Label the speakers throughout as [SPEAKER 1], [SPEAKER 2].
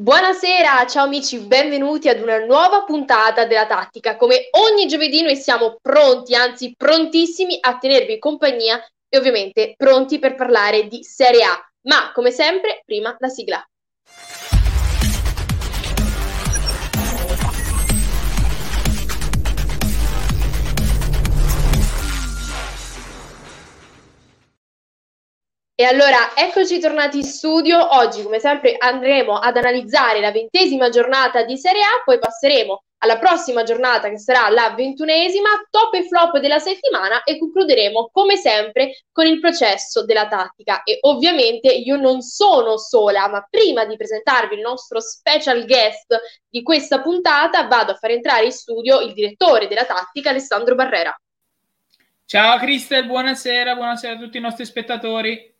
[SPEAKER 1] Buonasera, ciao amici, benvenuti ad una nuova puntata della Tattica. Come ogni giovedì noi siamo pronti, anzi prontissimi a tenervi compagnia e ovviamente pronti per parlare di Serie A. Ma come sempre, prima la sigla. E allora eccoci tornati in studio. Oggi, come sempre, andremo ad analizzare la ventesima giornata di Serie A, poi passeremo alla prossima giornata che sarà la ventunesima, top e flop della settimana e concluderemo come sempre con il processo della tattica. E ovviamente io non sono sola, ma prima di presentarvi il nostro special guest di questa puntata, vado a far entrare in studio il direttore della tattica, Alessandro Barrera.
[SPEAKER 2] Ciao Cristel, buonasera, buonasera a tutti i nostri spettatori.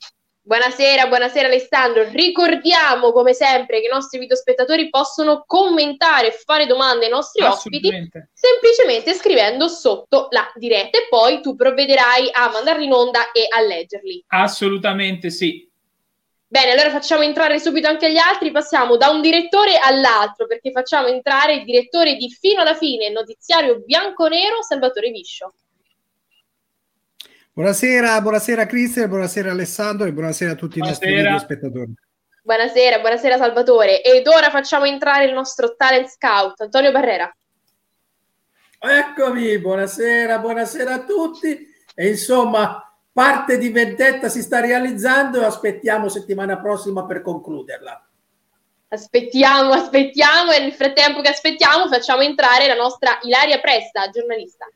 [SPEAKER 1] Buonasera, buonasera Alessandro. Ricordiamo come sempre che i nostri videospettatori possono commentare e fare domande ai nostri ospiti semplicemente scrivendo sotto la diretta e poi tu provvederai a mandarli in onda e a leggerli.
[SPEAKER 2] Assolutamente sì.
[SPEAKER 1] Bene, allora facciamo entrare subito anche gli altri, passiamo da un direttore all'altro perché facciamo entrare il direttore di Fino alla Fine, notiziario bianco-nero, Salvatore Viscio.
[SPEAKER 3] Buonasera, buonasera Cristian, buonasera Alessandro e buonasera a tutti buonasera. i nostri spettatori.
[SPEAKER 1] Buonasera, buonasera Salvatore. Ed ora facciamo entrare il nostro talent scout, Antonio Barrera.
[SPEAKER 4] Eccomi, buonasera, buonasera a tutti. E insomma, parte di vendetta si sta realizzando e aspettiamo settimana prossima per concluderla.
[SPEAKER 1] Aspettiamo, aspettiamo e nel frattempo che aspettiamo facciamo entrare la nostra Ilaria Presta, giornalista.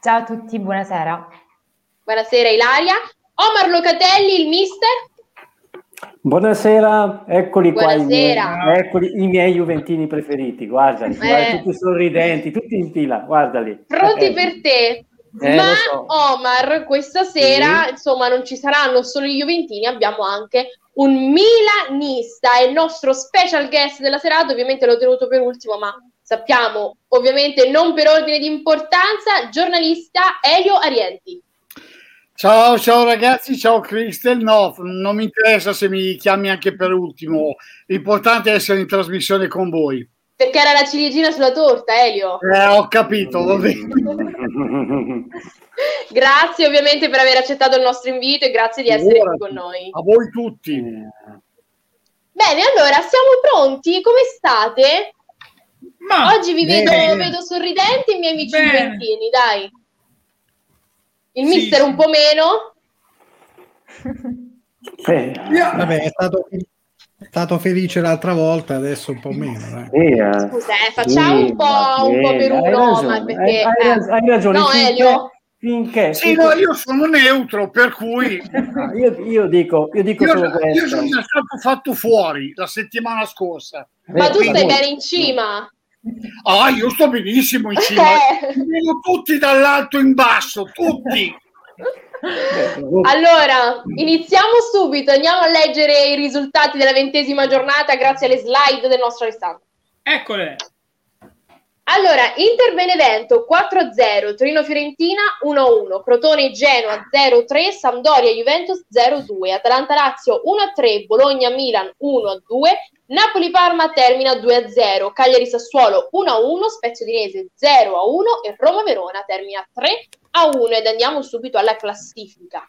[SPEAKER 5] Ciao a tutti, buonasera.
[SPEAKER 1] Buonasera Ilaria. Omar Locatelli, il mister.
[SPEAKER 6] Buonasera, eccoli Buonasera. qua, i miei, eccoli i miei Juventini preferiti, guardali, eh. guarda, tutti sorridenti, tutti in fila, guardali.
[SPEAKER 1] Pronti eh. per te? Eh, Ma so. Omar, questa sera, sì. insomma, non ci saranno solo i Juventini, abbiamo anche un milanista, è il nostro special guest della serata, ovviamente l'ho tenuto per ultimo, ma sappiamo, ovviamente non per ordine di importanza, giornalista Elio Arienti.
[SPEAKER 7] Ciao, ciao ragazzi, ciao Cristel. No, non mi interessa se mi chiami anche per ultimo. L'importante è essere in trasmissione con voi.
[SPEAKER 1] Perché era la ciliegina sulla torta, Elio.
[SPEAKER 7] Eh, ho capito, va bene.
[SPEAKER 1] grazie ovviamente per aver accettato il nostro invito e grazie di essere qui con noi.
[SPEAKER 7] A voi tutti.
[SPEAKER 1] Bene, allora siamo pronti? Come state? Ma, Oggi vi vedo, vedo, sorridenti i miei amici juventini, dai. Il sì, mister sì. un po' meno.
[SPEAKER 3] Eh, vabbè, è stato, è stato, felice l'altra volta, adesso un po' meno.
[SPEAKER 1] Eh. Eh, Scusa, eh, facciamo un po', un po' per uno, ma perché...
[SPEAKER 6] Hai, hai, hai ragione.
[SPEAKER 1] No, Elio?
[SPEAKER 7] Finché, sì, finché... No, io sono neutro, per cui...
[SPEAKER 6] io, io, dico, io dico io, solo questo.
[SPEAKER 7] Io sono stato fatto fuori la settimana scorsa.
[SPEAKER 1] Ma tu stai bene in cima?
[SPEAKER 7] Ah, io sto benissimo in cima. Vengono tutti dall'alto in basso, tutti.
[SPEAKER 1] Allora, iniziamo subito, andiamo a leggere i risultati della ventesima giornata grazie alle slide del nostro Alessandro.
[SPEAKER 2] Eccole.
[SPEAKER 1] Allora, Inter Benevento 4-0, Torino Fiorentina 1-1, Crotone Genoa 0-3, Sampdoria Juventus 0-2, Atalanta Lazio 1-3, Bologna Milan 1-2, Napoli Parma termina 2-0, Cagliari Sassuolo 1-1, Spezio Dinese 0-1 e Roma Verona termina 3-1 ed andiamo subito alla classifica.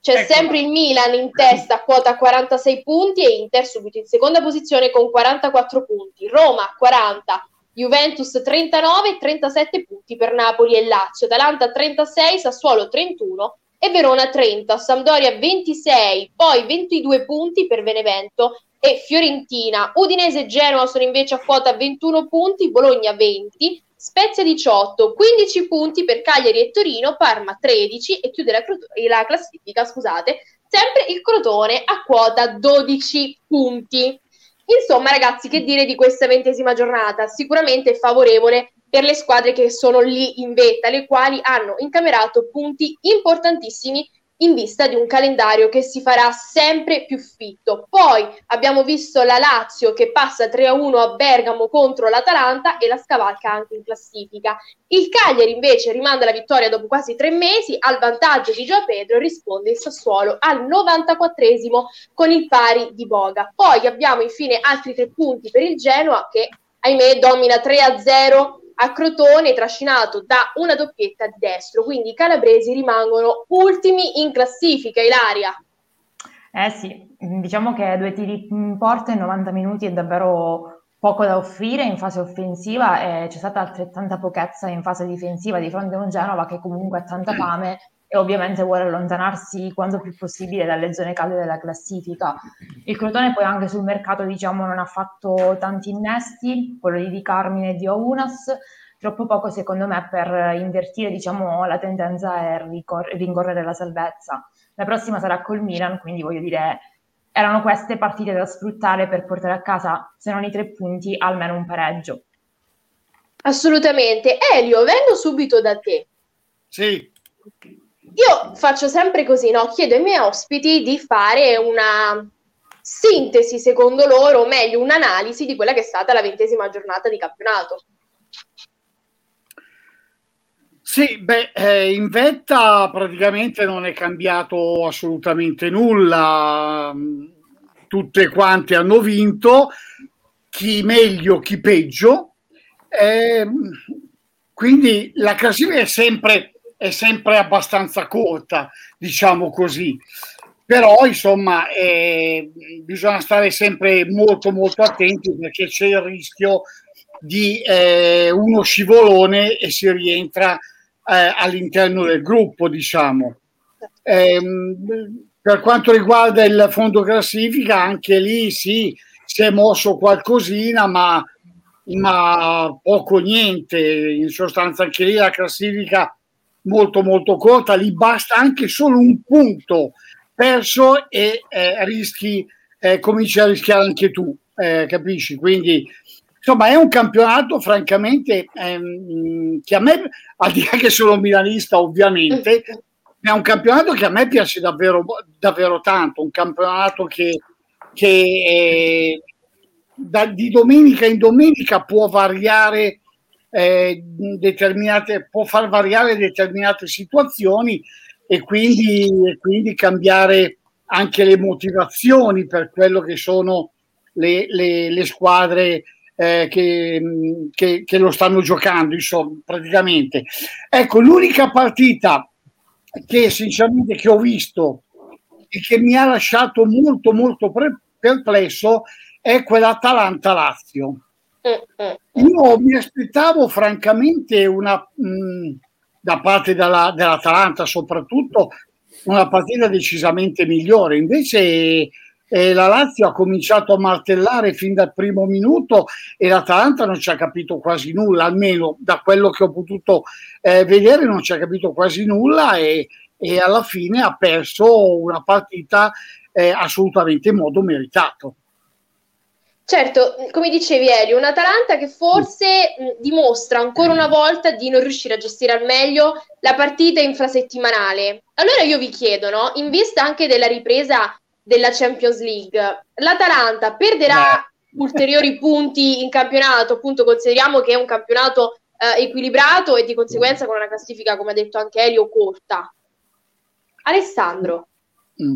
[SPEAKER 1] C'è ecco. sempre il Milan in testa quota 46 punti e Inter subito in seconda posizione con 44 punti. Roma 40, Juventus 39 e 37 punti per Napoli e Lazio. Atalanta 36, Sassuolo 31 e Verona 30. Sampdoria 26, poi 22 punti per Benevento e Fiorentina. Udinese e Genoa sono invece a quota 21 punti, Bologna 20, Spezia 18, 15 punti per Cagliari e Torino, Parma 13 e chiude la, la classifica, scusate, sempre il Crotone a quota 12 punti. Insomma, ragazzi, che dire di questa ventesima giornata? Sicuramente favorevole per le squadre che sono lì in vetta, le quali hanno incamerato punti importantissimi in vista di un calendario che si farà sempre più fitto. Poi abbiamo visto la Lazio che passa 3-1 a Bergamo contro l'Atalanta e la scavalca anche in classifica. Il Cagliari invece rimanda la vittoria dopo quasi tre mesi, al vantaggio di Gio Pedro risponde il Sassuolo al 94esimo con il pari di Boga. Poi abbiamo infine altri tre punti per il Genoa che ahimè domina 3-0 a Crotone trascinato da una doppietta di destro, quindi i calabresi rimangono ultimi in classifica, Ilaria.
[SPEAKER 5] Eh sì, diciamo che due tiri in porta in 90 minuti è davvero poco da offrire in fase offensiva e c'è stata altrettanta pochezza in fase difensiva di fronte a un Genova che comunque ha tanta fame e ovviamente vuole allontanarsi quanto più possibile dalle zone calde della classifica. Il Crotone poi anche sul mercato diciamo non ha fatto tanti innesti, quello di Di Carmine e di Ounas, troppo poco secondo me per invertire diciamo, la tendenza e ricor- rincorrere la salvezza. La prossima sarà col Milan, quindi voglio dire erano queste partite da sfruttare per portare a casa, se non i tre punti, almeno un pareggio.
[SPEAKER 1] Assolutamente. Elio, vengo subito da te.
[SPEAKER 7] Sì.
[SPEAKER 1] Io faccio sempre così, no? Chiedo ai miei ospiti di fare una sintesi, secondo loro, o meglio, un'analisi di quella che è stata la ventesima giornata di campionato.
[SPEAKER 7] Sì, beh, eh, in vetta praticamente non è cambiato assolutamente nulla. Tutte quante hanno vinto, chi meglio, chi peggio. Eh, quindi la classifica è sempre è sempre abbastanza corta, diciamo così. Però, insomma, eh, bisogna stare sempre molto, molto attenti perché c'è il rischio di eh, uno scivolone e si rientra eh, all'interno del gruppo, diciamo. Ehm, per quanto riguarda il fondo classifica, anche lì sì, si è mosso qualcosina, ma, ma poco niente. In sostanza, anche lì la classifica molto molto corta, lì basta anche solo un punto perso e eh, rischi, eh, cominci a rischiare anche tu, eh, capisci? Quindi insomma è un campionato francamente ehm, che a me, al di là che sono milanista ovviamente, è un campionato che a me piace davvero, davvero tanto, un campionato che, che eh, da, di domenica in domenica può variare eh, determinate, può far variare determinate situazioni e quindi, e quindi cambiare anche le motivazioni per quello che sono le, le, le squadre eh, che, che, che, lo stanno giocando, insomma, praticamente. Ecco, l'unica partita che sinceramente che ho visto e che mi ha lasciato molto molto perplesso è quella Atalanta-Lazio io mi aspettavo francamente una, mh, da parte della, dell'Atalanta soprattutto, una partita decisamente migliore. Invece eh, la Lazio ha cominciato a martellare fin dal primo minuto e l'Atalanta non ci ha capito quasi nulla, almeno da quello che ho potuto eh, vedere non ci ha capito quasi nulla e, e alla fine ha perso una partita eh, assolutamente in modo meritato.
[SPEAKER 1] Certo, come dicevi Elio, un Atalanta che forse mh, dimostra ancora una volta di non riuscire a gestire al meglio la partita infrasettimanale. Allora io vi chiedo, no, in vista anche della ripresa della Champions League, l'Atalanta perderà no. ulteriori punti in campionato, appunto consideriamo che è un campionato eh, equilibrato e di conseguenza con una classifica, come ha detto anche Elio, corta. Alessandro.
[SPEAKER 2] Mm.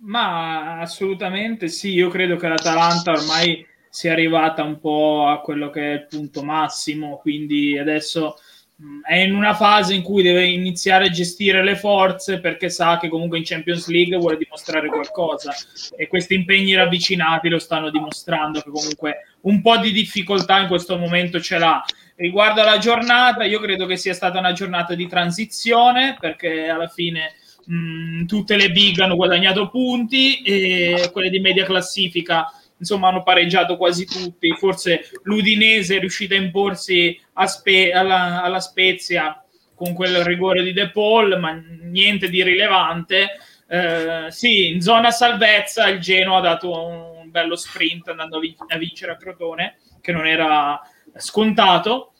[SPEAKER 2] Ma assolutamente sì, io credo che l'Atalanta ormai sia arrivata un po' a quello che è il punto massimo, quindi adesso mh, è in una fase in cui deve iniziare a gestire le forze perché sa che comunque in Champions League vuole dimostrare qualcosa e questi impegni ravvicinati lo stanno dimostrando che comunque un po' di difficoltà in questo momento ce l'ha. Riguardo alla giornata, io credo che sia stata una giornata di transizione perché alla fine mh, tutte le big hanno guadagnato punti e quelle di media classifica insomma hanno pareggiato quasi tutti, forse l'Udinese è riuscita a imporsi a Spe- alla, alla, Spezia con quel rigore di De Paul, ma niente di rilevante. Eh, sì, in zona salvezza il Genoa ha dato un bello sprint andando a, vin- a vincere a Crotone, che non era scontato.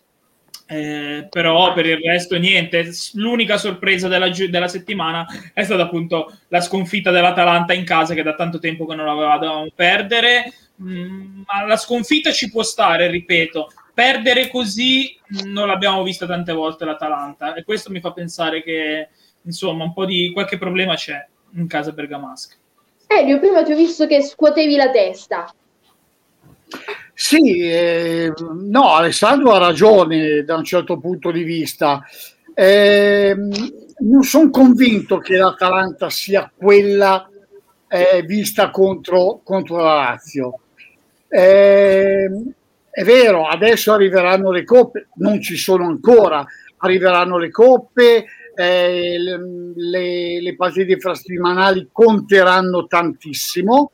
[SPEAKER 2] Eh, però per il resto niente, l'unica sorpresa della, della, settimana è stata appunto la sconfitta dell'Atalanta in casa che da tanto tempo che non l'avevamo perdere, mm, ma la sconfitta ci può stare, ripeto, perdere così non l'abbiamo vista tante volte l'Atalanta e questo mi fa pensare che insomma un po' di qualche problema c'è in casa bergamasca.
[SPEAKER 1] Elio, prima ti ho visto che scuotevi la testa.
[SPEAKER 7] Sì, eh, no, Alessandro ha ragione da un certo punto di vista. Eh, non sono convinto che l'Atalanta sia quella eh, vista contro, contro, la Lazio. Eh, è vero, adesso arriveranno le coppe, non ci sono ancora, arriveranno le coppe, eh, le, le, partite infrasettimanali conteranno tantissimo,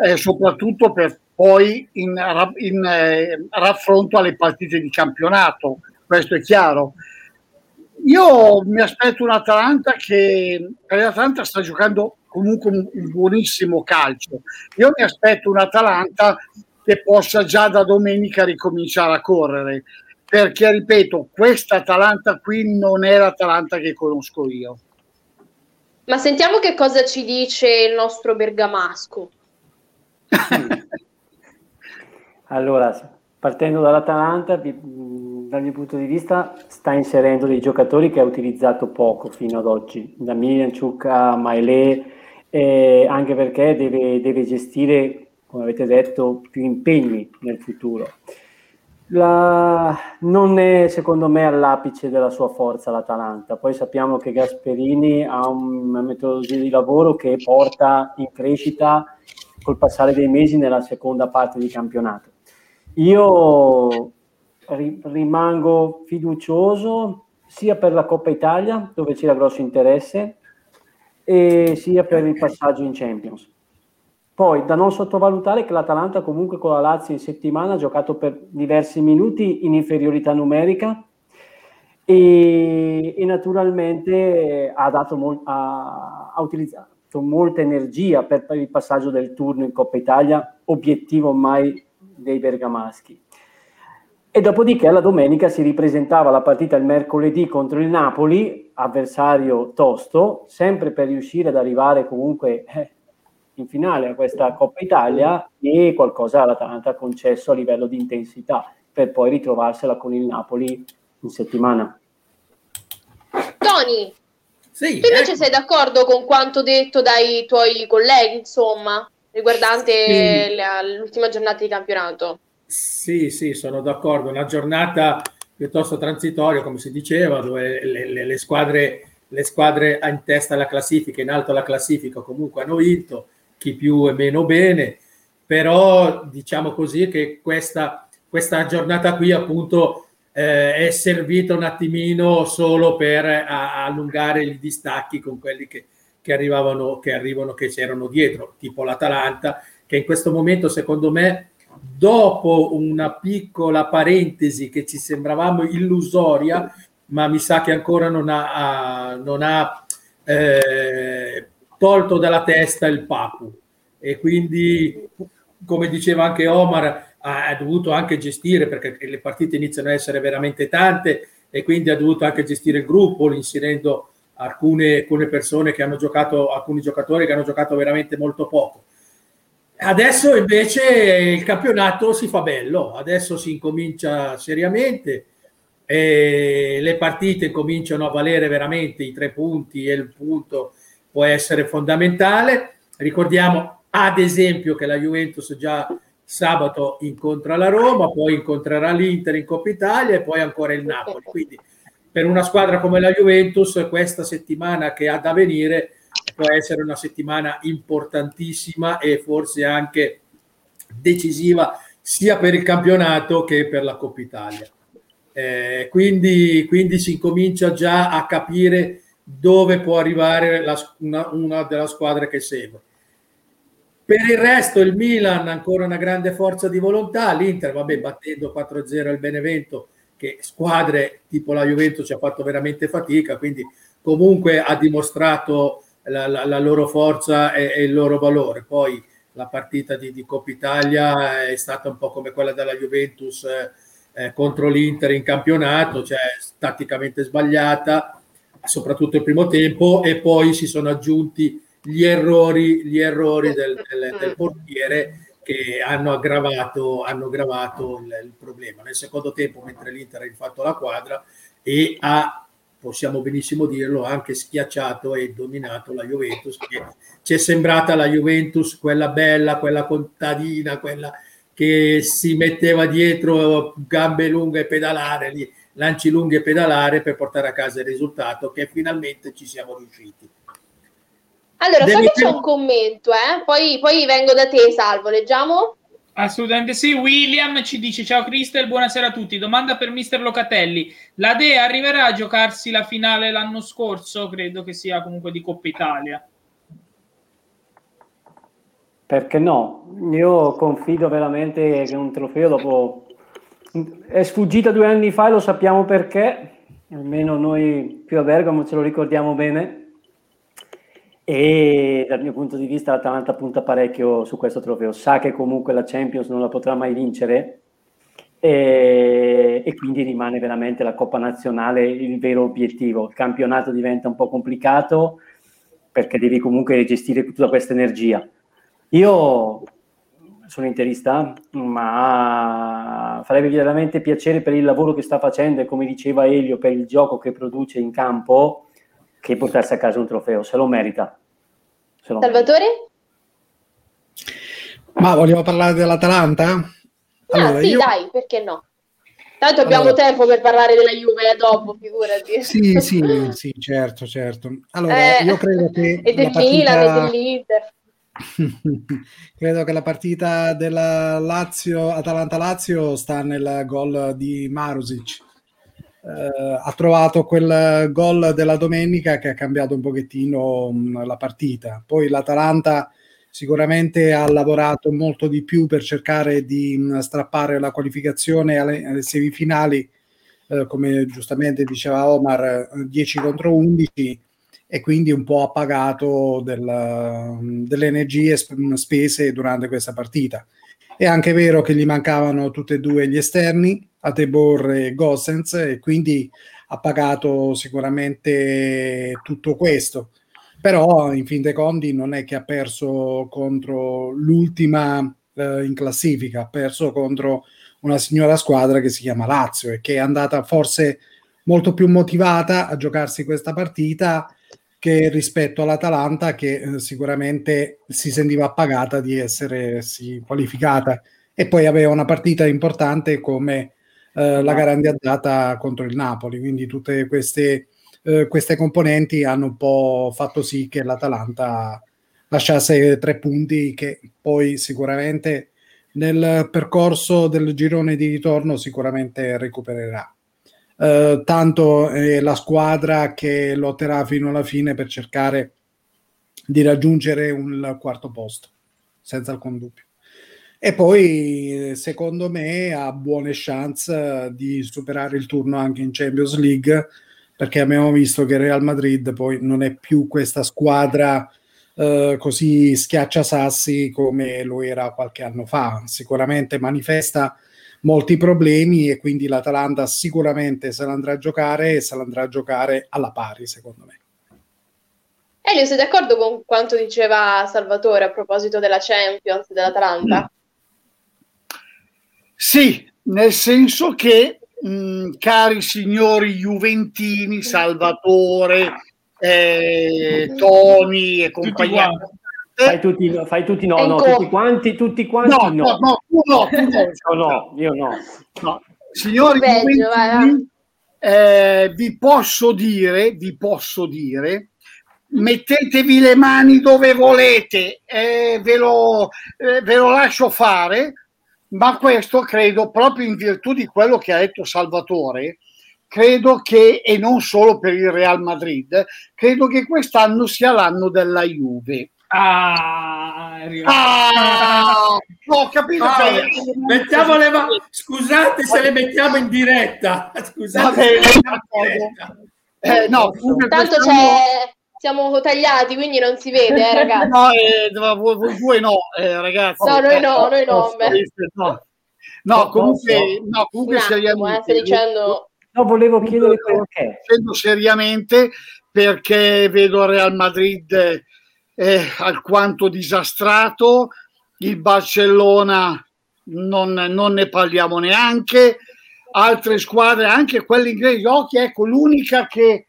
[SPEAKER 7] eh, soprattutto per poi in, in eh, raffronto alle partite di campionato, questo è chiaro. Io mi aspetto un Atalanta che l'Atalanta sta giocando comunque un, un buonissimo calcio. Io mi aspetto un Atalanta che possa già da domenica ricominciare a correre, perché ripeto, questa Atalanta qui non è l'Atalanta che conosco io.
[SPEAKER 1] Ma sentiamo che cosa ci dice il nostro bergamasco.
[SPEAKER 6] Allora, partendo dall'Atalanta, dal mio punto di vista, sta inserendo dei giocatori che ha utilizzato poco fino ad oggi, da Milianciuk a Maele, eh, anche perché deve, deve, gestire, come avete detto, più impegni nel futuro. La, non è secondo me all'apice della sua forza l'Atalanta, poi sappiamo che Gasperini ha una metodologia di lavoro che porta in crescita col passare dei mesi nella seconda parte di campionato io rimango fiducioso sia per la Coppa Italia, dove c'era grosso interesse, e sia per il passaggio in Champions. Poi da non sottovalutare che l'Atalanta comunque con la Lazio in settimana ha giocato per diversi minuti in inferiorità numerica e, e naturalmente ha, dato mol- ha, ha utilizzato molta energia per, per il passaggio del turno in Coppa Italia, obiettivo mai dei bergamaschi. E dopodiché alla domenica si ripresentava la partita il mercoledì contro il Napoli, avversario tosto, sempre per riuscire ad arrivare comunque eh, in finale a questa Coppa Italia e qualcosa all'Atalanta ha concesso a livello di intensità per poi ritrovarsela con il Napoli in settimana.
[SPEAKER 1] Tony, sì, tu invece eh. sei d'accordo con quanto detto dai tuoi colleghi, insomma? Riguardante sì. la, l'ultima giornata di campionato.
[SPEAKER 4] Sì, sì, sono d'accordo. Una giornata piuttosto transitoria, come si diceva, dove le, le, le, squadre, le squadre in testa alla classifica, in alto alla classifica, comunque hanno vinto, chi più e meno bene, però diciamo così che questa, questa giornata qui appunto eh, è servita un attimino solo per a, allungare i distacchi con quelli che, che arrivavano, che arrivano, che c'erano dietro, tipo l'Atalanta, che in questo momento, secondo me, dopo una piccola parentesi che ci sembravamo illusoria, ma mi sa che ancora non ha, non ha eh, tolto dalla testa il Papu. E quindi, come diceva anche Omar, ha, dovuto anche gestire, perché le partite iniziano a essere veramente tante, e quindi ha dovuto anche gestire il gruppo, inserendo alcune, alcune persone che hanno giocato, alcuni giocatori che hanno giocato veramente molto poco. Adesso invece il campionato si fa bello, adesso si incomincia seriamente, e le partite cominciano a valere veramente i tre punti e il punto può essere fondamentale. Ricordiamo ad esempio che la Juventus già sabato incontra la Roma, poi incontrerà l'Inter in Coppa Italia e poi ancora il Napoli. Quindi per una squadra come la Juventus questa settimana che ha da venire può essere una settimana importantissima e forse anche decisiva sia per il campionato che per la Coppa Italia. Eh, quindi, quindi si comincia già a capire dove può arrivare la, una, una delle squadre che segue. Per il resto il Milan ancora una grande forza di volontà, l'Inter vabbè battendo 4-0 il Benevento che squadre tipo la Juventus ci ha fatto veramente fatica, quindi comunque ha dimostrato la, la, la loro forza e, e, il loro valore. Poi la partita di, di Coppa Italia è stata un po' come quella della Juventus eh, contro l'Inter in campionato, cioè tatticamente sbagliata, soprattutto il primo tempo, e poi si sono aggiunti gli errori, gli errori del, del, del portiere che hanno aggravato, hanno aggravato il, il, problema. Nel secondo tempo, mentre l'Inter ha rifatto la quadra e ha, possiamo benissimo dirlo, anche schiacciato e dominato la Juventus, che ci è sembrata la Juventus quella bella, quella contadina, quella che si metteva dietro gambe lunghe e pedalare, lì, lanci lunghi e pedalare per portare a casa il risultato che finalmente ci siamo riusciti.
[SPEAKER 1] Allora, Devi... so che c'è un commento, eh? poi, poi vengo da te, Salvo, leggiamo?
[SPEAKER 2] Assolutamente sì, William ci dice ciao Cristel, buonasera a tutti, domanda per mister Locatelli, la Dea arriverà a giocarsi la finale l'anno scorso? Credo che sia comunque di Coppa Italia.
[SPEAKER 6] Perché no? Io confido veramente che un trofeo dopo... È sfuggita due anni fa e lo sappiamo perché, almeno noi più a Bergamo ce lo ricordiamo bene, e dal mio punto di vista l'Atalanta punta parecchio su questo trofeo, sa che comunque la Champions non la potrà mai vincere e, e, quindi rimane veramente la Coppa Nazionale il vero obiettivo. Il campionato diventa un po' complicato perché devi comunque gestire tutta questa energia. Io sono interista, ma farebbe veramente piacere per il lavoro che sta facendo e come diceva Elio, per il gioco che produce in campo, che portarsi a casa un trofeo, se lo merita.
[SPEAKER 1] Salvatore?
[SPEAKER 3] Ma vogliamo parlare dell'Atalanta?
[SPEAKER 1] Ah, allora, ah, sì, io... dai, perché no? Tanto abbiamo allora... tempo per parlare della Juve dopo, figurati.
[SPEAKER 3] Sì, sì, sì, certo, certo. Allora, eh, io credo che...
[SPEAKER 1] E del partita... Milan e dell'Inter.
[SPEAKER 3] credo che la partita della Lazio, Atalanta-Lazio sta nel gol di Marusic eh, ha trovato quel gol della domenica che ha cambiato un pochettino mh, mm, la partita. Poi l'Atalanta sicuramente ha lavorato molto di più per cercare di mh, mm, strappare la qualificazione alle, alle semifinali, eh, come giustamente diceva Omar, 10 contro 11 e quindi un po' ha pagato del, mm, delle energie sp- spese durante questa partita. È anche vero che gli mancavano tutti e due gli esterni, Atebor e Gossens, e quindi ha pagato sicuramente tutto questo. Però in fin dei conti non è che ha perso contro l'ultima eh, in classifica, ha perso contro una signora squadra che si chiama Lazio e che è andata forse molto più motivata a giocarsi questa partita che rispetto all'Atalanta che eh, sicuramente si sentiva appagata di essere sì, qualificata e poi aveva una partita importante come eh, la gara andata contro il Napoli, quindi tutte queste, eh, queste componenti hanno un po' fatto sì che l'Atalanta lasciasse tre punti che poi sicuramente nel percorso del girone di ritorno sicuramente recupererà. Uh, tanto è la squadra che lotterà fino alla fine per cercare di raggiungere un quarto posto, senza alcun dubbio. E poi, secondo me, ha buone chance di superare il turno anche in Champions League, perché abbiamo visto che Real Madrid poi non è più questa squadra eh, così schiacciasassi come lo era qualche anno fa. Sicuramente manifesta molti problemi e quindi l'Atalanta sicuramente se l'andrà a giocare e se l'andrà a giocare alla pari, secondo me.
[SPEAKER 1] Elio, sei d'accordo con quanto diceva Salvatore a proposito della Champions dell'Atalanta?
[SPEAKER 7] Sì, nel senso che, mh, mm, cari signori Juventini, Salvatore, eh, Toni e compagnia.
[SPEAKER 6] Fai tutti, fai tutti no, no, tutti quanti, tutti quanti no. No, no, tu no, tu no. no, io no.
[SPEAKER 7] no. Signori Peggio, Juventini, eh, vi posso dire, vi posso dire, mettetevi le mani dove volete, eh, ve, lo, eh, ve lo lascio fare, ma questo credo proprio in virtù di quello che ha detto Salvatore, credo che, e non solo per il Real Madrid, credo che quest'anno sia l'anno della Juve.
[SPEAKER 2] Ah,
[SPEAKER 7] ah ho capito. Ah,
[SPEAKER 4] mettiamo le mani. Scusate se le mettiamo in diretta. Scusate.
[SPEAKER 1] Eh, no, tanto c'è, siamo tagliati, quindi non si vede, eh, ragazzi.
[SPEAKER 7] no, eh, voi, voi no, eh, ragazzi.
[SPEAKER 1] No, noi no, noi no.
[SPEAKER 7] no. No, comunque, no, comunque
[SPEAKER 1] Un attimo, eh,
[SPEAKER 7] seriamente.
[SPEAKER 1] stai dicendo...
[SPEAKER 6] No, volevo chiedere perché.
[SPEAKER 7] Dicendo seriamente perché vedo il Real Madrid eh, alquanto disastrato, il Barcellona non, non ne parliamo neanche, altre squadre, anche quelle inglesi, occhi, ecco, l'unica che,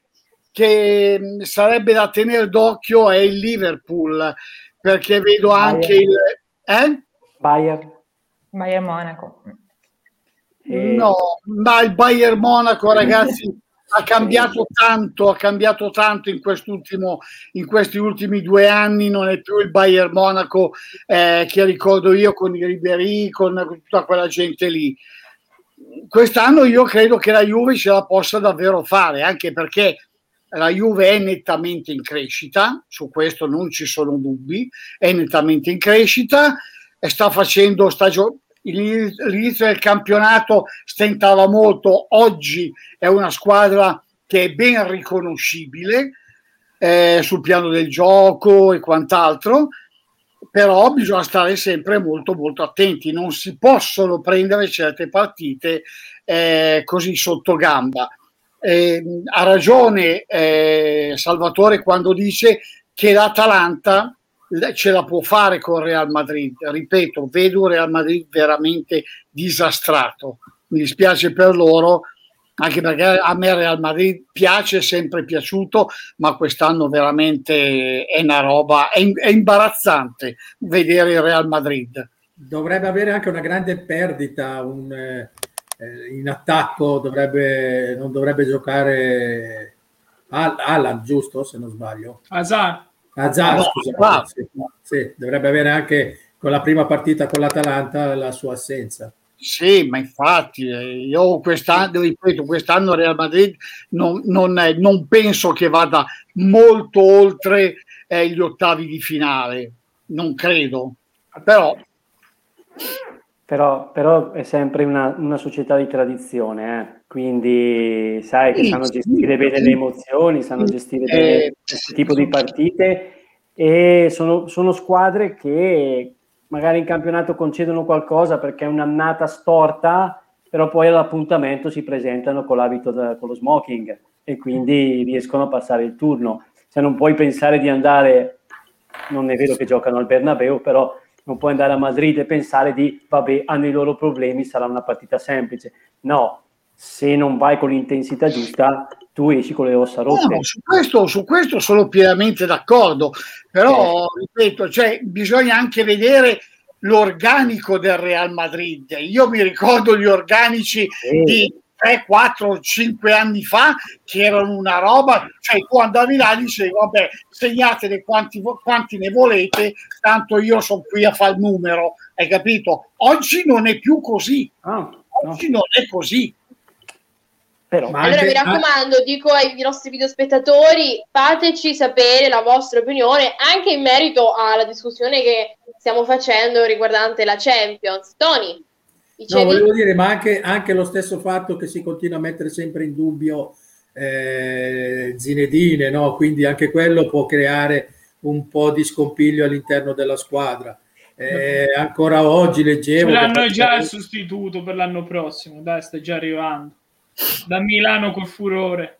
[SPEAKER 7] che mh, sarebbe da tenere d'occhio è il Liverpool, perché vedo anche il... Eh?
[SPEAKER 6] Bayern?
[SPEAKER 5] Bayern Monaco.
[SPEAKER 6] Eh,
[SPEAKER 7] No, ma il Bayern Monaco, ragazzi, ha cambiato tanto, ha cambiato tanto in, in questi ultimi due anni, non è più il Bayern Monaco eh, che ricordo io con i Ribéry, con tutta quella gente lì. Quest'anno io credo che la Juve ce la possa davvero fare, anche perché la Juve è nettamente in crescita, su questo non ci sono dubbi, è nettamente in crescita, e sta facendo stagione l'inizio del campionato stentava molto, oggi è una squadra che è ben riconoscibile eh, sul piano del gioco e quant'altro, però bisogna stare sempre molto molto attenti, non si possono prendere certe partite eh, così sotto gamba. Eh, ha ragione eh, Salvatore quando dice che l'Atalanta ce la può fare con Real Madrid. Ripeto, vedo Real Madrid veramente disastrato. Mi dispiace per loro, anche perché a me Real Madrid piace, è sempre piaciuto, ma quest'anno veramente è una roba, è, è imbarazzante vedere il Real Madrid.
[SPEAKER 4] Dovrebbe avere anche una grande perdita un, eh, in attacco, dovrebbe, non dovrebbe giocare Al- Alan, giusto? Se non sbaglio.
[SPEAKER 2] Hazard.
[SPEAKER 4] Hazard,
[SPEAKER 7] No,
[SPEAKER 4] scusa,
[SPEAKER 7] Hazard.
[SPEAKER 4] sì, sì, dovrebbe avere anche con la prima partita con l'Atalanta la sua assenza.
[SPEAKER 7] Sì, ma infatti eh, io quest'anno, ripeto, quest'anno Real Madrid non, non, non penso che vada molto oltre eh, gli ottavi di finale, non credo, però
[SPEAKER 6] Però, però è sempre una, una società di tradizione, eh. quindi sai che
[SPEAKER 7] Sì,
[SPEAKER 6] sanno
[SPEAKER 7] sì,
[SPEAKER 6] gestire bene
[SPEAKER 7] sì.
[SPEAKER 6] le emozioni, sanno gestire
[SPEAKER 7] Eh,
[SPEAKER 6] bene questo tipo di partite e sono, sono squadre che magari in campionato concedono qualcosa perché è un'annata storta, però poi all'appuntamento si presentano con l'abito, da- con lo smoking e quindi riescono a passare il turno. Se non puoi pensare di andare, non è vero che giocano al Bernabeu, però non puoi andare a Madrid e pensare di, vabbè, hanno i loro problemi, sarà una partita semplice. No, se non vai con l'intensità giusta, tu esci con le ossa rotte.
[SPEAKER 7] No, su, questo, su questo sono pienamente d'accordo, però ripeto, cioè, bisogna anche vedere l'organico del Real Madrid. Io mi ricordo gli organici
[SPEAKER 6] Sì.
[SPEAKER 7] di 3, 4, 5 anni fa che erano una roba, cioè tu andavi là e dicevi vabbè segnatene quanti, quanti ne volete, tanto io sono qui a fare il numero, hai capito? Oggi non è più così,
[SPEAKER 6] no.
[SPEAKER 7] oggi non è così.
[SPEAKER 6] Però,
[SPEAKER 4] Ma
[SPEAKER 1] Allora
[SPEAKER 4] anche-
[SPEAKER 1] mi raccomando, dico ai nostri videospettatori, fateci sapere la vostra opinione anche in merito alla discussione che stiamo facendo riguardante la Champions. Tony,
[SPEAKER 4] No,
[SPEAKER 1] dicevi?
[SPEAKER 4] volevo dire, ma anche, anche lo stesso fatto che si continua a mettere sempre in dubbio eh, Zinedine, no? quindi anche quello può creare un po' di scompiglio all'interno della squadra. Eh, ancora oggi leggevo...
[SPEAKER 2] L'hanno già il sostituto per l'anno prossimo, dai, sta già arrivando. Da Milano col furore.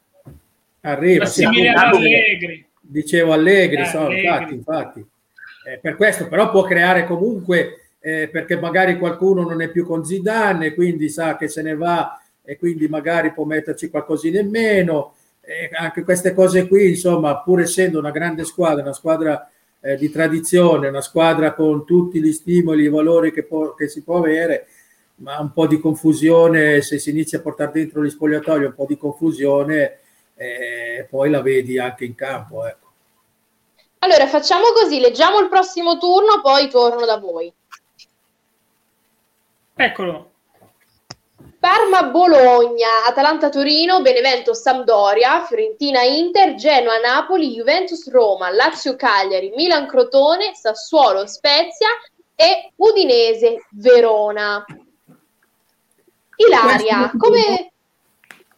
[SPEAKER 4] Arriva, sì,
[SPEAKER 2] Allegri.
[SPEAKER 4] dicevo Allegri,
[SPEAKER 2] Eh,
[SPEAKER 4] so,
[SPEAKER 2] Allegri.
[SPEAKER 4] infatti, infatti. Eh, per questo però può creare comunque eh, perché magari qualcuno non è più con Zidane quindi sa che se ne va e quindi magari può metterci qualcosina in meno Eh, anche queste cose qui insomma pur essendo una grande squadra una squadra eh, di tradizione una squadra con tutti gli stimoli e i valori che, può- che si può avere ma un po' di confusione se si inizia a portare dentro gli spogliatoi un po' di confusione eh, poi la vedi anche in campo ecco.
[SPEAKER 1] Allora facciamo così, leggiamo il prossimo turno, poi torno da voi.
[SPEAKER 2] Eccolo.
[SPEAKER 1] Parma Bologna, Atalanta Torino, Benevento Sampdoria, Fiorentina Inter, Genoa Napoli, Juventus Roma, Lazio Cagliari, Milan Crotone, Sassuolo Spezia e Udinese Verona. Ilaria, come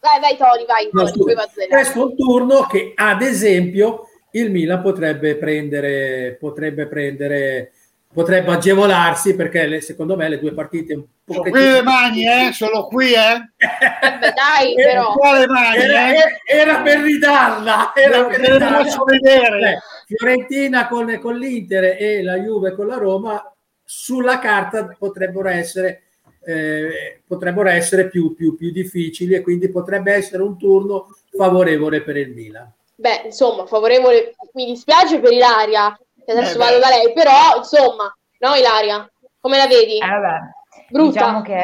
[SPEAKER 1] Vai, vai Tony, vai, Tony,
[SPEAKER 4] questo è un turno che ad esempio il Milan potrebbe prendere, potrebbe prendere potrebbe agevolarsi perché le, secondo me le due partite po'
[SPEAKER 7] qui le mani eh? Solo qui eh?
[SPEAKER 1] Beh, dai però.
[SPEAKER 7] Quale mani,
[SPEAKER 4] era,
[SPEAKER 7] eh?
[SPEAKER 4] era per ridarla era per
[SPEAKER 7] Te le
[SPEAKER 4] ridarla.
[SPEAKER 7] posso vedere.
[SPEAKER 4] Fiorentina con, con l'Inter e la Juve con la Roma sulla carta potrebbero essere eh, potrebbero essere più, più, più difficili e quindi potrebbe essere un turno favorevole per il Milan.
[SPEAKER 1] Beh insomma favorevole mi dispiace per Ilaria che adesso
[SPEAKER 7] Eh,
[SPEAKER 1] vado da lei però insomma no Ilaria? Come la vedi?
[SPEAKER 5] Eh, vabbè,
[SPEAKER 1] brutta
[SPEAKER 5] Diciamo che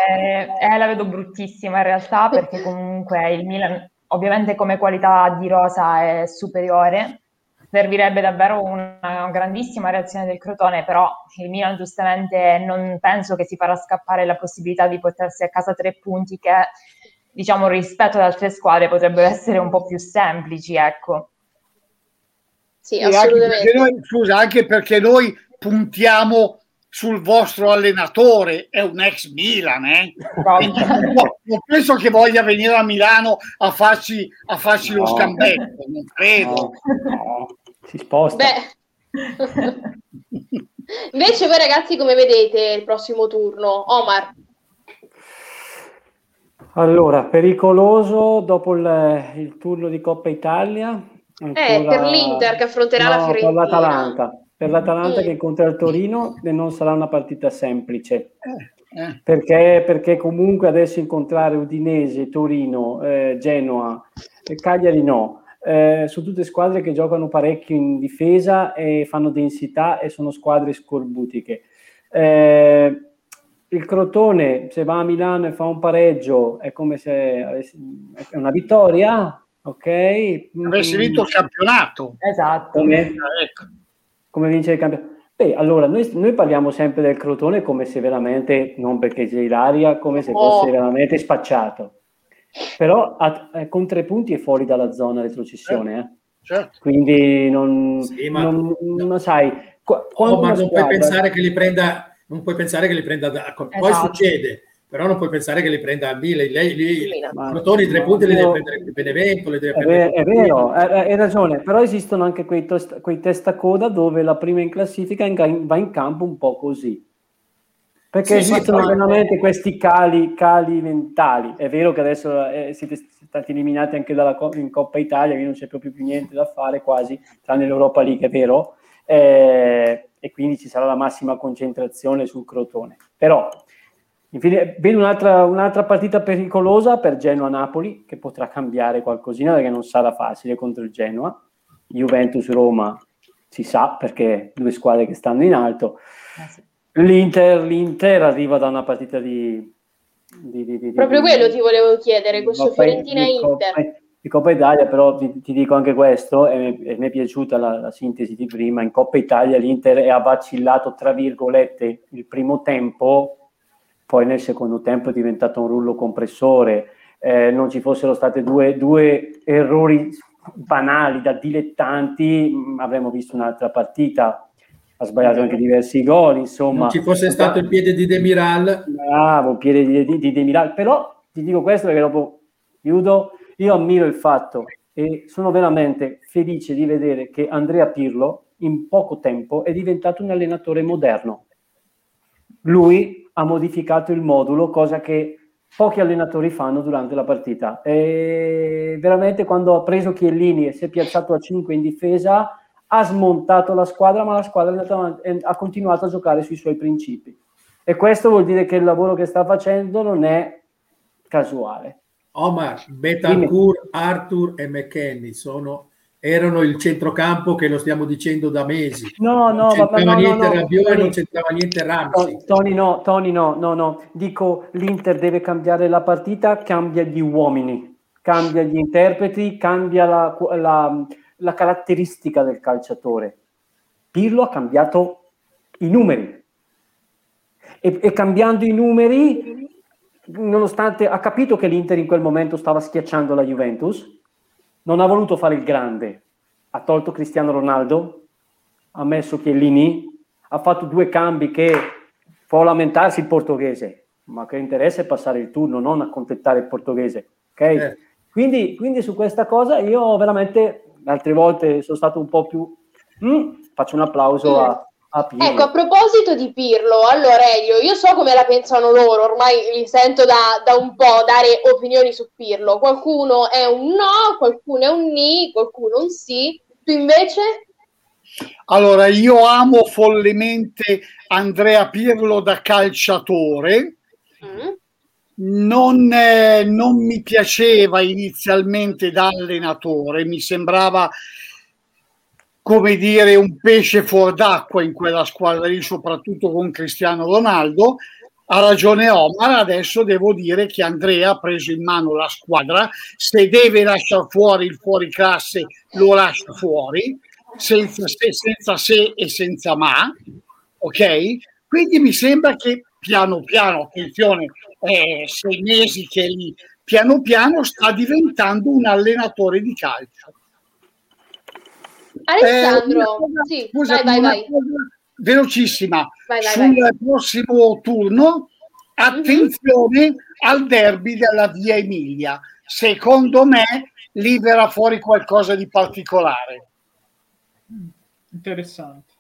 [SPEAKER 5] eh, la vedo bruttissima in realtà perché comunque il Milan ovviamente come qualità di rosa è superiore. Servirebbe davvero una grandissima reazione del Crotone, però il Milan giustamente non penso che si farà scappare la possibilità di portarsi a casa tre punti che diciamo rispetto ad altre squadre potrebbero essere un po' più semplici, ecco.
[SPEAKER 1] sì
[SPEAKER 7] anche
[SPEAKER 1] assolutamente
[SPEAKER 7] perché noi, scusa, anche perché noi puntiamo sul vostro allenatore, è un ex Milan, eh? Non penso che voglia venire a Milano a farci, a farci lo
[SPEAKER 6] No.
[SPEAKER 7] scambetto, non credo.
[SPEAKER 6] No, no, si sposta.
[SPEAKER 1] beh invece voi ragazzi come vedete il prossimo turno? Omar
[SPEAKER 6] Allora, pericoloso dopo il, il turno di Coppa Italia.
[SPEAKER 1] Eh,
[SPEAKER 6] ancora-
[SPEAKER 1] per l'Inter che affronterà la Fiorentina.
[SPEAKER 6] L'Atalanta, per l'Atalanta che incontra il Torino e non sarà una partita semplice.
[SPEAKER 7] Eh,
[SPEAKER 6] Perché, perché comunque adesso incontrare Udinese, Torino, eh, Genoa, e Cagliari no. Eh, sono tutte squadre che giocano parecchio in difesa e fanno densità e sono squadre scorbutiche. Eh, il Crotone, se va a Milano e fa un pareggio, è come se avessi- è una vittoria, ok?
[SPEAKER 7] avessi vinto il campionato.
[SPEAKER 5] Esatto.
[SPEAKER 6] Come?
[SPEAKER 7] Ecco.
[SPEAKER 6] Come vince il campionato. Beh, allora noi, noi parliamo sempre del Crotone come se veramente, non perché c'è Ilaria, come se
[SPEAKER 1] Oh.
[SPEAKER 6] fosse veramente spacciato. Però a- eh, con tre punti è fuori dalla zona retrocessione, eh.
[SPEAKER 7] Certo.
[SPEAKER 6] quindi non,
[SPEAKER 4] Sì, ma-
[SPEAKER 6] non- non sai. Quando
[SPEAKER 4] Oh, ma non puoi
[SPEAKER 6] squadra-
[SPEAKER 4] pensare che li prenda non puoi pensare che li prenda da, poi
[SPEAKER 5] Esatto.
[SPEAKER 4] succede però non puoi pensare che li prenda a Mille lei.
[SPEAKER 6] Ma-
[SPEAKER 4] Crotone i tre punti li deve prendere il Benevento li deve
[SPEAKER 6] È,
[SPEAKER 4] prendere
[SPEAKER 6] è vero, hai, ragione, però esistono anche quei, tost- quei testacoda dove la prima in classifica in- va in campo un po' così. Perché
[SPEAKER 4] Sì,
[SPEAKER 6] esistono veramente questi cali, cali mentali. È vero che adesso eh, siete stati eliminati anche dalla Co- in Coppa Italia, quindi non c'è proprio più niente da fare quasi, tranne l'Europa League, è vero, eh, e quindi ci sarà la massima concentrazione sul Crotone. Però Infine, vedo un'altra, un'altra partita pericolosa per Genoa-Napoli che potrà cambiare qualcosina perché non sarà facile contro il Genoa. Juventus-Roma si sa perché due squadre che stanno in alto.
[SPEAKER 5] Sì.
[SPEAKER 6] L'Inter, l'Inter arriva da una partita di... di- di- di-
[SPEAKER 1] Proprio quello ti volevo chiedere, questo
[SPEAKER 6] Coppa-
[SPEAKER 1] Fiorentina
[SPEAKER 6] di
[SPEAKER 1] Inter.
[SPEAKER 6] Coppa- Di Coppa Italia, però ti, ti dico anche questo, e, e mi è piaciuta la, la sintesi di prima, in Coppa Italia l'Inter è vacillato, tra virgolette, il primo tempo, poi nel secondo tempo è diventato un rullo compressore, eh, non ci fossero stati due, due errori banali da dilettanti, mh, avremmo visto un'altra partita, ha sbagliato anche diversi gol, insomma.
[SPEAKER 4] non ci fosse stato il piede di Demiral
[SPEAKER 6] Bravo, piede di, di, di Demiral. Però ti dico questo perché dopo chiudo. Io ammiro il fatto e sono veramente felice di vedere che Andrea Pirlo in poco tempo è diventato un allenatore moderno. Lui ha modificato il modulo, cosa che pochi allenatori fanno durante la partita. E veramente quando ha preso Chiellini e si è piazzato a 5 in difesa, ha smontato la squadra, ma la squadra avanti- ha continuato a giocare sui suoi principi. E questo vuol dire che il lavoro che sta facendo non è casuale.
[SPEAKER 4] Omar, Betancourt, Arthur e McKenny sono, erano il centrocampo che lo stiamo dicendo da mesi
[SPEAKER 6] No, no,
[SPEAKER 4] non c'entrava
[SPEAKER 6] no, no,
[SPEAKER 4] niente
[SPEAKER 6] no.
[SPEAKER 4] Rabiot non c'entrava niente Ramsey
[SPEAKER 6] To- Tony no, Tony no, no, no. Dico l'Inter deve cambiare la partita, cambia gli uomini, cambia gli interpreti, cambia la, la- la caratteristica del calciatore. Pirlo ha cambiato i numeri e, e cambiando i numeri, nonostante ha capito che l'Inter in quel momento stava schiacciando la Juventus, non ha voluto fare il grande, ha tolto Cristiano Ronaldo, ha messo Chiellini, ha fatto due cambi che può lamentarsi il portoghese, ma che interessa è passare il turno, non accontentare il portoghese. ok?
[SPEAKER 4] Certo.
[SPEAKER 6] Quindi, quindi su questa cosa io veramente, altre volte sono stato un po' più... Mm, faccio un applauso a, a Pirlo.
[SPEAKER 1] Ecco, a proposito di Pirlo, allora Elio, io so come la pensano loro, ormai li sento da, da un po' dare opinioni su Pirlo. Qualcuno è un no, qualcuno è un ni, qualcuno un sì. Tu invece?
[SPEAKER 7] Allora, io amo follemente Andrea Pirlo da calciatore.
[SPEAKER 1] Mm.
[SPEAKER 7] Non, eh, non mi piaceva inizialmente da allenatore, mi sembrava come dire un pesce fuor d'acqua in quella squadra lì, soprattutto con Cristiano Ronaldo. Ha ragione Omar, adesso devo dire che Andrea ha preso in mano la squadra, se deve lasciare fuori il fuoriclasse lo lascia fuori, senza se, senza se e senza ma, ok? Quindi mi sembra che piano piano, attenzione, è sei mesi che lì, piano piano sta diventando un allenatore di calcio.
[SPEAKER 1] Alessandro,
[SPEAKER 7] Eh, cosa-
[SPEAKER 1] sì,
[SPEAKER 7] scusami,
[SPEAKER 1] vai, vai, vai.
[SPEAKER 7] velocissima
[SPEAKER 1] Vai, vai,
[SPEAKER 7] sul
[SPEAKER 1] vai.
[SPEAKER 7] prossimo turno attenzione al derby della via Emilia secondo me lì verrà fuori qualcosa di particolare
[SPEAKER 2] Interessante.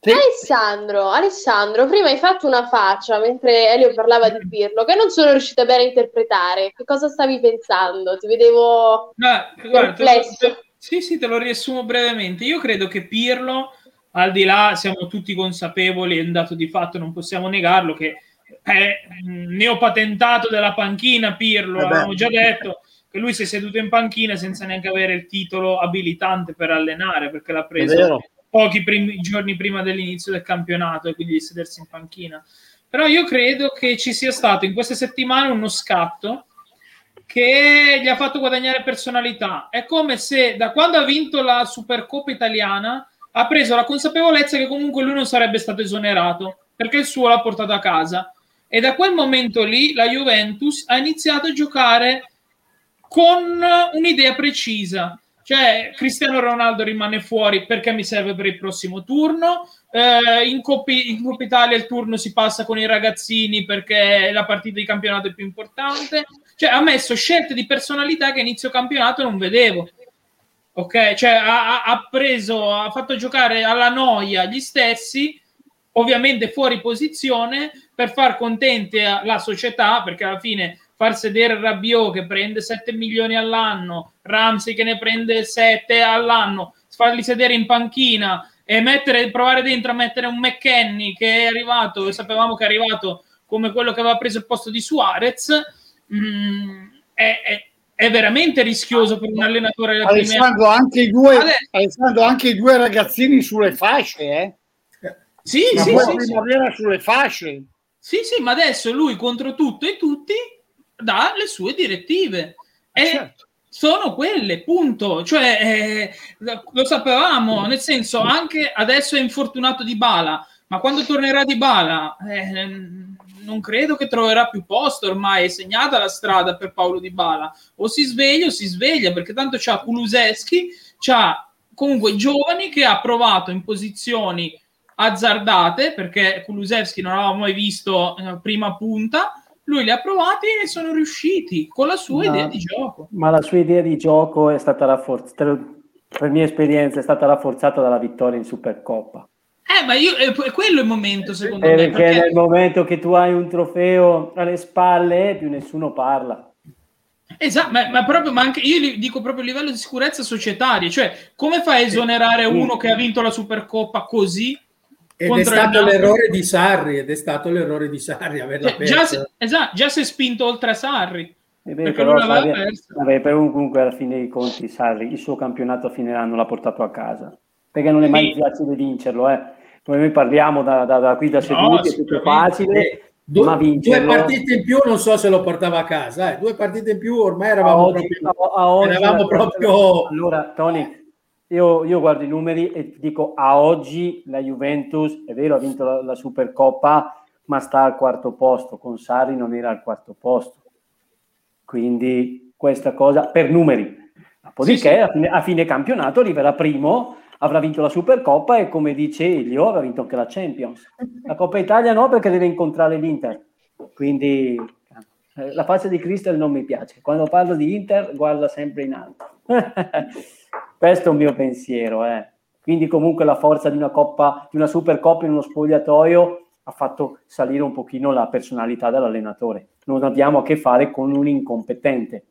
[SPEAKER 7] Sì.
[SPEAKER 1] Alessandro, Alessandro, prima hai fatto una faccia mentre Elio parlava di Pirlo che non sono riuscita bene a interpretare. Che cosa stavi pensando? Ti vedevo
[SPEAKER 2] No, guarda,
[SPEAKER 1] perplesso.
[SPEAKER 2] te- sì, sì, te lo riassumo brevemente. Io credo che Pirlo, al di là, siamo tutti consapevoli, è un dato di fatto, non possiamo negarlo, che è neopatentato della panchina Pirlo, abbiamo già detto che lui si è seduto in panchina senza neanche avere il titolo abilitante per allenare, perché l'ha preso pochi primi- giorni prima dell'inizio del campionato e quindi di sedersi in panchina. Però io credo che ci sia stato in queste settimane uno scatto che gli ha fatto guadagnare personalità. È come se da quando ha vinto la Supercoppa italiana ha preso la consapevolezza che comunque lui non sarebbe stato esonerato perché il suo l'ha portato a casa. E da quel momento lì la Juventus ha iniziato a giocare con un'idea precisa. Cioè, Cristiano Ronaldo rimane fuori perché mi serve per il prossimo turno. Eh, in, Coppa, in Coppa Italia il turno si passa con i ragazzini perché la partita di campionato è più importante. Cioè, ha messo scelte di personalità che inizio campionato non vedevo. Ok, cioè ha- ha preso, ha fatto giocare alla noia gli stessi, ovviamente fuori posizione, per far contente la società, perché alla fine far sedere Rabiot che prende 7 milioni all'anno, Ramsey che ne prende 7 all'anno, farli sedere in panchina e mettere, provare dentro a mettere un McKenny che è arrivato, sapevamo che è arrivato come quello che aveva preso il posto di Suarez, mm, è, è- è veramente rischioso per un allenatore della prima
[SPEAKER 7] Alessandro anche i due. Alessandro, anche i due ragazzini sulle fasce eh?
[SPEAKER 2] Sì,
[SPEAKER 7] Ma
[SPEAKER 2] sì, sì, sì.
[SPEAKER 7] sulle fasce
[SPEAKER 2] Sì, sì, ma adesso lui contro tutto e tutti dà le sue direttive. E
[SPEAKER 7] Certo.
[SPEAKER 2] sono quelle, punto. Cioè, eh, lo sapevamo, nel senso, anche adesso è infortunato di Bala, ma quando tornerà di Bala, non credo che troverà più posto ormai, è segnata la strada per Paolo Di Bala. O si sveglia o si sveglia, perché tanto c'ha Kuluseschi, c'ha comunque giovani che ha provato in posizioni azzardate, perché Kulusevski non aveva mai visto eh, prima punta, lui li ha provati e sono riusciti con la sua
[SPEAKER 6] Ma-
[SPEAKER 2] idea di gioco.
[SPEAKER 6] Ma la sua idea di gioco è stata rafforzata, per mia esperienza, è stata rafforzata dalla vittoria in Supercoppa.
[SPEAKER 2] Eh, ma io, è, è quello il momento, secondo me.
[SPEAKER 6] Perché
[SPEAKER 2] perché-
[SPEAKER 6] nel momento che tu hai un trofeo alle spalle, più nessuno parla.
[SPEAKER 2] Esatto, ma, ma proprio, ma anche io dico proprio a livello di sicurezza societaria, cioè come fai a esonerare uno che ha vinto la Supercoppa così?
[SPEAKER 4] Ed è stato l'errore di Sarri, ed è stato l'errore di Sarri averla
[SPEAKER 2] Cioè, già, si, esatto, già si è spinto oltre a Sarri.
[SPEAKER 6] E beh,
[SPEAKER 2] Perché
[SPEAKER 6] però,
[SPEAKER 2] non l'aveva
[SPEAKER 6] Sarri-
[SPEAKER 2] persa.
[SPEAKER 6] vabbè, però comunque alla fine dei conti Sarri il suo campionato a fine anno l'ha portato a casa. Perché non è mai
[SPEAKER 2] Sì.
[SPEAKER 6] facile vincerlo, eh. Come noi parliamo da, da- da qui da seduti, è tutto facile,
[SPEAKER 4] Due,
[SPEAKER 6] ma
[SPEAKER 4] due
[SPEAKER 6] vincerlo...
[SPEAKER 4] partite in più non so se lo portava a casa, eh. due partite in più ormai eravamo
[SPEAKER 6] oggi,
[SPEAKER 4] proprio,
[SPEAKER 6] a- oggi
[SPEAKER 4] eravamo proprio
[SPEAKER 6] Allora, Tony, io, io guardo i numeri e dico a oggi la Juventus, è vero, ha vinto la, la Supercoppa, ma sta al quarto posto, con Sarri non era al quarto posto. Quindi questa cosa per numeri. Dopodiché
[SPEAKER 2] Sì, sì.
[SPEAKER 6] A, fine, a fine campionato arriverà primo, avrà vinto la Supercoppa e come dice Elio avrà vinto anche la Champions. La Coppa Italia no perché deve incontrare l'Inter. Quindi eh, la faccia di Crystal non mi piace. Quando parlo di Inter guarda sempre in alto. Questo è un mio pensiero. Eh. quindi comunque la forza di una coppa, di una Supercoppa in uno spogliatoio ha fatto salire un pochino la personalità dell'allenatore. Non abbiamo a che fare con un incompetente.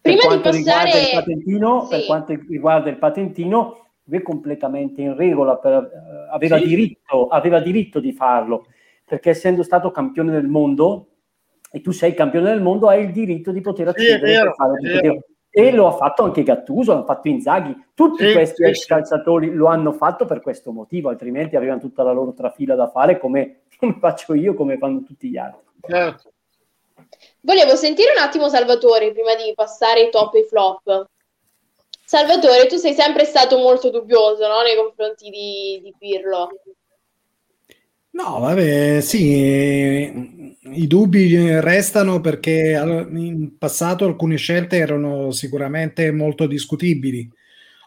[SPEAKER 1] Prima
[SPEAKER 6] per quanto
[SPEAKER 1] passare...
[SPEAKER 6] riguarda il patentino,
[SPEAKER 1] Sì.
[SPEAKER 6] per quanto riguarda il patentino, lui è completamente in regola, per, eh, aveva,
[SPEAKER 2] Sì.
[SPEAKER 6] diritto, aveva diritto di farlo, perché essendo stato campione del mondo, e tu sei campione del mondo, hai il diritto di poter
[SPEAKER 7] Sì,
[SPEAKER 6] accedere tutto
[SPEAKER 7] vero.
[SPEAKER 6] il- E lo ha fatto anche Gattuso, l'ha fatto Inzaghi, tutti
[SPEAKER 7] Sì,
[SPEAKER 6] questi
[SPEAKER 7] sì,
[SPEAKER 6] ex
[SPEAKER 7] sì.
[SPEAKER 6] calciatori lo hanno fatto per questo motivo, altrimenti avevano tutta la loro trafila da fare come, come faccio io, come fanno tutti gli altri.
[SPEAKER 7] Certo.
[SPEAKER 1] Volevo sentire un attimo Salvatore prima di passare ai top e ai flop. Salvatore, tu sei sempre stato molto dubbioso, no, nei confronti di, di Pirlo.
[SPEAKER 3] No, vabbè, sì, i dubbi restano perché in passato alcune scelte erano sicuramente molto discutibili.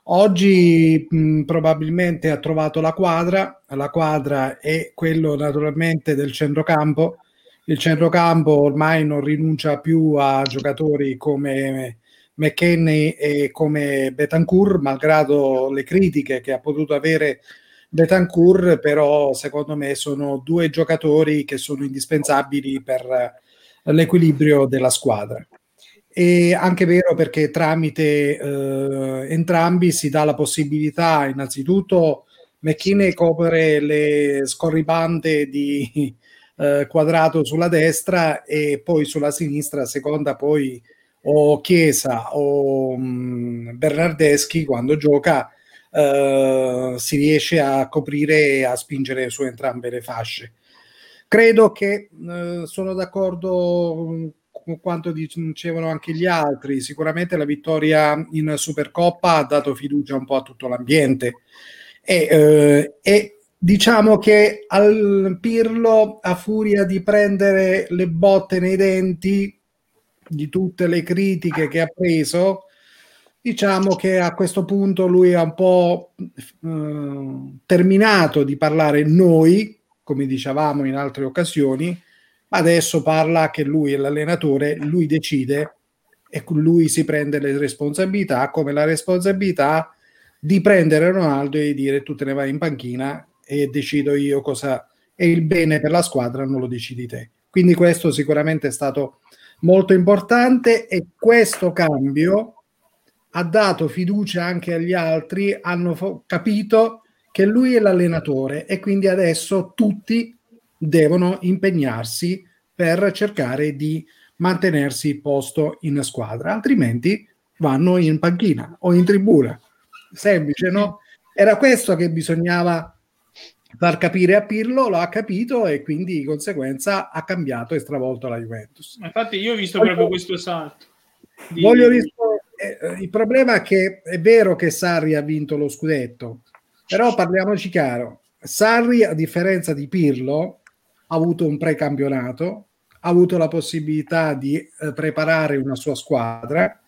[SPEAKER 3] Oggi mh, probabilmente ha trovato la quadra, la quadra è quello naturalmente del centrocampo. Il centrocampo ormai non rinuncia più a giocatori come McKenney e come Betancourt, malgrado le critiche che ha potuto avere Betancourt, però secondo me sono due giocatori che sono indispensabili per eh, l'equilibrio della squadra. E anche vero perché tramite eh, entrambi si dà la possibilità, innanzitutto, McKinney copre le scorribande di eh, quadrato sulla destra e poi sulla sinistra, a seconda poi o Chiesa o Bernardeschi quando gioca eh, si riesce a coprire e a spingere su entrambe le fasce. Credo che eh, sono d'accordo con quanto dicevano anche gli altri. Sicuramente la vittoria in Supercoppa ha dato fiducia un po' a tutto l'ambiente e, eh, e diciamo che al Pirlo, a furia di prendere le botte nei denti di tutte le critiche che ha preso, diciamo che a questo punto lui ha un po' eh, terminato di parlare noi, come dicevamo in altre occasioni, ma adesso parla che lui è l'allenatore, lui decide e lui si prende le responsabilità, come la responsabilità di prendere Ronaldo e di dire tu te ne vai in panchina e decido io cosa è il bene per la squadra, non lo decidi te. Quindi questo sicuramente è stato molto importante e questo cambio ha dato fiducia anche agli altri, hanno fo- capito che lui è l'allenatore e quindi adesso tutti devono impegnarsi per cercare di mantenersi posto in squadra, altrimenti vanno in panchina o in tribuna. Semplice, no? Era questo che bisognava far capire a Pirlo, lo ha capito e quindi di conseguenza ha cambiato e stravolto la Juventus.
[SPEAKER 2] Infatti io ho visto proprio questo salto. Di...
[SPEAKER 3] Voglio rispondere. Eh, il problema è che è vero che Sarri ha vinto lo scudetto, però parliamoci chiaro. Sarri, a differenza di Pirlo, ha avuto un precampionato, ha avuto la possibilità di eh, preparare una sua squadra.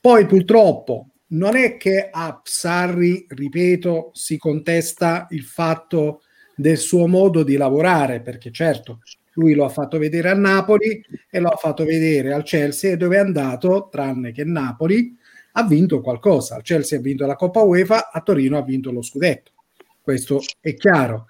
[SPEAKER 3] Poi purtroppo non è che a Sarri, ripeto, si contesta il fatto del suo modo di lavorare, perché certo, lui lo ha fatto vedere a Napoli e lo ha fatto vedere al Chelsea e dove è andato, tranne che Napoli, ha vinto qualcosa. Il Chelsea ha vinto la Coppa UEFA, a Torino ha vinto lo scudetto. Questo è chiaro.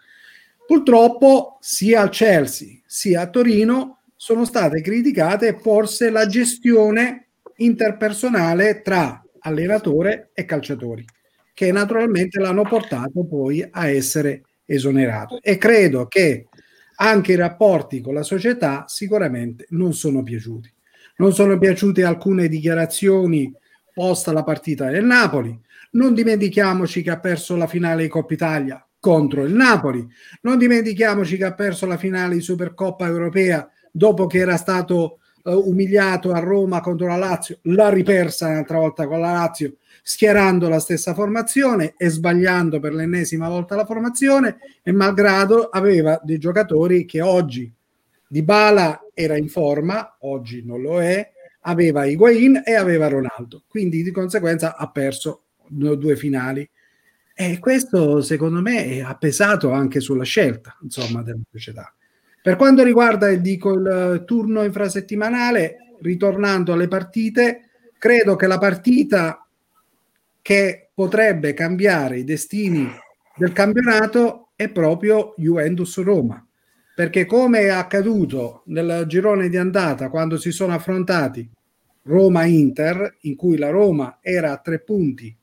[SPEAKER 3] Purtroppo sia al Chelsea sia a Torino sono state criticate forse la gestione interpersonale tra allenatore e calciatori, che naturalmente l'hanno portato poi a essere esonerato. E credo che anche i rapporti con la società sicuramente non sono piaciuti. Non sono piaciute alcune dichiarazioni post la partita del Napoli. Non dimentichiamoci che ha perso la finale di Coppa Italia contro il Napoli. Non dimentichiamoci che ha perso la finale di Supercoppa europea dopo che era stato uh, umiliato a Roma contro la Lazio. L'ha ripersa un'altra volta con la Lazio schierando la stessa formazione e sbagliando per l'ennesima volta la formazione e malgrado aveva dei giocatori che oggi Dybala era in forma, oggi non lo è, aveva Higuain e aveva Ronaldo, quindi di conseguenza ha perso due finali e questo secondo me ha pesato anche sulla scelta insomma della società. Per quanto riguarda dico, il turno infrasettimanale, ritornando alle partite, credo che la partita che potrebbe cambiare i destini del campionato è proprio Juventus-Roma. Perché come è accaduto nel girone di andata quando si sono affrontati Roma-Inter, in cui la Roma era a tre punti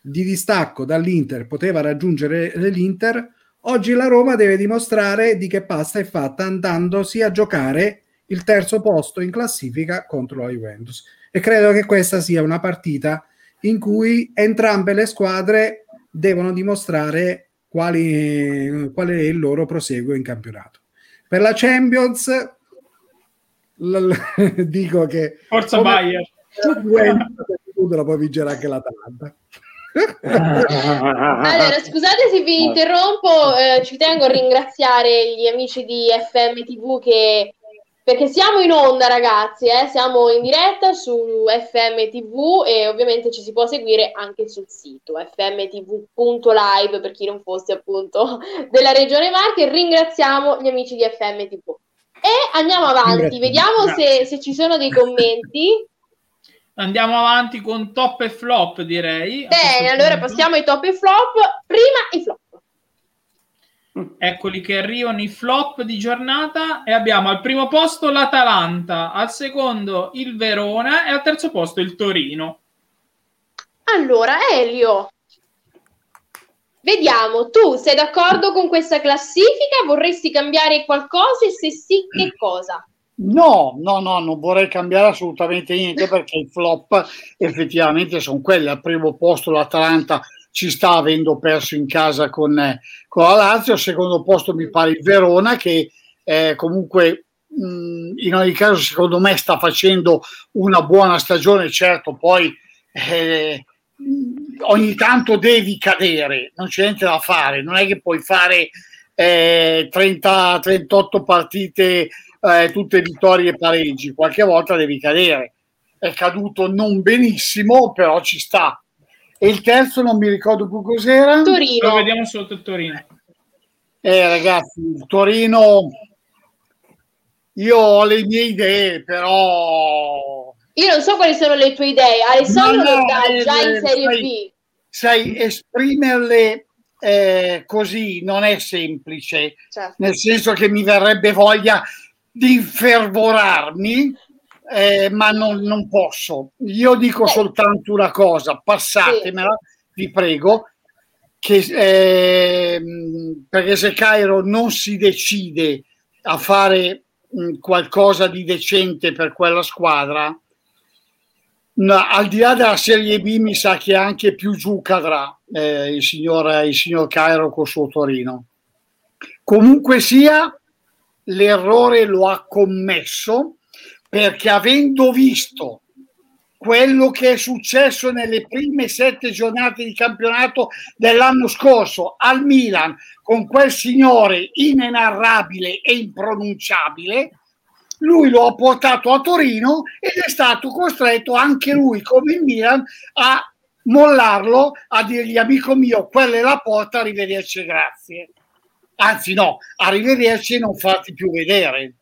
[SPEAKER 3] di distacco dall'Inter, poteva raggiungere l'Inter, oggi la Roma deve dimostrare di che pasta è fatta andandosi a giocare il terzo posto in classifica contro la Juventus. E credo che questa sia una partita in cui entrambe le squadre devono dimostrare quali, qual è il loro proseguo in campionato. Per la Champions l- l- dico che
[SPEAKER 2] Forza Bayern.
[SPEAKER 3] tu la puoi vincere anche l'Atalanta.
[SPEAKER 1] Allora, scusate se vi interrompo, eh, ci tengo a ringraziare gli amici di FM TV che perché siamo in onda, ragazzi, eh? siamo in diretta su FM TV e ovviamente ci si può seguire anche sul sito fmtv.live per chi non fosse appunto della regione Marche. Ringraziamo gli amici di FM TV. E andiamo avanti, vediamo se, se ci sono dei commenti.
[SPEAKER 2] Andiamo avanti con top e flop, direi.
[SPEAKER 1] Bene, allora punto. passiamo ai top e flop. Prima i flop.
[SPEAKER 2] Eccoli che arrivano i flop di giornata e abbiamo al primo posto l'Atalanta, al secondo il Verona e al terzo posto il Torino.
[SPEAKER 1] Allora, Elio, vediamo, tu sei d'accordo con questa classifica? Vorresti cambiare qualcosa e se sì, che cosa?
[SPEAKER 7] No, no, no, non vorrei cambiare assolutamente niente perché i flop effettivamente sono quelli. Al primo posto l'Atalanta ci sta avendo perso in casa con, eh, con la Lazio, al secondo posto mi pare il Verona che eh, comunque mh, in ogni caso secondo me sta facendo una buona stagione, certo poi eh, ogni tanto devi cadere, non c'è niente da fare, non è che puoi fare eh, 30, 38 partite, eh, tutte vittorie e pareggi, qualche volta devi cadere. È caduto non benissimo, però ci sta e il terzo non mi ricordo più cos'era.
[SPEAKER 2] Torino. Lo vediamo sotto il Torino.
[SPEAKER 7] Eh, ragazzi, il Torino. Io ho le mie idee, però.
[SPEAKER 1] Io non so quali sono le tue idee. Alessandro no, no, lo già in Serie
[SPEAKER 7] sai,
[SPEAKER 1] B.
[SPEAKER 7] Sai, esprimerle eh, così non è semplice, certo. nel senso che mi verrebbe voglia di infervorarmi eh, ma non, non, posso. Io dico eh. soltanto una cosa, passatemela, sì. vi prego, che, eh, perché se Cairo non si decide a fare mh, qualcosa di decente per quella squadra, no, al di là della Serie B mi sa che anche più giù cadrà eh, il, signor, il signor Cairo col suo Torino. Comunque sia, l'errore lo ha commesso perché avendo visto quello che è successo nelle prime sette giornate di campionato dell'anno scorso al Milan con quel signore inenarrabile e impronunciabile, lui lo ha portato a Torino ed è stato costretto anche lui, come il Milan, a mollarlo, a dirgli amico mio, quella è la porta, arrivederci, grazie. Anzi no, arrivederci e non farti più vedere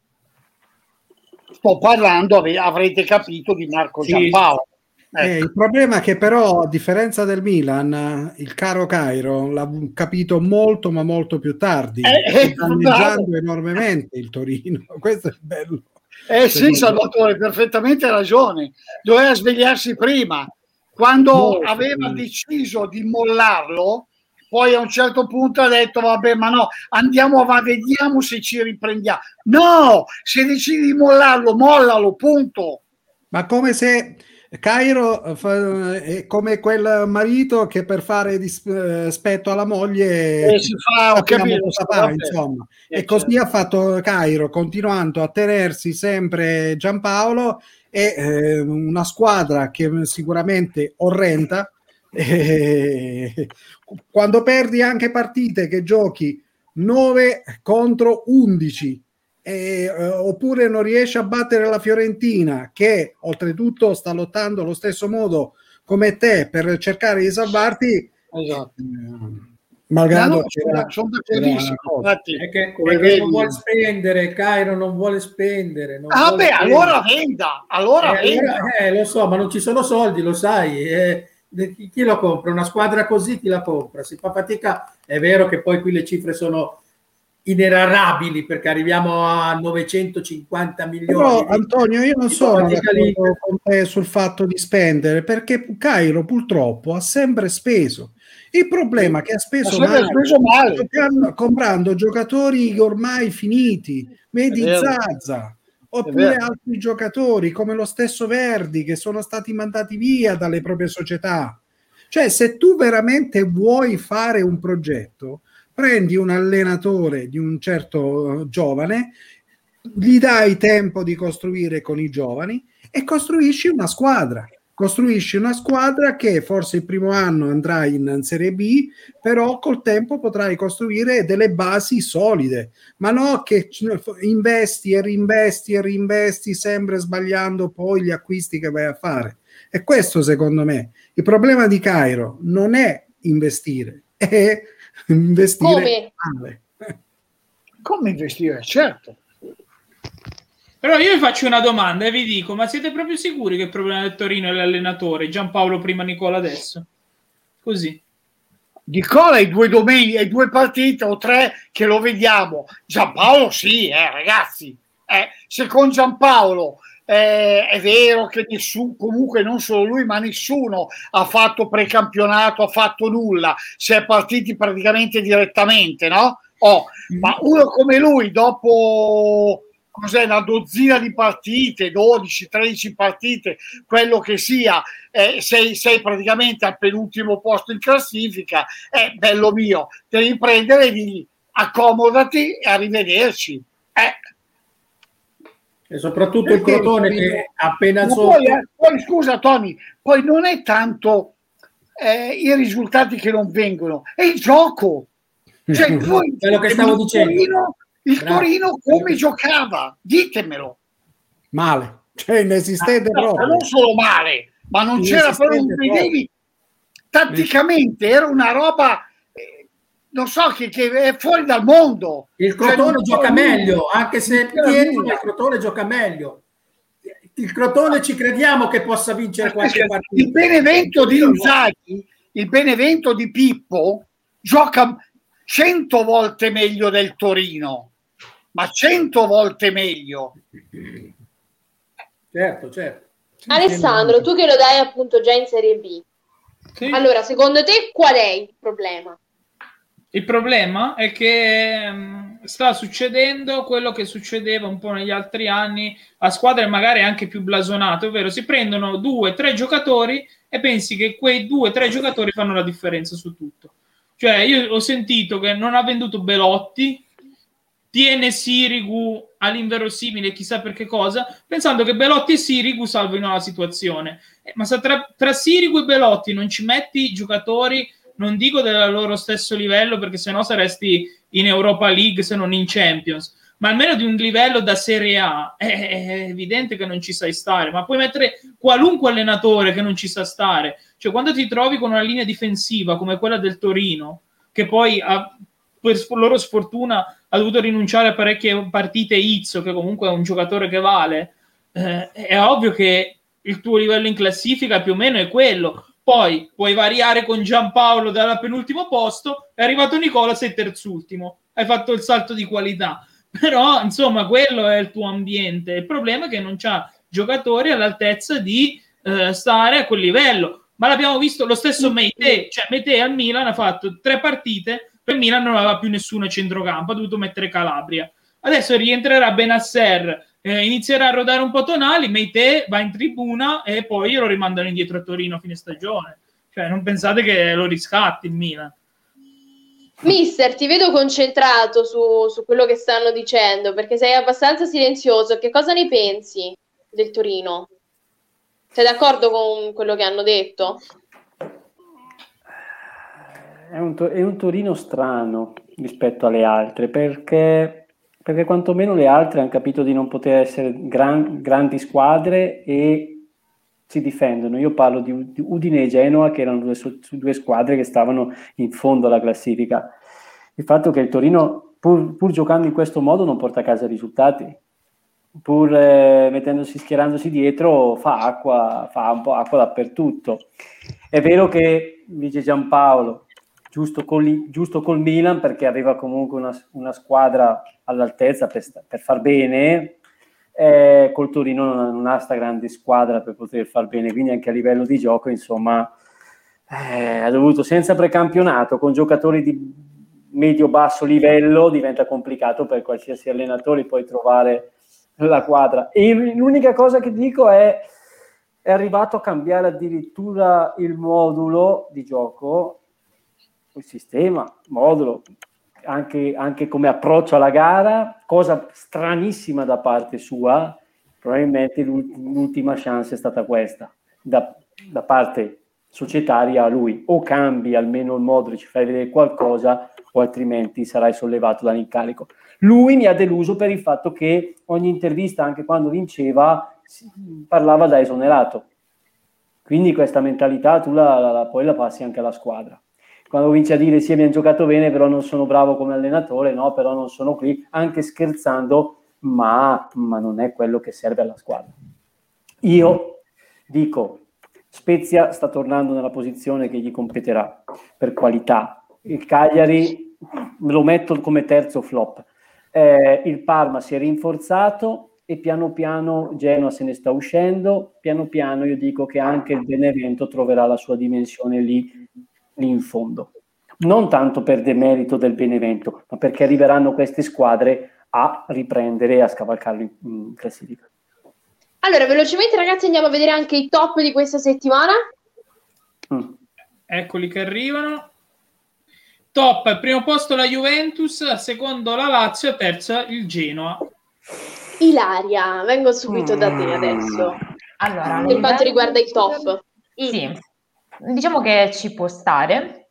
[SPEAKER 7] sto parlando, avrete capito, di Marco sì. Giampaolo.
[SPEAKER 3] Ecco. Eh, il problema è che però, a differenza del Milan, il caro Cairo l'ha capito molto, ma molto più tardi, eh, danneggiando enormemente il Torino. Questo è bello.
[SPEAKER 7] Eh sì, Salvatore, hai perfettamente ragione. Doveva svegliarsi prima. Quando molto aveva prima. deciso di mollarlo, poi a un certo punto ha detto vabbè ma no andiamo avanti vediamo se ci riprendiamo no se decidi di mollarlo mollalo punto
[SPEAKER 3] ma come se Cairo è come quel marito che per fare dispetto alla moglie
[SPEAKER 7] eh, si fa, ho capito,
[SPEAKER 3] fa, insomma. Eh, e così certo. ha fatto Cairo continuando a tenersi sempre Giampaolo e eh, una squadra che sicuramente orrenda eh, quando perdi anche partite che giochi 9 contro 11 eh, oppure non riesci a battere la Fiorentina che oltretutto sta lottando allo stesso modo come te per cercare di salvarti
[SPEAKER 7] esatto. Eh,
[SPEAKER 3] malgrado no,
[SPEAKER 4] no, sono, d'accordissimo infatti è che, è che non vuole spendere Cairo non vuole spendere non
[SPEAKER 7] ah beh allora venda allora,
[SPEAKER 4] eh,
[SPEAKER 7] venda.
[SPEAKER 4] eh, lo so ma non ci sono soldi lo sai eh, chi lo compra? Una squadra così chi la compra? Si fa fatica, è vero che poi qui le cifre sono inerarrabili perché arriviamo a 950 milioni.
[SPEAKER 3] Però Antonio, io non sono d'accordo con te sul fatto di spendere perché Cairo purtroppo ha sempre speso. Il problema è che ha speso, male, speso male. Giocando, comprando giocatori ormai finiti, vedi Zazza, oppure altri giocatori come lo stesso Verdi che sono stati mandati via dalle proprie società. Cioè, se tu veramente vuoi fare un progetto, prendi un allenatore di un certo eh, giovane, gli dai tempo di costruire con i giovani e costruisci una squadra. Costruisci una squadra che forse il primo anno andrà in Serie B, però col tempo potrai costruire delle basi solide, ma no che investi e reinvesti e reinvesti sempre sbagliando poi gli acquisti che vai a fare. E questo secondo me il problema di Cairo non è investire, è investire
[SPEAKER 7] Come? male. Come investire? Certo.
[SPEAKER 2] Però io vi faccio una domanda e vi dico, ma siete proprio sicuri che il problema del Torino è l'allenatore? Giampaolo prima, Nicola adesso? Così.
[SPEAKER 7] Nicola hai due domeniche, hai due partite o tre che lo vediamo. Giampaolo sì, eh, ragazzi. Eh, se con Giampaolo eh, è vero che nessuno, comunque non solo lui, ma nessuno ha fatto precampionato, ha fatto nulla, si è partiti praticamente direttamente, no? Oh, ma uno come lui, dopo cos'è, una dozzina di partite, 12, 13 partite, quello che sia, eh, sei, sei, praticamente al penultimo posto in classifica, è eh, bello mio, devi prendere e di accomodati e arrivederci. Eh,
[SPEAKER 4] e soprattutto il Crotone che appena sotto...
[SPEAKER 7] Poi, eh, poi, scusa Tony, poi non è tanto eh, i risultati che non vengono, è il gioco. Cioè,
[SPEAKER 4] quello che stavo dicendo.
[SPEAKER 7] Torino, il Bravo. Torino come giocava? Ditemelo.
[SPEAKER 3] Male, cioè inesistente no, proprio.
[SPEAKER 7] Non solo male, ma non c'era proprio un vedevi tatticamente era una roba non so, che, che, è fuori dal mondo.
[SPEAKER 4] Il cioè, Crotone cioè, gioca meglio, anche se dietro il Crotone gioca meglio. Il Crotone ci crediamo che possa vincere qualche partita.
[SPEAKER 7] Il Benevento di Inzaghi, il Benevento di Pippo gioca cento volte meglio del Torino, ma cento volte meglio.
[SPEAKER 4] Certo, certo.
[SPEAKER 1] Alessandro, tu che lo dai appunto già in Serie B. Sì. Allora, secondo te qual è il problema?
[SPEAKER 2] Il problema è che mh, sta succedendo quello che succedeva un po' negli altri anni a squadre magari anche più blasonate, ovvero si prendono due, tre giocatori e pensi che quei due, tre giocatori fanno la differenza su tutto. Cioè, io ho sentito che non ha venduto Belotti, tiene Sirigu all'inverosimile, chissà per che cosa, pensando che Belotti e Sirigu salvino la situazione. Eh, ma se tra, tra Sirigu e Belotti non ci metti giocatori non dico del loro stesso livello perché sennò saresti in Europa League se non in Champions, ma almeno di un livello da Serie A. È, è evidente che non ci sai stare, ma puoi mettere qualunque allenatore che non ci sa stare. Cioè, quando ti trovi con una linea difensiva come quella del Torino, che poi ha, per loro sfortuna ha dovuto rinunciare a parecchie partite Izzo, che comunque è un giocatore che vale, eh, è ovvio che il tuo livello in classifica più o meno è quello poi puoi variare con Giampaolo dal penultimo posto, è arrivato Nicola, sei terzultimo, hai fatto il salto di qualità. Però, insomma, quello è il tuo ambiente. Il problema è che non c'ha giocatori all'altezza di eh, stare a quel livello. Ma l'abbiamo visto lo stesso Meite, cioè Meite al Milan ha fatto tre partite, per Milan non aveva più nessuno a centrocampo, ha dovuto mettere Calabria. Adesso rientrerà Benasser, eh, inizierà a rodare un po' Tonali, Meite va in tribuna e poi lo rimandano indietro a Torino a fine stagione. Cioè, non pensate che lo riscatti il Milan.
[SPEAKER 1] Mister, ti vedo concentrato su, su, quello che stanno dicendo perché sei abbastanza silenzioso. Che cosa ne pensi del Torino? Sei d'accordo con quello che hanno detto?
[SPEAKER 6] È un, è un Torino strano rispetto alle altre perché perché quantomeno le altre hanno capito di non poter essere gran, grandi squadre e si difendono. Io parlo di, di Udine e Genoa, che erano due, due, squadre che stavano in fondo alla classifica. Il fatto che il Torino, pur, pur giocando in questo modo, non porta a casa risultati, pur eh, mettendosi, schierandosi dietro, fa acqua, fa un po' acqua dappertutto. È vero che, dice Giampaolo, giusto col, giusto col Milan perché aveva comunque una, una squadra all'altezza per, per far bene, eh, col Torino non, non ha sta grande squadra per poter far bene, quindi anche a livello di gioco, insomma, eh, ha dovuto senza precampionato, con giocatori di medio-basso livello, diventa complicato per qualsiasi allenatore poi trovare la quadra. E l'unica cosa che dico è è arrivato a cambiare addirittura il modulo di gioco, il sistema, modulo, anche, anche come approccio alla gara, cosa stranissima da parte sua, probabilmente l'ultima chance è stata questa, da, da parte societaria a lui, o cambi almeno il modulo, ci fai vedere qualcosa, o altrimenti sarai sollevato dall'incarico. Lui mi ha deluso per il fatto che ogni intervista, anche quando vinceva, parlava da esonerato. Quindi questa mentalità tu la, la, la, poi la passi anche alla squadra. Quando cominci a dire sì, abbiamo giocato bene, però non sono bravo come allenatore, no, però non sono qui, anche scherzando, ma, ma non è quello che serve alla squadra. Io dico, Spezia sta tornando nella posizione che gli competerà per qualità. Il Cagliari lo metto come terzo flop. Eh, il Parma si è rinforzato, e piano piano Genoa se ne sta uscendo, piano piano io dico che anche il Benevento troverà la sua dimensione lì, lì in fondo. Non tanto per demerito del Benevento, ma perché arriveranno queste squadre a riprendere e a scavalcarlo in, in classifica.
[SPEAKER 1] Allora, velocemente ragazzi andiamo a vedere anche i top di questa settimana.
[SPEAKER 2] Mm. Eccoli che arrivano. Top, al primo posto la Juventus, al secondo la Lazio, terza il Genoa.
[SPEAKER 1] Ilaria, vengo subito da te mm. adesso. Allora, per quanto riguarda il top.
[SPEAKER 5] Sì, diciamo che ci può stare.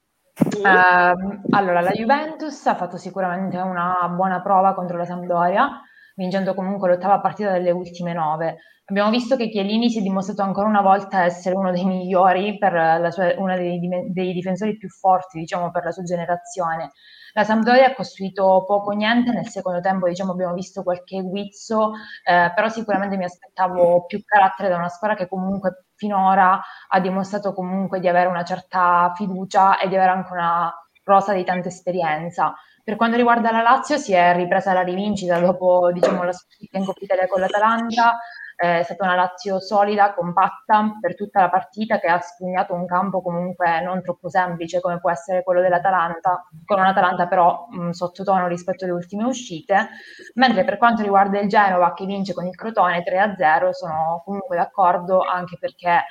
[SPEAKER 5] Mm. Uh, allora, la Juventus ha fatto sicuramente una buona prova contro la Sampdoria, vincendo comunque l'ottava partita delle ultime nove. Abbiamo visto che Chiellini si è dimostrato ancora una volta essere uno dei migliori, per sua, uno dei, dei, difensori più forti, diciamo, per la sua generazione. La Sampdoria ha costruito poco o niente, nel secondo tempo diciamo, abbiamo visto qualche guizzo, eh, però sicuramente mi aspettavo più carattere da una squadra che comunque finora ha dimostrato comunque di avere una certa fiducia e di avere anche una rosa di tanta esperienza. Per quanto riguarda la Lazio, si è ripresa la rivincita dopo diciamo, la sconfitta in Coppa Italia con l'Atalanta, è stata una Lazio solida, compatta per tutta la partita che ha spugnato un campo comunque non troppo semplice come può essere quello dell'Atalanta, con un'Atalanta però mh, sottotono rispetto alle ultime uscite, mentre per quanto riguarda il Genova che vince con il Crotone 3-0 sono comunque d'accordo anche perché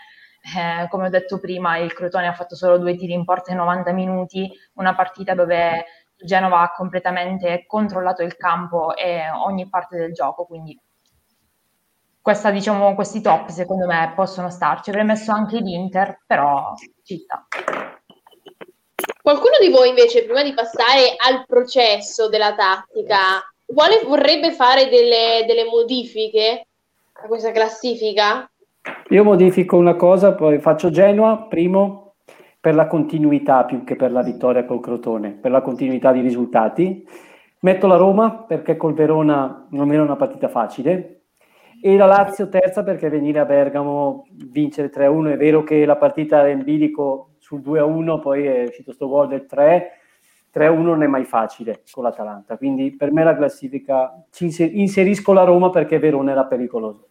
[SPEAKER 5] eh, come ho detto prima il Crotone ha fatto solo due tiri in porta in 90 minuti, una partita dove Genova ha completamente controllato il campo e ogni parte del gioco, quindi questa, diciamo, questi top secondo me possono starci. Avrei messo anche l'Inter, però ci sta.
[SPEAKER 1] Qualcuno di voi invece, prima di passare al processo della tattica, vuole, vorrebbe fare delle, delle modifiche a questa classifica?
[SPEAKER 6] Io modifico una cosa, poi faccio Genoa, primo, per la continuità più che per la vittoria col Crotone, per la continuità di risultati. Metto la Roma perché col Verona non era una partita facile, e la Lazio terza perché venire a Bergamo vincere 3-1 è vero che la partita era in bilico sul 2-1 poi è uscito sto gol del 3 3-1 non è mai facile con l'Atalanta. Quindi per me la classifica inserisco la Roma perché Verona era pericoloso.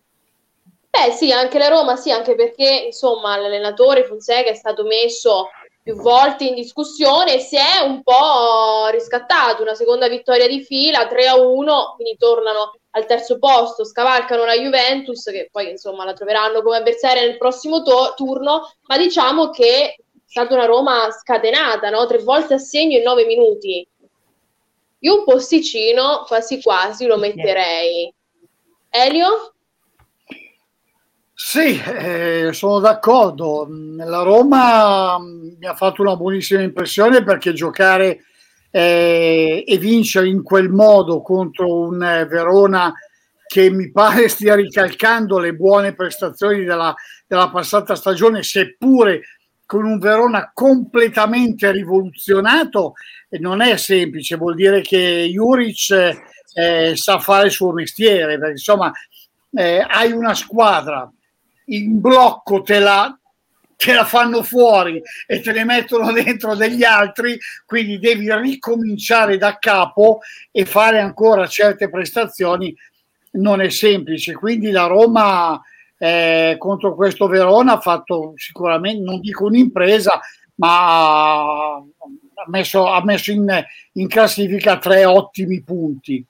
[SPEAKER 1] Beh sì, anche la Roma sì, anche perché insomma l'allenatore Fonseca è stato messo più volte in discussione, si è un po' riscattato, una seconda vittoria di fila, 3 a 1, quindi tornano al terzo posto, scavalcano la Juventus, che poi insomma la troveranno come avversaria nel prossimo to- turno, ma diciamo che è stata una Roma scatenata, no? tre volte a segno in nove minuti. Io un posticino quasi quasi lo metterei. Elio?
[SPEAKER 7] Sì, eh, sono d'accordo. La Roma mm, mi ha fatto una buonissima impressione perché giocare eh, e vincere in quel modo contro un eh, Verona che mi pare stia ricalcando le buone prestazioni della, della passata stagione, seppure con un Verona completamente rivoluzionato, non è semplice, vuol dire che Juric eh, sa fare il suo mestiere, perché insomma eh, hai una squadra in blocco, te la, te la fanno fuori e te ne mettono dentro degli altri, quindi devi ricominciare da capo e fare ancora certe prestazioni non è semplice. Quindi la Roma eh, contro questo Verona ha fatto sicuramente, non dico un'impresa, ma ha messo, ha messo in, in classifica tre ottimi punti.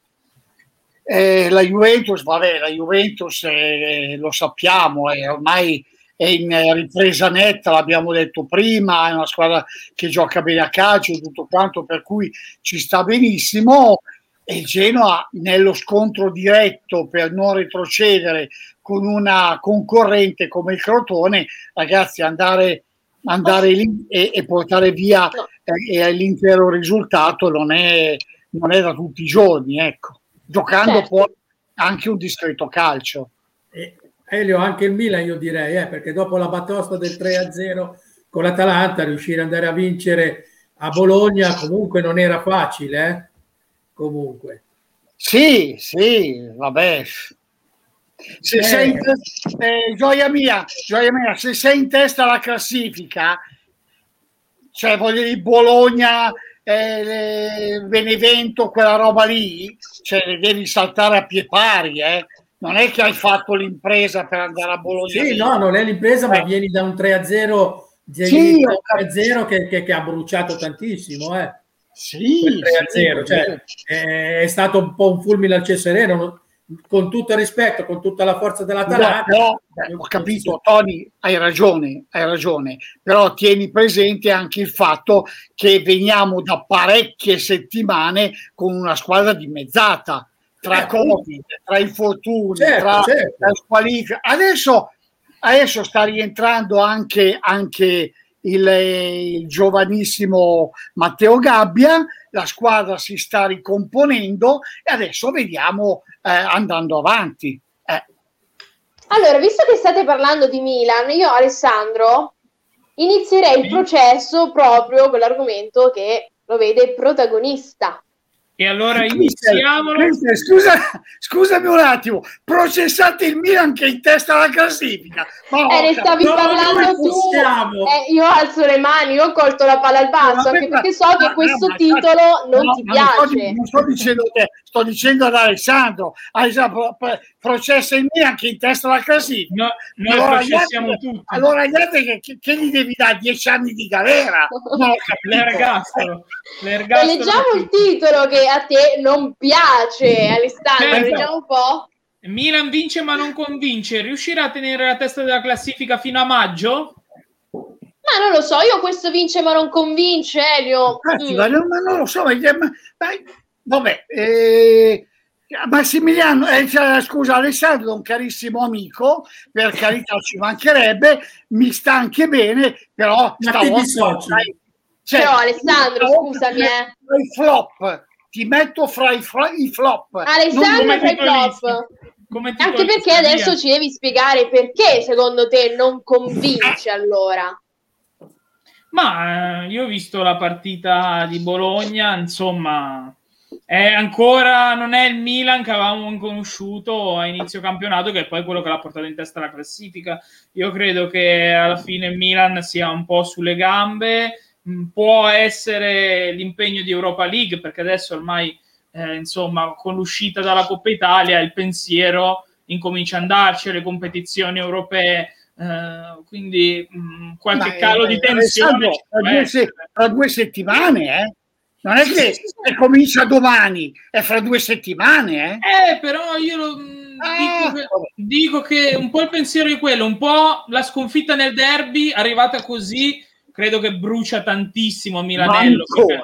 [SPEAKER 7] Eh, la Juventus, vabbè, la Juventus eh, lo sappiamo, è ormai è in ripresa netta, l'abbiamo detto prima, è una squadra che gioca bene a calcio, tutto quanto, per cui ci sta benissimo. E il Genoa nello scontro diretto per non retrocedere con una concorrente come il Crotone, ragazzi, andare, andare lì e, e portare via eh, l'intero risultato non è, non è da tutti i giorni, ecco giocando certo. poi anche un discreto calcio.
[SPEAKER 4] E, Elio, anche il Milan io direi, eh, perché dopo la batosta del 3-0 con l'Atalanta riuscire ad andare a vincere a Bologna comunque non era facile, eh? comunque.
[SPEAKER 7] Sì, sì, vabbè. Se eh. sei in testa, eh, gioia, mia, gioia mia, se sei in testa alla classifica, cioè voglio dire Bologna, eh, Benevento, quella roba lì, cioè devi saltare a pie pari, eh. Non è che hai fatto l'impresa per andare a Bologna.
[SPEAKER 4] Sì, no, non è l'impresa, eh. ma vieni da un 3-0, sì, 3-0 che, che, che, ha bruciato tantissimo, eh.
[SPEAKER 7] Sì,
[SPEAKER 4] 3-0, sì, cioè, è, è, stato un po' un fulmine al sereno con tutto il rispetto, con tutta la forza dell'Atalanta.
[SPEAKER 7] No, no, ho capito, Tony, hai ragione, hai ragione, però tieni presente anche il fatto che veniamo da parecchie settimane con una squadra dimezzata tra eh, Covid, tra infortuni, certo, tra certo. la squalifica. Adesso, adesso sta rientrando anche, anche il, il giovanissimo Matteo Gabbia, la squadra si sta ricomponendo e adesso vediamo eh, andando avanti. Eh.
[SPEAKER 1] Allora, visto che state parlando di Milan, io Alessandro inizierei il processo proprio con l'argomento che lo vede protagonista.
[SPEAKER 2] E allora iniziamo.
[SPEAKER 7] Scusa, scusami un attimo, processate il Milan che è in testa alla classifica.
[SPEAKER 1] Ma eh, ne stavi no, parlando tu. Eh, io alzo le mani, io ho colto la palla al basso, no, anche perché so che no, questo titolo non ti piace.
[SPEAKER 7] Non sto, dicendo te, sto dicendo ad Alessandro. Alessandro processa il Milan che è in testa alla classifica.
[SPEAKER 2] No, noi allora, processiamo altri, tutti.
[SPEAKER 7] Allora gli altri che, che, gli devi dare? Dieci anni di galera?
[SPEAKER 2] No, l'ergastolo.
[SPEAKER 1] l'ergastolo. Leggiamo il titolo che a te non piace, Alessandro. Certo. Vediamo un po'.
[SPEAKER 2] Milan vince ma non convince. Riuscirà a tenere la testa della classifica fino a maggio?
[SPEAKER 1] Ma non lo so, io questo vince ma non convince, Elio.
[SPEAKER 7] Infatti, mm. ma, non, ma, non, lo so, ma, ma vabbè, eh, Massimiliano, eh, cioè, scusa Alessandro, un carissimo amico, per carità ci mancherebbe, mi sta anche bene, però
[SPEAKER 1] stavolta, cioè, Però Alessandro, scusami, eh.
[SPEAKER 7] I flop, ti metto fra i, fra i flop.
[SPEAKER 1] Alessandro fra i flop. Anche perché adesso ci devi spiegare perché secondo te non convince allora.
[SPEAKER 2] Ma eh, io ho visto la partita di Bologna, insomma, è ancora non è il Milan che avevamo conosciuto a inizio campionato, che è poi quello che l'ha portato in testa alla classifica. Io credo che alla fine il Milan sia un po' sulle gambe Mm, può essere l'impegno di Europa League, perché adesso ormai, eh, insomma, con l'uscita dalla Coppa Italia il pensiero incomincia ad andarci alle competizioni europee. Uh, quindi mh, mm, qualche Ma, calo di tensione
[SPEAKER 7] tra due, se, tra due, settimane eh? Non è che sì, comincia domani è fra due settimane
[SPEAKER 2] eh, eh però io lo, mm, ah, dico, che, dico, che, un po' il pensiero è quello un po' la sconfitta nel derby arrivata così credo che brucia tantissimo a Milanello.
[SPEAKER 7] Perché,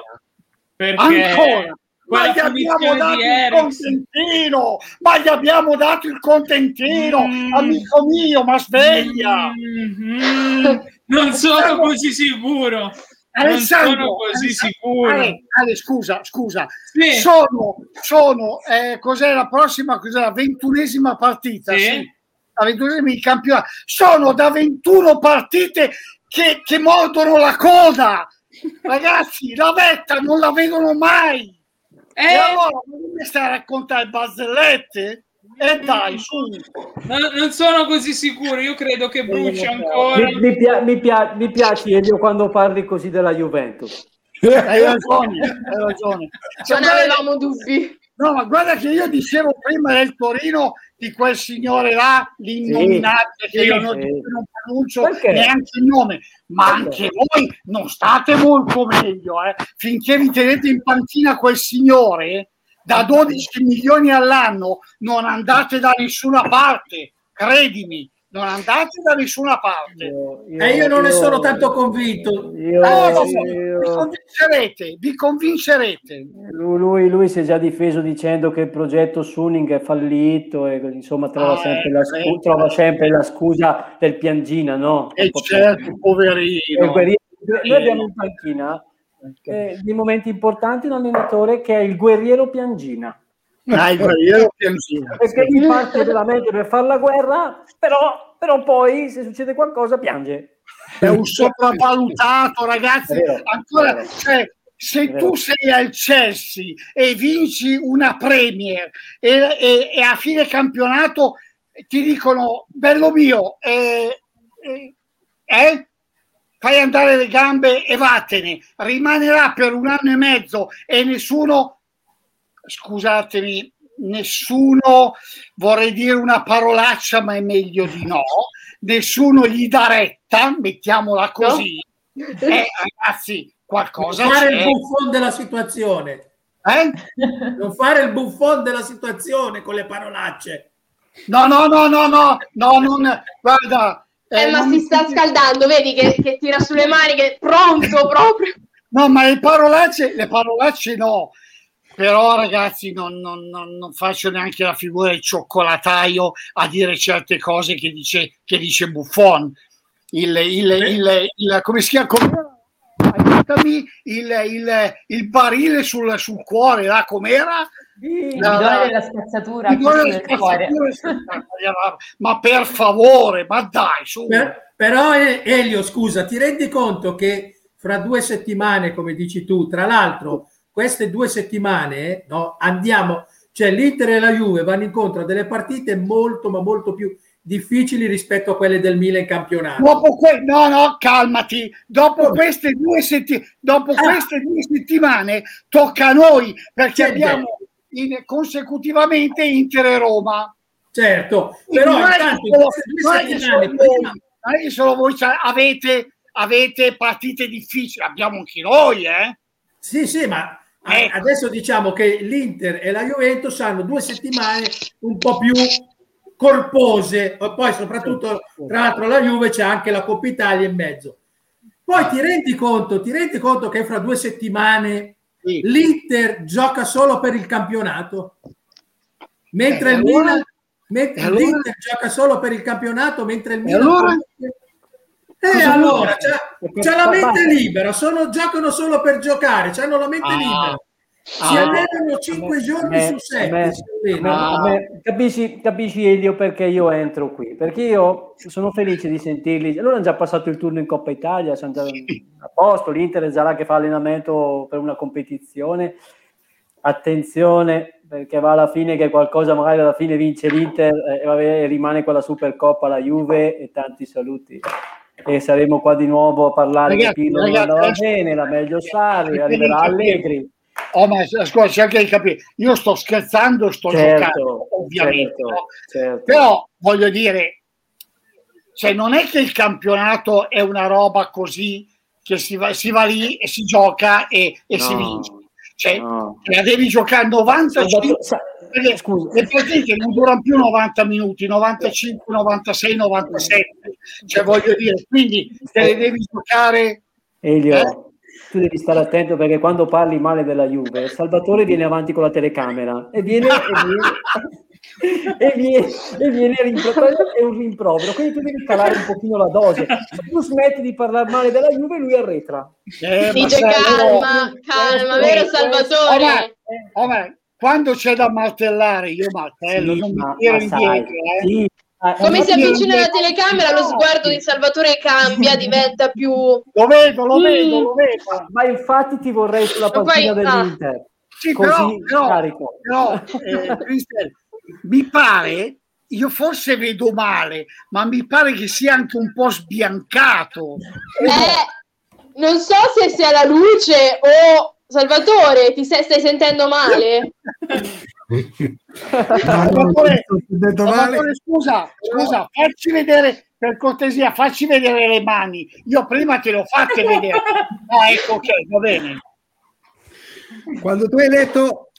[SPEAKER 7] perché ancora. Ma gli abbiamo dato il contentino, ma gli abbiamo dato il contentino, mm. amico mio, ma sveglia.
[SPEAKER 2] Mm-hmm. Non sono così sicuro. Alessandro, non sono così sicuro.
[SPEAKER 7] Ale, Ale, scusa, scusa. Sì. Sono, sono eh, cos'è la prossima? Cos'è la ventunesima partita? Sì. sì. La ventunesima di campionato. Sono da 21 partite che, che mordono la coda. Ragazzi, la vetta non la vedono mai. Eh, e allora, come stai a raccontare barzellette? E dai, su.
[SPEAKER 2] No, non sono così sicuro, io credo che bruci ancora.
[SPEAKER 6] Mi, mi, pia- mi, pia- mi piace Elio quando parli così della Juventus.
[SPEAKER 7] Hai ragione, hai ragione.
[SPEAKER 1] Non avevamo dubbi.
[SPEAKER 7] No, ma guarda che io dicevo prima del Torino di quel signore là, l'innominabile,
[SPEAKER 6] Sì,
[SPEAKER 7] che io non,
[SPEAKER 6] sì.
[SPEAKER 7] non pronuncio
[SPEAKER 6] Perché?
[SPEAKER 7] neanche il nome, ma
[SPEAKER 6] Perché?
[SPEAKER 7] anche voi non state molto meglio, eh? finché vi tenete in panchina quel signore da 12 milioni all'anno, non andate da nessuna parte, credimi, non andate da nessuna parte.
[SPEAKER 4] E io non ne sono tanto convinto.
[SPEAKER 6] Io,
[SPEAKER 7] No, no, vi
[SPEAKER 6] io-
[SPEAKER 7] convincerete, vi convincerete.
[SPEAKER 6] Lui, lui- lui si è già difeso dicendo che il progetto Suning è fallito e insomma trova,
[SPEAKER 7] Ah,
[SPEAKER 6] sempre, la,
[SPEAKER 7] eh,
[SPEAKER 6] scu-
[SPEAKER 7] eh,
[SPEAKER 6] trova
[SPEAKER 7] eh,
[SPEAKER 6] sempre la scusa del piangina, no?
[SPEAKER 7] E certo,
[SPEAKER 6] Eh,
[SPEAKER 7] poverino.
[SPEAKER 6] guerriero- Noi abbiamo in panchina eh, di momenti importanti un allenatore che è il guerriero piangina.
[SPEAKER 7] Dai, guerriero piangina.
[SPEAKER 6] Perché gli parte veramente per fare la guerra, però, però poi se succede qualcosa piange.
[SPEAKER 7] È un sopravvalutato, ragazzi.
[SPEAKER 6] Vero,
[SPEAKER 7] Ancora,
[SPEAKER 6] vero.
[SPEAKER 7] cioè, se tu sei al Chelsea e vinci una Premier e, e- e a fine campionato ti dicono, bello mio, eh, eh, eh, fai andare le gambe e vattene, rimanerà per un anno e mezzo e nessuno, scusatemi, nessuno, vorrei dire una parolaccia, ma è meglio di no, nessuno gli dà retta, mettiamola così. Eh, ragazzi, qualcosa
[SPEAKER 4] Non fare
[SPEAKER 7] c'è.
[SPEAKER 4] il buffon della situazione.
[SPEAKER 7] Eh?
[SPEAKER 4] Non fare il buffon della situazione con le parolacce.
[SPEAKER 7] No, no, no, no, no, no, non, guarda.
[SPEAKER 1] Eh, ma
[SPEAKER 7] non
[SPEAKER 1] si sta scaldando, vedi che, che tira sulle maniche, pronto proprio.
[SPEAKER 7] No, ma le parolacce, le parolacce no. Però ragazzi non, non- non- non faccio neanche la figura del cioccolataio a dire certe cose che dice, che dice Buffon. Il, il, il, il- come si chiama? Com'era? Aiutami, il, il, il barile sul, sul cuore, là, com'era?
[SPEAKER 5] Il
[SPEAKER 7] La-
[SPEAKER 5] bidone
[SPEAKER 7] la-
[SPEAKER 5] della spazzatura,
[SPEAKER 7] cuore. ma per favore, ma dai, su.
[SPEAKER 4] Per- però Elio, scusa, ti rendi conto che fra due settimane, come dici tu, tra l'altro, queste due settimane no, andiamo, cioè l'Inter e la Juve vanno incontro a delle partite molto, ma molto più difficili rispetto a quelle del Milan in campionato.
[SPEAKER 7] Dopo que- no, no, calmati. Dopo
[SPEAKER 4] Come?
[SPEAKER 7] queste due, setti- dopo
[SPEAKER 4] Ah.
[SPEAKER 7] queste due settimane tocca a noi perché
[SPEAKER 4] Sì,
[SPEAKER 7] abbiamo in- consecutivamente Inter e Roma.
[SPEAKER 4] Certo, però
[SPEAKER 7] non
[SPEAKER 4] intanto
[SPEAKER 7] è che solo voi- che solo voi avete, avete partite difficili, abbiamo anche noi, eh?
[SPEAKER 4] Sì, sì, ma
[SPEAKER 7] Ecco.
[SPEAKER 4] adesso diciamo che l'Inter e la Juventus hanno due settimane un po' più corpose, e poi soprattutto tra l'altro la Juve c'è anche la Coppa Italia in mezzo. Poi ti rendi conto, ti rendi conto che fra due settimane
[SPEAKER 7] Sì.
[SPEAKER 4] l'Inter gioca solo per il campionato, mentre
[SPEAKER 7] E
[SPEAKER 4] il
[SPEAKER 7] allora?
[SPEAKER 4] Milan mentre
[SPEAKER 7] E allora?
[SPEAKER 4] l'Inter gioca solo per il campionato, mentre il
[SPEAKER 7] E
[SPEAKER 4] Milan
[SPEAKER 7] allora?
[SPEAKER 4] eh, allora, c'è, c'è la mente libera, sono, giocano solo per giocare, hanno la mente
[SPEAKER 7] Ah.
[SPEAKER 4] libera. Si
[SPEAKER 7] Ah.
[SPEAKER 4] allenano 5 giorni
[SPEAKER 6] A me-
[SPEAKER 4] su
[SPEAKER 6] a
[SPEAKER 4] 7.
[SPEAKER 6] me- a me- a me- capisci, capisci Elio perché io entro qui? Perché io sono felice di sentirli. Loro hanno già passato il turno in Coppa Italia, sono già a posto. L'Inter è già là che fa allenamento per una competizione. Attenzione, perché va alla fine che qualcosa magari alla fine vince l'Inter eh, e vabbè, rimane con la Supercoppa la Juve e tanti saluti. E saremo qua di nuovo a parlare
[SPEAKER 7] Ragazzi,
[SPEAKER 6] che Pirlo non
[SPEAKER 7] ragazzi,
[SPEAKER 6] andava
[SPEAKER 7] adesso-
[SPEAKER 6] bene, la meglio Sarri, arriverà. Allegri.
[SPEAKER 7] Oh, ma ascolta, cerca di capire. Io sto scherzando, sto
[SPEAKER 6] Certo,
[SPEAKER 7] giocando, ovviamente.
[SPEAKER 6] certo, certo.
[SPEAKER 7] Però voglio dire, cioè, non è che il campionato è una roba così che si va, si va lì e si gioca e, e si
[SPEAKER 6] No,
[SPEAKER 7] vince. Cioè,
[SPEAKER 6] no.
[SPEAKER 7] la devi giocare 95
[SPEAKER 6] Sa-
[SPEAKER 7] perché
[SPEAKER 6] Scusa.
[SPEAKER 7] le partite non durano più 90 minuti, 95, 96, 97. Cioè, voglio dire, quindi te le devi giocare.
[SPEAKER 6] Elio,
[SPEAKER 7] Eh?
[SPEAKER 6] Tu devi stare attento perché quando parli male della Juve, Salvatore viene avanti con la telecamera e viene e viene, e viene, e viene è un rimprovero, quindi tu devi calare un pochino la dose. Se tu smetti di parlare male della Juve, lui arretra.
[SPEAKER 7] Eh,
[SPEAKER 1] Dice calma, calma, vero
[SPEAKER 7] questo-
[SPEAKER 1] Salvatore?
[SPEAKER 7] Oh, ma quando c'è da martellare, io martello,
[SPEAKER 6] Sì,
[SPEAKER 7] non mi tiro indietro. Eh.
[SPEAKER 6] sì,
[SPEAKER 1] Come
[SPEAKER 6] ma
[SPEAKER 1] si avvicina alla telecamera, lo sguardo di Salvatore cambia, diventa più...
[SPEAKER 7] Lo vedo, lo vedo, lo vedo.
[SPEAKER 6] Ma infatti ti vorrei sulla
[SPEAKER 1] Ma poi-
[SPEAKER 6] panchina
[SPEAKER 1] ah.
[SPEAKER 6] dell'Inter.
[SPEAKER 7] Sì,
[SPEAKER 6] Così
[SPEAKER 7] però,
[SPEAKER 6] carico.
[SPEAKER 7] però eh, mi pare, io forse vedo male, ma mi pare che sia anche un po' sbiancato.
[SPEAKER 1] Eh, non so se sia la luce o Salvatore, ti stai, stai sentendo male?
[SPEAKER 7] Salvatore, scusa, scusa, facci vedere per cortesia, facci vedere le mani. Io prima te l'ho fatte vedere. Ah, ecco, ok, va bene.
[SPEAKER 3] Quando tu hai detto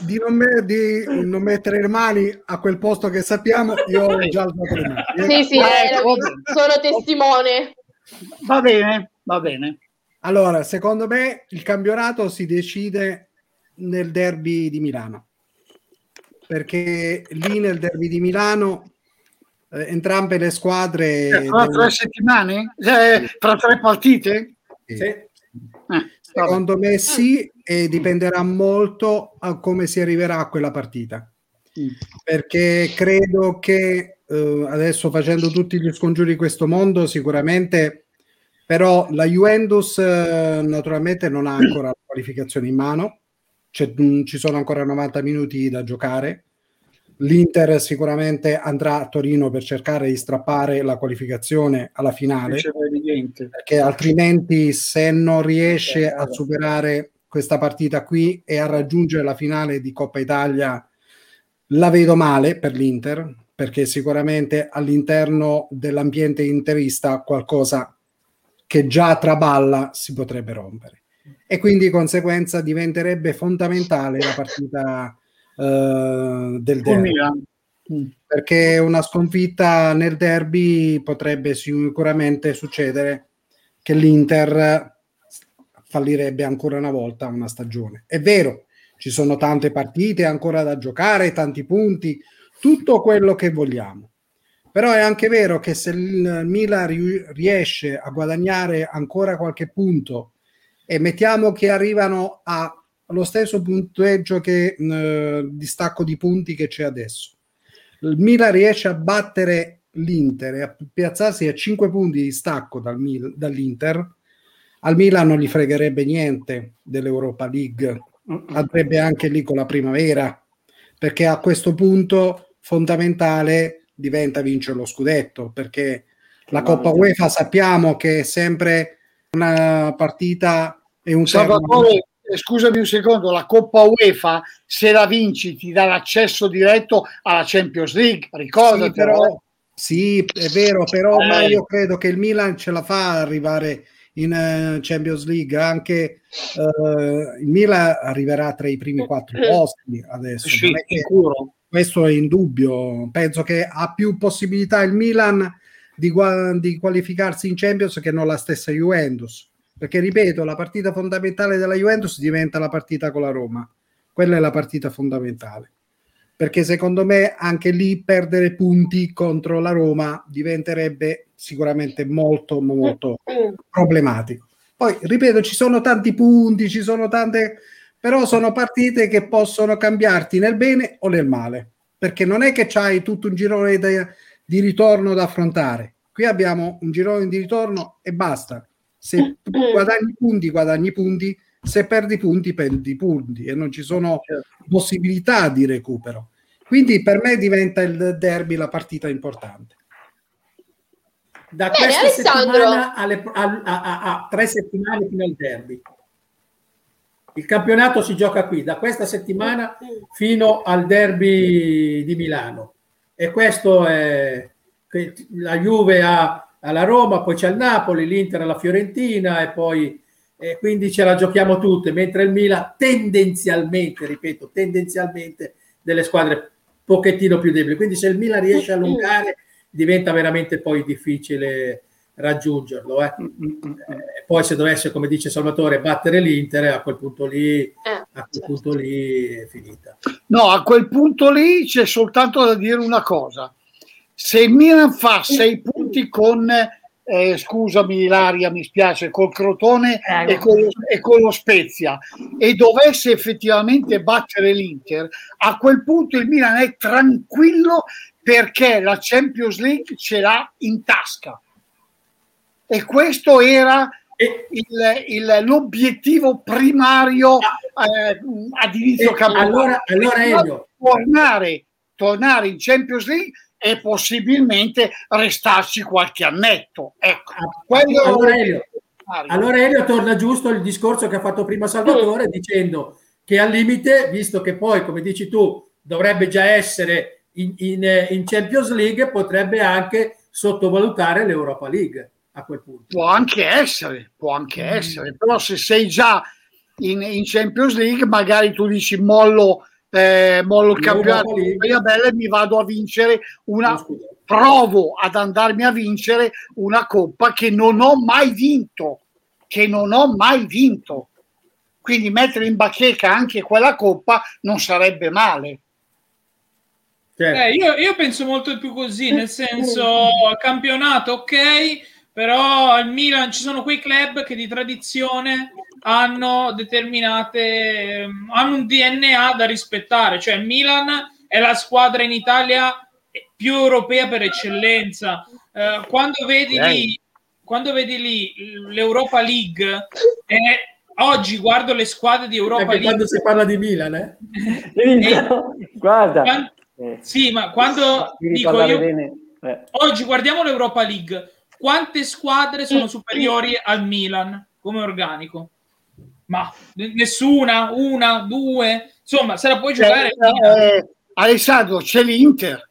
[SPEAKER 3] di non, me, di non, mettere le mani a quel posto che sappiamo, io ho già alzato le mani.
[SPEAKER 1] Sì, sì, ah, ecco, sono testimone.
[SPEAKER 7] Va bene, va bene.
[SPEAKER 3] Allora, secondo me il campionato si decide nel derby di Milano. Perché lì nel derby di Milano eh, entrambe le squadre...
[SPEAKER 7] Eh, fra tre settimane? Eh, fra tre partite?
[SPEAKER 3] Sì. sì. Eh, secondo me sì, e dipenderà molto a come si arriverà a quella partita. Mm. Perché credo che eh, adesso facendo tutti gli scongiuri di questo mondo, sicuramente però la Juventus eh, naturalmente non ha ancora la qualificazione in mano, mh, ci sono ancora 90 minuti da giocare. L'Inter sicuramente andrà a Torino per cercare di strappare la qualificazione alla finale, perché altrimenti se non riesce a superare questa partita qui e a raggiungere la finale di Coppa Italia la vedo male per l'Inter perché sicuramente all'interno dell'ambiente interista qualcosa che già traballa si potrebbe rompere e quindi di conseguenza diventerebbe fondamentale la partita uh, del derby perché una sconfitta nel derby potrebbe sicuramente succedere che l'Inter fallirebbe ancora una volta una stagione. È vero, ci sono tante partite ancora da giocare, tanti punti, tutto quello che vogliamo. Però è anche vero che se il Milan riesce a guadagnare ancora qualche punto e mettiamo che arrivano allo stesso punteggio che eh, distacco di punti che c'è adesso, il Milan riesce a battere l'Inter e a piazzarsi a 5 punti di stacco dal Mil- dall'Inter, al Milan non gli fregherebbe niente dell'Europa League, andrebbe anche lì con la primavera, perché a questo punto fondamentale diventa vincere lo scudetto, perché la Coppa UEFA sappiamo che è sempre una partita e un
[SPEAKER 7] Salvatore, eh, scusami un secondo, la Coppa UEFA se la vinci ti dà l'accesso diretto alla Champions League, ricordati
[SPEAKER 3] sì, però, sì, è vero, però eh. ma io credo che il Milan ce la fa arrivare in uh, Champions League, anche uh, il Milan arriverà tra i primi quattro posti adesso. Sì, questo è in dubbio. Penso che ha più possibilità il Milan di, di qualificarsi in Champions che non la stessa Juventus. Perché ripeto, la partita fondamentale della Juventus diventa la partita con la Roma. Quella è la partita fondamentale perché secondo me anche lì perdere punti contro la Roma diventerebbe sicuramente molto molto problematico. Poi ripeto, ci sono tanti punti, ci sono tante però sono partite che possono cambiarti nel bene o nel male, perché non è che c'hai tutto un girone di, ritorno da affrontare. Qui abbiamo un girone di ritorno e basta. Se guadagni punti, guadagni punti, se perdi punti, perdi punti e non ci sono certo. possibilità di recupero. Quindi per me diventa il derby la partita importante.
[SPEAKER 4] Da Bene, questa Alessandro. settimana alle, a, a, a, tre settimane fino al derby. Il campionato si gioca qui, da questa settimana fino al derby di Milano. E questo è la Juve ha alla Roma, poi c'è il Napoli, l'Inter alla Fiorentina e poi e quindi ce la giochiamo tutte, mentre il Milan tendenzialmente, ripeto, tendenzialmente delle squadre pochettino più deboli. Quindi se il Milan riesce a allungare diventa veramente poi difficile raggiungerlo. Eh. Eh, poi se dovesse, come dice Salvatore, battere l'Inter, a quel punto lì, eh, a quel certo. punto lì è finita.
[SPEAKER 7] No, a quel punto lì c'è soltanto da dire una cosa. Se il Milan fa sei punti con eh, scusami Ilaria, mi spiace, col Crotone e con, lo, e con, lo, Spezia e dovesse effettivamente battere l'Inter, a quel punto il Milan è tranquillo perché la Champions League ce l'ha in tasca. E questo era il, il, l'obiettivo primario eh, ad inizio campionato.
[SPEAKER 4] Allora, allora Elio,
[SPEAKER 7] tornare tornare in Champions League e possibilmente restarci qualche annetto. Ecco, quello
[SPEAKER 4] allora, Elio, allora Elio torna giusto il discorso che ha fatto prima Salvatore dicendo che al limite, visto che poi, come dici tu, dovrebbe già essere in, in, in Champions League, potrebbe anche sottovalutare l'Europa League a quel punto.
[SPEAKER 7] Può anche essere, può anche mm. essere, però se sei già in, in, Champions League, magari tu dici mollo, eh, mollo il campionato di Belle e mi vado a vincere una, provo ad andarmi a vincere una coppa che non ho mai vinto, che non ho mai vinto. Quindi mettere in bacheca anche quella coppa non sarebbe male.
[SPEAKER 2] Certo. Eh, io, io, penso molto più così, nel senso campionato ok, però al Milan ci sono quei club che di tradizione hanno determinate hanno un DNA da rispettare, cioè Milan è la squadra in Italia più europea per eccellenza. Eh, quando, vedi lì, quando vedi lì l'Europa League e oggi guardo le squadre di Europa League
[SPEAKER 4] quando si parla di Milan, eh?
[SPEAKER 6] e, guarda.
[SPEAKER 2] Quando, sì, ma quando dico io, eh. oggi guardiamo l'Europa League quante squadre sono superiori al Milan come organico? Ma nessuna, una, due, insomma, se la puoi giocare.
[SPEAKER 7] Eh, eh, Alessandro, c'è l'Inter.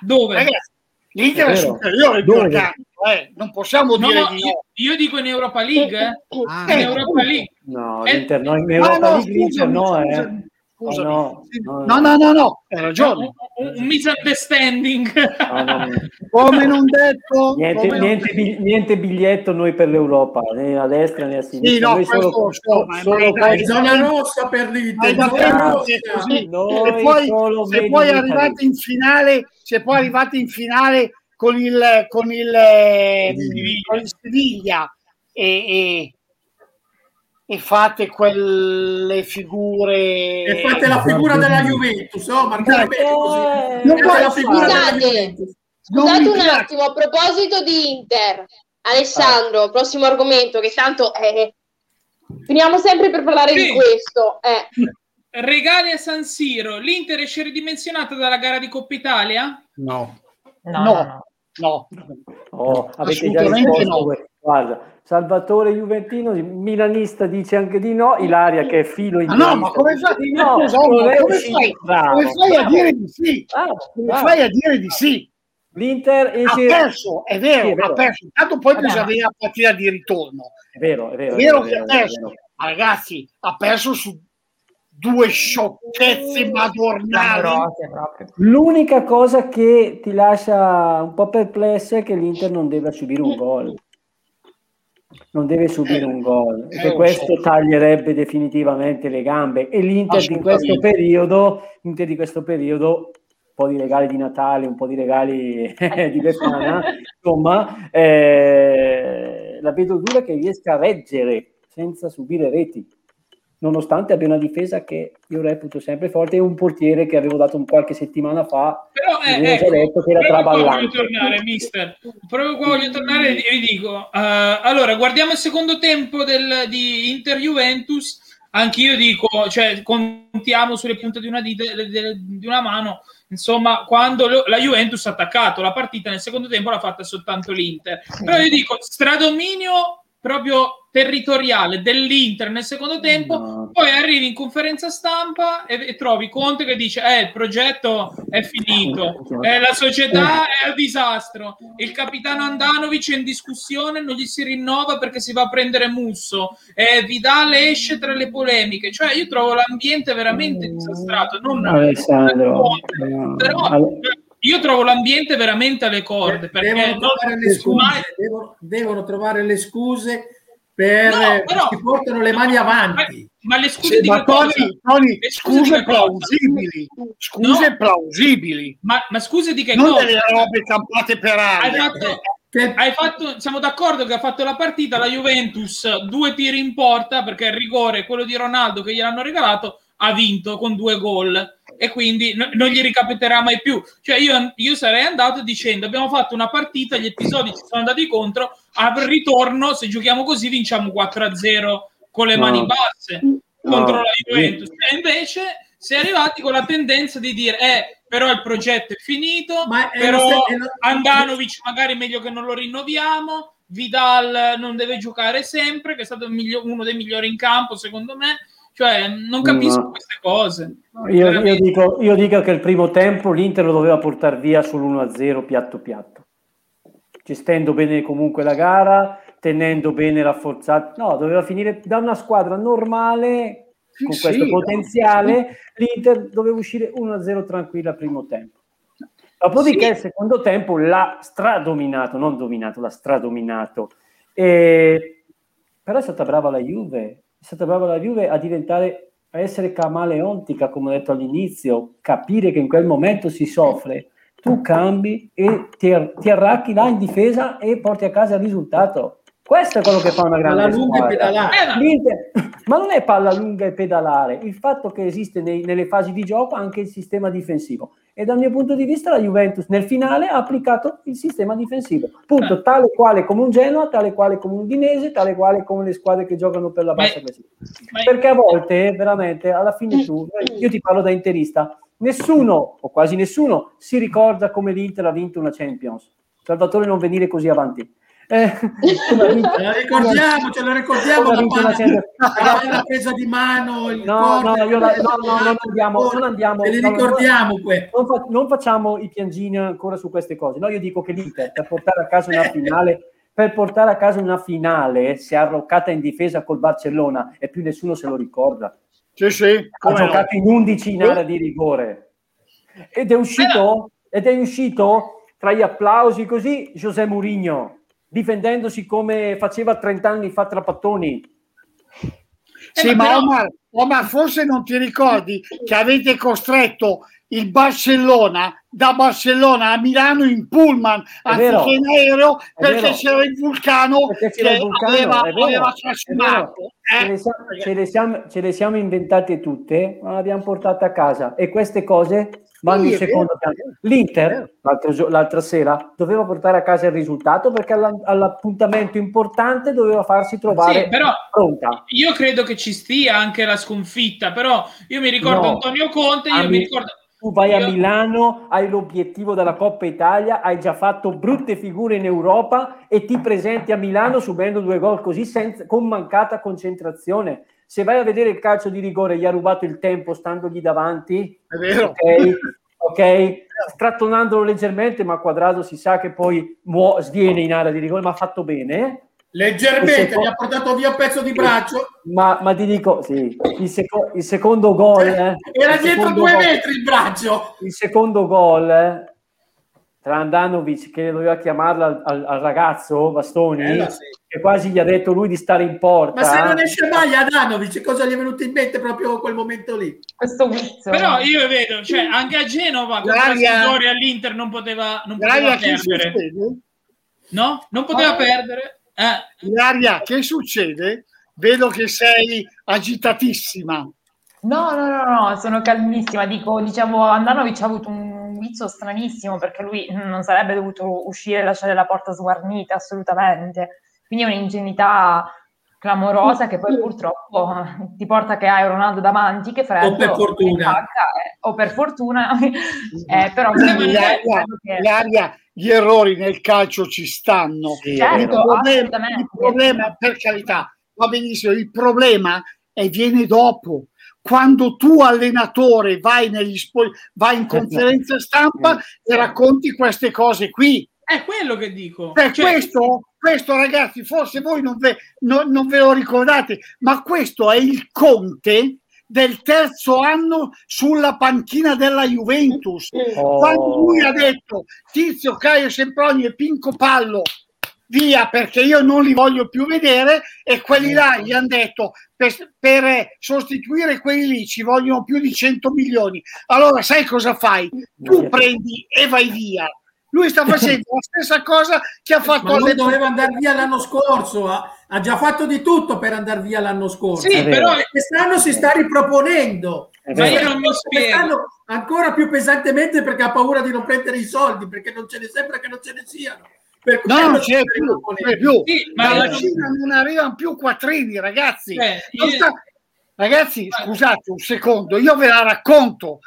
[SPEAKER 2] Dove?
[SPEAKER 7] Ragazzi, L'Inter è, superiore di organico, eh. non possiamo no, dire di
[SPEAKER 2] no. Io, dico in Europa League, eh? Ah, in Europa League.
[SPEAKER 6] No, l'Inter no, in Europa ah, no, League l'Inter no, eh.
[SPEAKER 7] Scusami. Oh, no, no, no, no, no, hai ragione.
[SPEAKER 2] Un, un misunderstanding.
[SPEAKER 7] No, come non detto.
[SPEAKER 6] Niente,
[SPEAKER 7] come
[SPEAKER 6] niente, non... niente, biglietto noi per l'Europa, né a destra né a sinistra.
[SPEAKER 7] Sì, no,
[SPEAKER 6] noi
[SPEAKER 7] solo,
[SPEAKER 6] solo,
[SPEAKER 7] solo
[SPEAKER 4] dai, zona rossa per l'Inter.
[SPEAKER 7] E poi, se poi arrivate in finale, se poi arrivate in finale con il, con il, con il Siviglia e, e e fate quelle figure
[SPEAKER 4] e fate la figura della Juventus no? Marcate
[SPEAKER 1] eh, non la figura scusate, scusate un attimo a proposito di Inter Alessandro ah. prossimo argomento che tanto è finiamo sempre per parlare sì. di questo eh.
[SPEAKER 2] regali a San Siro l'Inter esce ridimensionata dalla gara di Coppa Italia?
[SPEAKER 7] no no no, no. no.
[SPEAKER 6] Oh, avete già risposto no. Guarda Salvatore Juventino, milanista dice anche di no, Ilaria che è filo in
[SPEAKER 7] ah, no, ma come fai, di no, scusa, come, fai, come fai a dire di sì? Ah, come ah. fai a dire di sì?
[SPEAKER 6] L'Inter
[SPEAKER 7] esce... ha perso, è vero, sì, è vero. ha perso. Intanto poi bisogna vedere la partita di ritorno.
[SPEAKER 6] È vero, è vero.
[SPEAKER 7] È vero, è vero che ha perso. Ragazzi, ha perso su due sciocchezze madornali.
[SPEAKER 6] L'unica cosa che ti lascia un po' perplesso è che l'Inter non deve subire un gol non deve subire un gol e questo taglierebbe definitivamente le gambe. E l'Inter di questo periodo l'Inter di questo periodo un po' di regali di Natale un po' di regali di Befana insomma eh, la vedo dura che riesca a reggere senza subire reti nonostante abbia una difesa che io reputo sempre forte e un portiere che avevo dato un qualche settimana fa
[SPEAKER 2] però eh, ecco, detto che era traballante. voglio tornare mister. Proprio qua voglio tornare e vi dico uh, allora guardiamo il secondo tempo del, di Inter Juventus. Anch'io dico cioè contiamo sulle punte di una, dita, di una mano. Insomma, quando la Juventus ha attaccato la partita nel secondo tempo l'ha fatta soltanto l'Inter. Però io dico stradominio proprio territoriale dell'Inter nel secondo tempo, no. poi arrivi in conferenza stampa e, e, trovi Conte che dice eh, il progetto è finito, eh, la società è al disastro, il capitano Andanovic è in discussione, non gli si rinnova perché si va a prendere Musso, eh, Vidale esce tra le polemiche, cioè io trovo l'ambiente veramente disastrato, non
[SPEAKER 6] Alessandro,
[SPEAKER 2] no. però io trovo l'ambiente veramente alle corde perché
[SPEAKER 4] devono trovare, le scuse, devono, devono trovare le scuse per no, però, si portano le mani avanti.
[SPEAKER 2] Ma, ma le scuse sì, di
[SPEAKER 7] ma Tony, Tony, scuse, scuse plausibili, scuse no. plausibili.
[SPEAKER 2] Ma, ma, scuse di che
[SPEAKER 7] non
[SPEAKER 2] cosa?
[SPEAKER 7] Non delle robe campate per aria.
[SPEAKER 2] Hai fatto, che... hai fatto, siamo d'accordo che ha fatto la partita la Juventus, due tiri in porta perché il rigore, quello di Ronaldo che gliel'hanno regalato, ha vinto con due gol e quindi no, non gli ricapiterà mai più. Cioè io, io, sarei andato dicendo abbiamo fatto una partita, gli episodi ci sono andati contro, al ritorno se giochiamo così vinciamo 4-0 con le no. mani basse contro no. la Juventus. E invece si è arrivati con la tendenza di dire, eh, però il progetto è finito,
[SPEAKER 4] Ma
[SPEAKER 2] però
[SPEAKER 4] è lo-
[SPEAKER 2] Andanovic magari è meglio che non lo rinnoviamo, Vidal non deve giocare sempre, che è stato uno dei migliori in campo, secondo me. Cioè, non capisco
[SPEAKER 6] No.
[SPEAKER 2] queste cose.
[SPEAKER 6] Io, io dico, io dico che il primo tempo l'Inter lo doveva portare via sull'1-0 piatto piatto, gestendo bene comunque la gara, tenendo bene rafforzato. No, doveva finire da una squadra normale
[SPEAKER 7] Sì,
[SPEAKER 6] con
[SPEAKER 7] sì,
[SPEAKER 6] questo
[SPEAKER 7] no.
[SPEAKER 6] potenziale. L'Inter doveva uscire 1-0 tranquilla al primo tempo. Dopodiché
[SPEAKER 2] Sì.
[SPEAKER 6] il secondo tempo l'ha stradominato, non dominato, l'ha stradominato. E... Però è stata brava la Juve, è stata brava la Juve a diventare, a essere camaleontica, come ho detto all'inizio, capire che in quel momento si soffre, tu cambi e ti, ti arracchi là in difesa e porti a casa il risultato. Questo è quello che fa una grande
[SPEAKER 4] Alla lunga e
[SPEAKER 6] squadra.
[SPEAKER 4] pedalare.
[SPEAKER 2] Eh.
[SPEAKER 6] L'Inter- ma non è palla lunga e pedalare, il fatto che esiste nei- nelle fasi di gioco anche il sistema difensivo. E dal mio punto di vista la Juventus nel finale ha applicato il sistema difensivo. Punto,
[SPEAKER 2] Eh.
[SPEAKER 6] tale quale come un Genoa, tale quale come un Udinese, tale quale come le squadre che giocano per la bassa classifica. Perché a volte, veramente, alla fine tu, io ti parlo da interista, nessuno, o quasi nessuno, si ricorda come l'Inter ha vinto una Champions. Salvatore non venire così avanti. Eh, vinto-
[SPEAKER 4] Ce la ricordiamo, ce la ricordiamo la
[SPEAKER 6] Champions.
[SPEAKER 4] la palla presa di mano, il
[SPEAKER 6] No,
[SPEAKER 4] corner,
[SPEAKER 6] no, io la- no, no, non andiamo, non andiamo. No,
[SPEAKER 4] ricordiamo que.
[SPEAKER 6] non, fa- non facciamo i piangini ancora su queste cose. No, io dico che l'Inter per portare a casa una finale, per portare a casa una finale si è arroccata in difesa col Barcellona e più nessuno se lo ricorda.
[SPEAKER 7] Sì, sì,
[SPEAKER 6] Ha
[SPEAKER 7] come no.
[SPEAKER 6] giocato in 11 in area di rigore ed è uscito, ed è uscito tra gli applausi così José Mourinho difendendosi come faceva 30 anni fa Trapattoni.
[SPEAKER 7] Sì,
[SPEAKER 2] Eh, ma
[SPEAKER 7] ma
[SPEAKER 2] però-
[SPEAKER 7] Omar, Omar, forse non ti ricordi che avete costretto il Barcellona da Barcellona a Milano in pullman anziché in aereo perché c'era il vulcano
[SPEAKER 6] Perché c'era
[SPEAKER 7] che
[SPEAKER 6] il vulcano,
[SPEAKER 7] aveva, aveva
[SPEAKER 6] è
[SPEAKER 7] trasformato.
[SPEAKER 6] Ce
[SPEAKER 7] eh.
[SPEAKER 6] le, siamo, ce le siamo- ce le siamo inventate tutte, ma le abbiamo portate a casa e queste cose vanno
[SPEAKER 7] Sì,
[SPEAKER 6] in secondo
[SPEAKER 7] vero,
[SPEAKER 6] piano. L'Inter l'altro gio- l'altra sera doveva portare a casa il risultato perché alla- all'appuntamento importante doveva farsi trovare
[SPEAKER 2] Sì, però
[SPEAKER 6] pronta.
[SPEAKER 2] io credo che ci stia anche la sconfitta, però io mi ricordo
[SPEAKER 6] No.
[SPEAKER 2] Antonio Conte, io
[SPEAKER 6] mi
[SPEAKER 2] ricordo...
[SPEAKER 6] Tu vai a Milano, hai l'obiettivo della Coppa Italia, hai già fatto brutte figure in Europa e ti presenti a Milano subendo due gol così senza- con mancata concentrazione. Se vai a vedere il calcio di rigore, gli ha rubato il tempo standogli davanti,
[SPEAKER 7] È vero.
[SPEAKER 6] ok? ok? Strattonandolo leggermente, ma Quadrado si sa che poi muo- sviene in area di rigore, ma ha fatto bene.
[SPEAKER 4] Leggermente, gli ha portato via un pezzo di braccio.
[SPEAKER 6] Ma, ma ti dico, sì, il, seco- il secondo gol... eh,
[SPEAKER 4] Era dietro due
[SPEAKER 6] gol-
[SPEAKER 4] metri il braccio.
[SPEAKER 6] il secondo gol eh, tra Andanovic che doveva chiamarla al, al- al ragazzo Bastoni
[SPEAKER 4] Bella, sì.
[SPEAKER 6] che quasi gli ha detto lui di stare in porta
[SPEAKER 4] Ma se non esce mai Adanovic, cosa gli è venuto in mente proprio in quel momento lì?
[SPEAKER 5] Questo guizzo.
[SPEAKER 2] Però io vedo, cioè anche a Genova con la all'Inter non poteva, non poteva perdere. No? Non poteva
[SPEAKER 5] Ah.
[SPEAKER 2] perdere. Eh,
[SPEAKER 7] Ilaria, che succede? Vedo che sei agitatissima.
[SPEAKER 5] No, no, no, no, sono calmissima. Dico, dicevo, Andanovic ha avuto un guizzo stranissimo perché lui non sarebbe dovuto uscire e lasciare la porta sguarnita, assolutamente. Quindi è un'ingenuità clamorosa che poi purtroppo eh, ti porta che hai Ronaldo davanti che freddo
[SPEAKER 4] O per fortuna.
[SPEAKER 5] eh, o per fortuna, eh, però
[SPEAKER 7] Ilaria,
[SPEAKER 5] credo che-
[SPEAKER 7] Ilaria, gli errori nel calcio ci stanno.
[SPEAKER 5] Certo.
[SPEAKER 7] il problema, il problema, per carità, va benissimo, il problema è viene dopo. Quando tu allenatore vai, negli spo- vai in conferenza stampa e racconti queste cose qui.
[SPEAKER 2] È quello che dico.
[SPEAKER 7] Per
[SPEAKER 2] Cioè,
[SPEAKER 7] questo, questo, ragazzi, forse voi non ve, non- non ve lo ricordate, ma questo è il Conte del terzo anno sulla panchina della Juventus.
[SPEAKER 6] Oh.
[SPEAKER 7] Quando lui ha detto Tizio, Caio, Sempronio e Pinco Pallo via perché io non li voglio più vedere e quelli là gli hanno detto per, per sostituire quelli lì ci vogliono più di 100 milioni allora sai cosa fai? tu prendi e vai via lui sta facendo la stessa cosa che ha fatto
[SPEAKER 4] Ma lui doveva andare via l'anno scorso, ha, ha già fatto di tutto per andare via l'anno scorso.
[SPEAKER 2] Sì, però
[SPEAKER 4] E quest'anno si sta riproponendo.
[SPEAKER 2] Ma io non mi spiego.
[SPEAKER 4] Ancora più pesantemente perché ha paura di non prendere i soldi, perché non ce ne sembra che non ce ne siano. Per
[SPEAKER 7] no non c'è più, non c'è più.
[SPEAKER 2] Sì, ma
[SPEAKER 7] dalla
[SPEAKER 2] io-
[SPEAKER 7] Cina non arrivano più quattrini ragazzi Non
[SPEAKER 2] io-
[SPEAKER 7] sta- Ragazzi, scusate un secondo, io ve la racconto,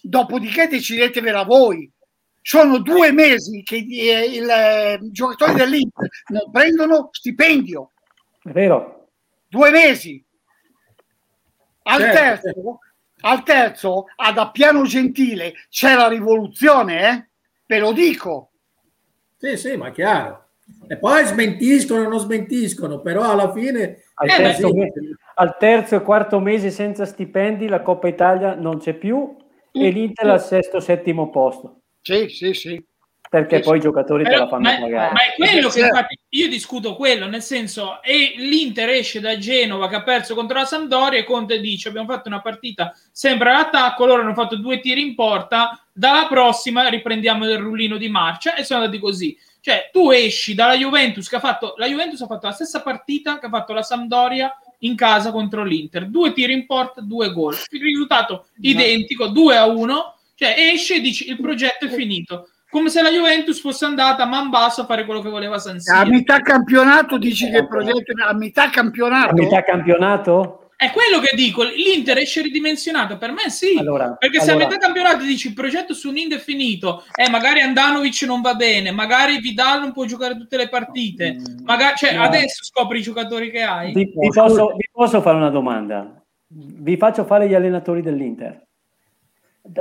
[SPEAKER 7] dopodiché decidetevela voi. Sono due mesi che eh, il, eh, i giocatori dell'Inter non prendono stipendio.
[SPEAKER 6] È vero.
[SPEAKER 7] Due mesi. Al
[SPEAKER 4] Certo,
[SPEAKER 7] terzo, al terzo, ad Appiano Gentile c'è la rivoluzione, eh? Ve lo dico.
[SPEAKER 4] Sì, sì, ma è chiaro. E poi smentiscono, non smentiscono, però alla fine...
[SPEAKER 6] Al,
[SPEAKER 2] Eh,
[SPEAKER 6] terzo,
[SPEAKER 4] beh,
[SPEAKER 6] mese- al terzo e quarto mese senza stipendi la Coppa Italia non c'è più e l'Inter al sesto settimo posto
[SPEAKER 7] Sì, sì, sì.
[SPEAKER 6] perché
[SPEAKER 7] Sì,
[SPEAKER 6] poi i
[SPEAKER 7] sì.
[SPEAKER 6] giocatori te
[SPEAKER 2] Però-
[SPEAKER 6] la fanno
[SPEAKER 2] ma,
[SPEAKER 6] pagare.
[SPEAKER 2] ma è quello che infatti io discuto quello, nel senso, e l'Inter esce da Genova che ha perso contro la Sampdoria e Conte dice abbiamo fatto una partita sempre all'attacco, loro hanno fatto due tiri in porta, dalla prossima riprendiamo il rullino di marcia e sono andati così. Cioè, tu esci dalla Juventus che ha fatto la Juventus ha fatto la stessa partita che ha fatto la Sampdoria in casa contro l'Inter, due tiri in porta, due gol. Il risultato identico, 2 a 1, cioè esce e dici il progetto è finito. Come se la Juventus fosse andata a man basso a fare quello che voleva San Siro.
[SPEAKER 7] A metà campionato dici che il progetto a metà campionato
[SPEAKER 6] A metà campionato?
[SPEAKER 2] È quello che dico, l'Inter esce ridimensionato, per me sì.
[SPEAKER 6] Allora,
[SPEAKER 2] Perché se
[SPEAKER 6] allora-
[SPEAKER 2] a metà campionato dici il progetto su un indefinito, eh, magari Andanovic non va bene, magari Vidal non può giocare tutte le partite, magari, cioè,
[SPEAKER 6] No.
[SPEAKER 2] adesso scopri i giocatori che hai.
[SPEAKER 6] Vi, vi posso, vi posso fare una domanda? Vi faccio fare gli allenatori dell'Inter.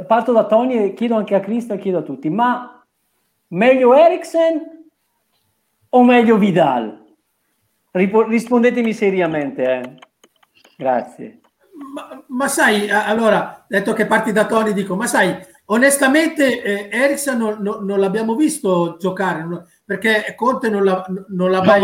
[SPEAKER 6] Parto da Tony e chiedo anche a Cristo e chiedo a tutti, ma meglio Eriksen o meglio Vidal? Ripo- rispondetemi seriamente. eh. Grazie.
[SPEAKER 4] Ma, ma sai, allora, detto che parti da Tony, dico, ma sai, onestamente eh, Eriksen non, non- non l'abbiamo visto giocare, non- perché Conte non l'ha, non l'ha mai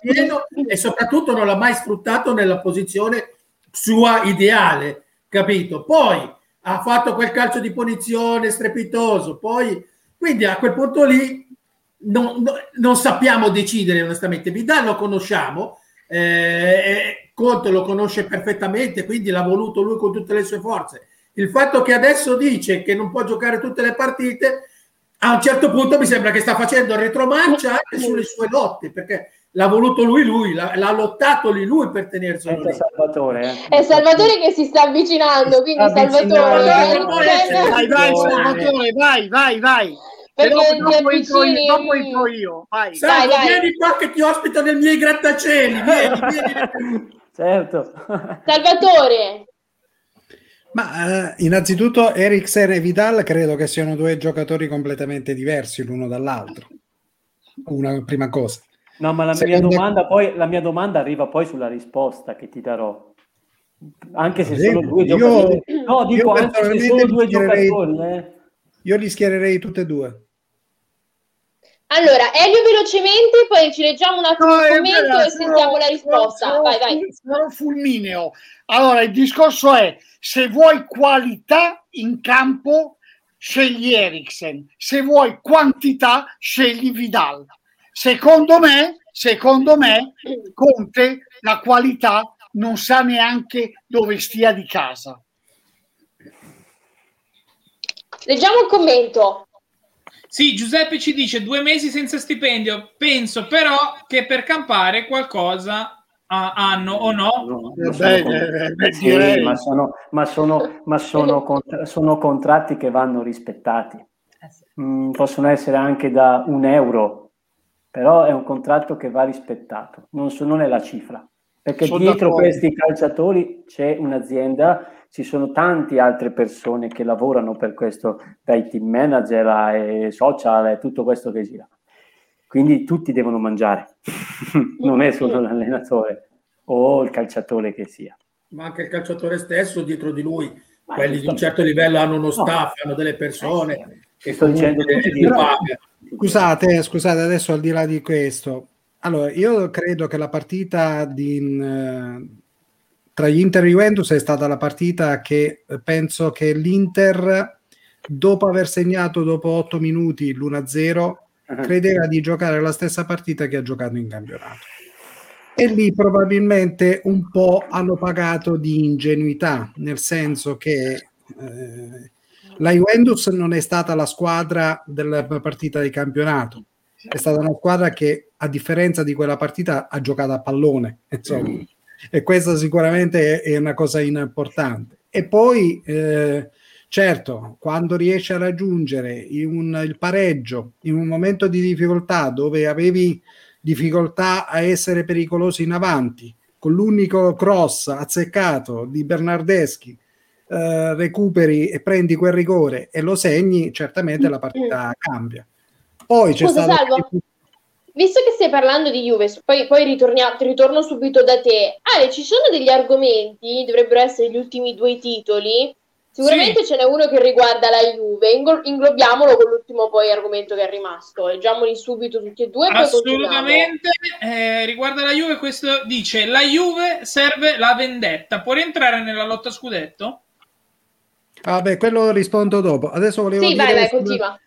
[SPEAKER 4] pieno e soprattutto non l'ha mai sfruttato nella posizione sua ideale, capito? Poi ha fatto quel calcio di punizione strepitoso, poi, quindi a quel punto lì non, non- sappiamo decidere onestamente. Vidal lo conosciamo, eh, Conte lo conosce perfettamente, quindi l'ha voluto lui con tutte le sue forze. Il fatto che adesso dice che non può giocare tutte le partite, a un certo punto mi sembra che sta facendo retromarcia anche sulle sue lotte, perché l'ha voluto lui, lui, l'ha, l'ha lottato lì lui per tenerselo
[SPEAKER 6] Senta
[SPEAKER 4] lì.
[SPEAKER 6] Salvatore. eh.
[SPEAKER 1] È Salvatore che si sta avvicinando, quindi
[SPEAKER 6] sta
[SPEAKER 1] Salvatore,
[SPEAKER 7] Vai, vai, Salvatore, vai, vai, vai.
[SPEAKER 1] perché
[SPEAKER 7] dopo, dopo entro io, dopo entro io, vai.
[SPEAKER 4] Salvo,
[SPEAKER 1] Dai, dai.
[SPEAKER 4] vieni qua che ti ospito nel miei grattacieli, vieni, vieni.
[SPEAKER 6] Certo.
[SPEAKER 1] Salvatore,
[SPEAKER 3] Ma eh, innanzitutto Eriksen e Vidal credo che siano due giocatori completamente diversi l'uno dall'altro. Una prima cosa.
[SPEAKER 6] No, ma la mia, domanda poi, la mia domanda arriva poi sulla risposta che ti darò. Anche se sono due
[SPEAKER 3] io-
[SPEAKER 6] giocatori. No, dico anche se sono due giocatori. eh.
[SPEAKER 3] Io li schiererei tutte e due.
[SPEAKER 1] allora Elio velocemente, poi ci leggiamo un attimo
[SPEAKER 7] No,
[SPEAKER 1] il commento
[SPEAKER 7] beh,
[SPEAKER 1] e sentiamo la risposta.
[SPEAKER 7] sarò-
[SPEAKER 1] Vai, vai.
[SPEAKER 7] sarò fulmineo. Allora, il discorso è: se vuoi qualità in campo, scegli Eriksen, se vuoi quantità, scegli Vidal. Secondo me, secondo me, Conte la qualità non sa neanche dove stia di casa.
[SPEAKER 1] Leggiamo il commento.
[SPEAKER 2] Sì, Giuseppe ci dice due mesi senza stipendio. Penso però che per campare qualcosa ah, hanno o no.
[SPEAKER 6] Ma sono contratti che vanno rispettati.
[SPEAKER 5] Eh.
[SPEAKER 6] Mm, possono essere anche da un euro, però è un contratto che va rispettato, non, so- non è la cifra. Perché
[SPEAKER 7] Sono
[SPEAKER 6] dietro
[SPEAKER 7] d'accordo.
[SPEAKER 6] questi calciatori c'è un'azienda, ci sono tante altre persone che lavorano per questo, dai team manager ai social e tutto questo che gira. Quindi tutti devono mangiare, non è solo l'allenatore o il calciatore che sia.
[SPEAKER 4] Ma anche il calciatore stesso dietro di lui,
[SPEAKER 6] Ma
[SPEAKER 4] quelli di un certo livello hanno uno
[SPEAKER 6] No.
[SPEAKER 4] staff, hanno delle persone
[SPEAKER 6] Eh
[SPEAKER 4] che
[SPEAKER 6] sto dicendo
[SPEAKER 4] comunque
[SPEAKER 3] Scusate, scusate, adesso al di là di questo. Allora, io credo che la partita di, eh, tra gli Inter e Juventus è stata la partita che eh, penso che l'Inter, dopo aver segnato dopo 8 minuti l'1-0, credeva di giocare la stessa partita che ha giocato in campionato. E lì probabilmente un po' hanno pagato di ingenuità, nel senso che eh, la Juventus non è stata la squadra della partita di campionato, è stata una squadra che a differenza di quella partita ha giocato a pallone, insomma. e questa sicuramente è, una cosa importante. E poi, eh, certo, quando riesci a raggiungere un, il pareggio in un momento di difficoltà dove avevi difficoltà a essere pericoloso in avanti, con l'unico cross azzeccato di Bernardeschi, eh, recuperi e prendi quel rigore e lo segni, certamente la partita cambia. Poi c'è
[SPEAKER 1] Scusa,
[SPEAKER 3] stato...
[SPEAKER 1] Salvo, visto che stai parlando di Juve, poi, poi ritornia- ritorno subito da te. Ale, ci sono degli argomenti, dovrebbero essere gli ultimi due titoli. Sicuramente
[SPEAKER 2] Sì.
[SPEAKER 1] ce n'è uno che riguarda la Juve, Inglo- inglobiamolo con l'ultimo poi argomento che è rimasto. Leggiamoli subito tutti e due.
[SPEAKER 2] Assolutamente, eh, riguardo alla Juve, questo dice: La Juve serve la vendetta. Può rientrare nella lotta a scudetto?
[SPEAKER 3] Vabbè, quello rispondo dopo. Adesso volevo
[SPEAKER 1] Sì,
[SPEAKER 3] dire
[SPEAKER 1] vai, vai,
[SPEAKER 3] sul-
[SPEAKER 1] continua.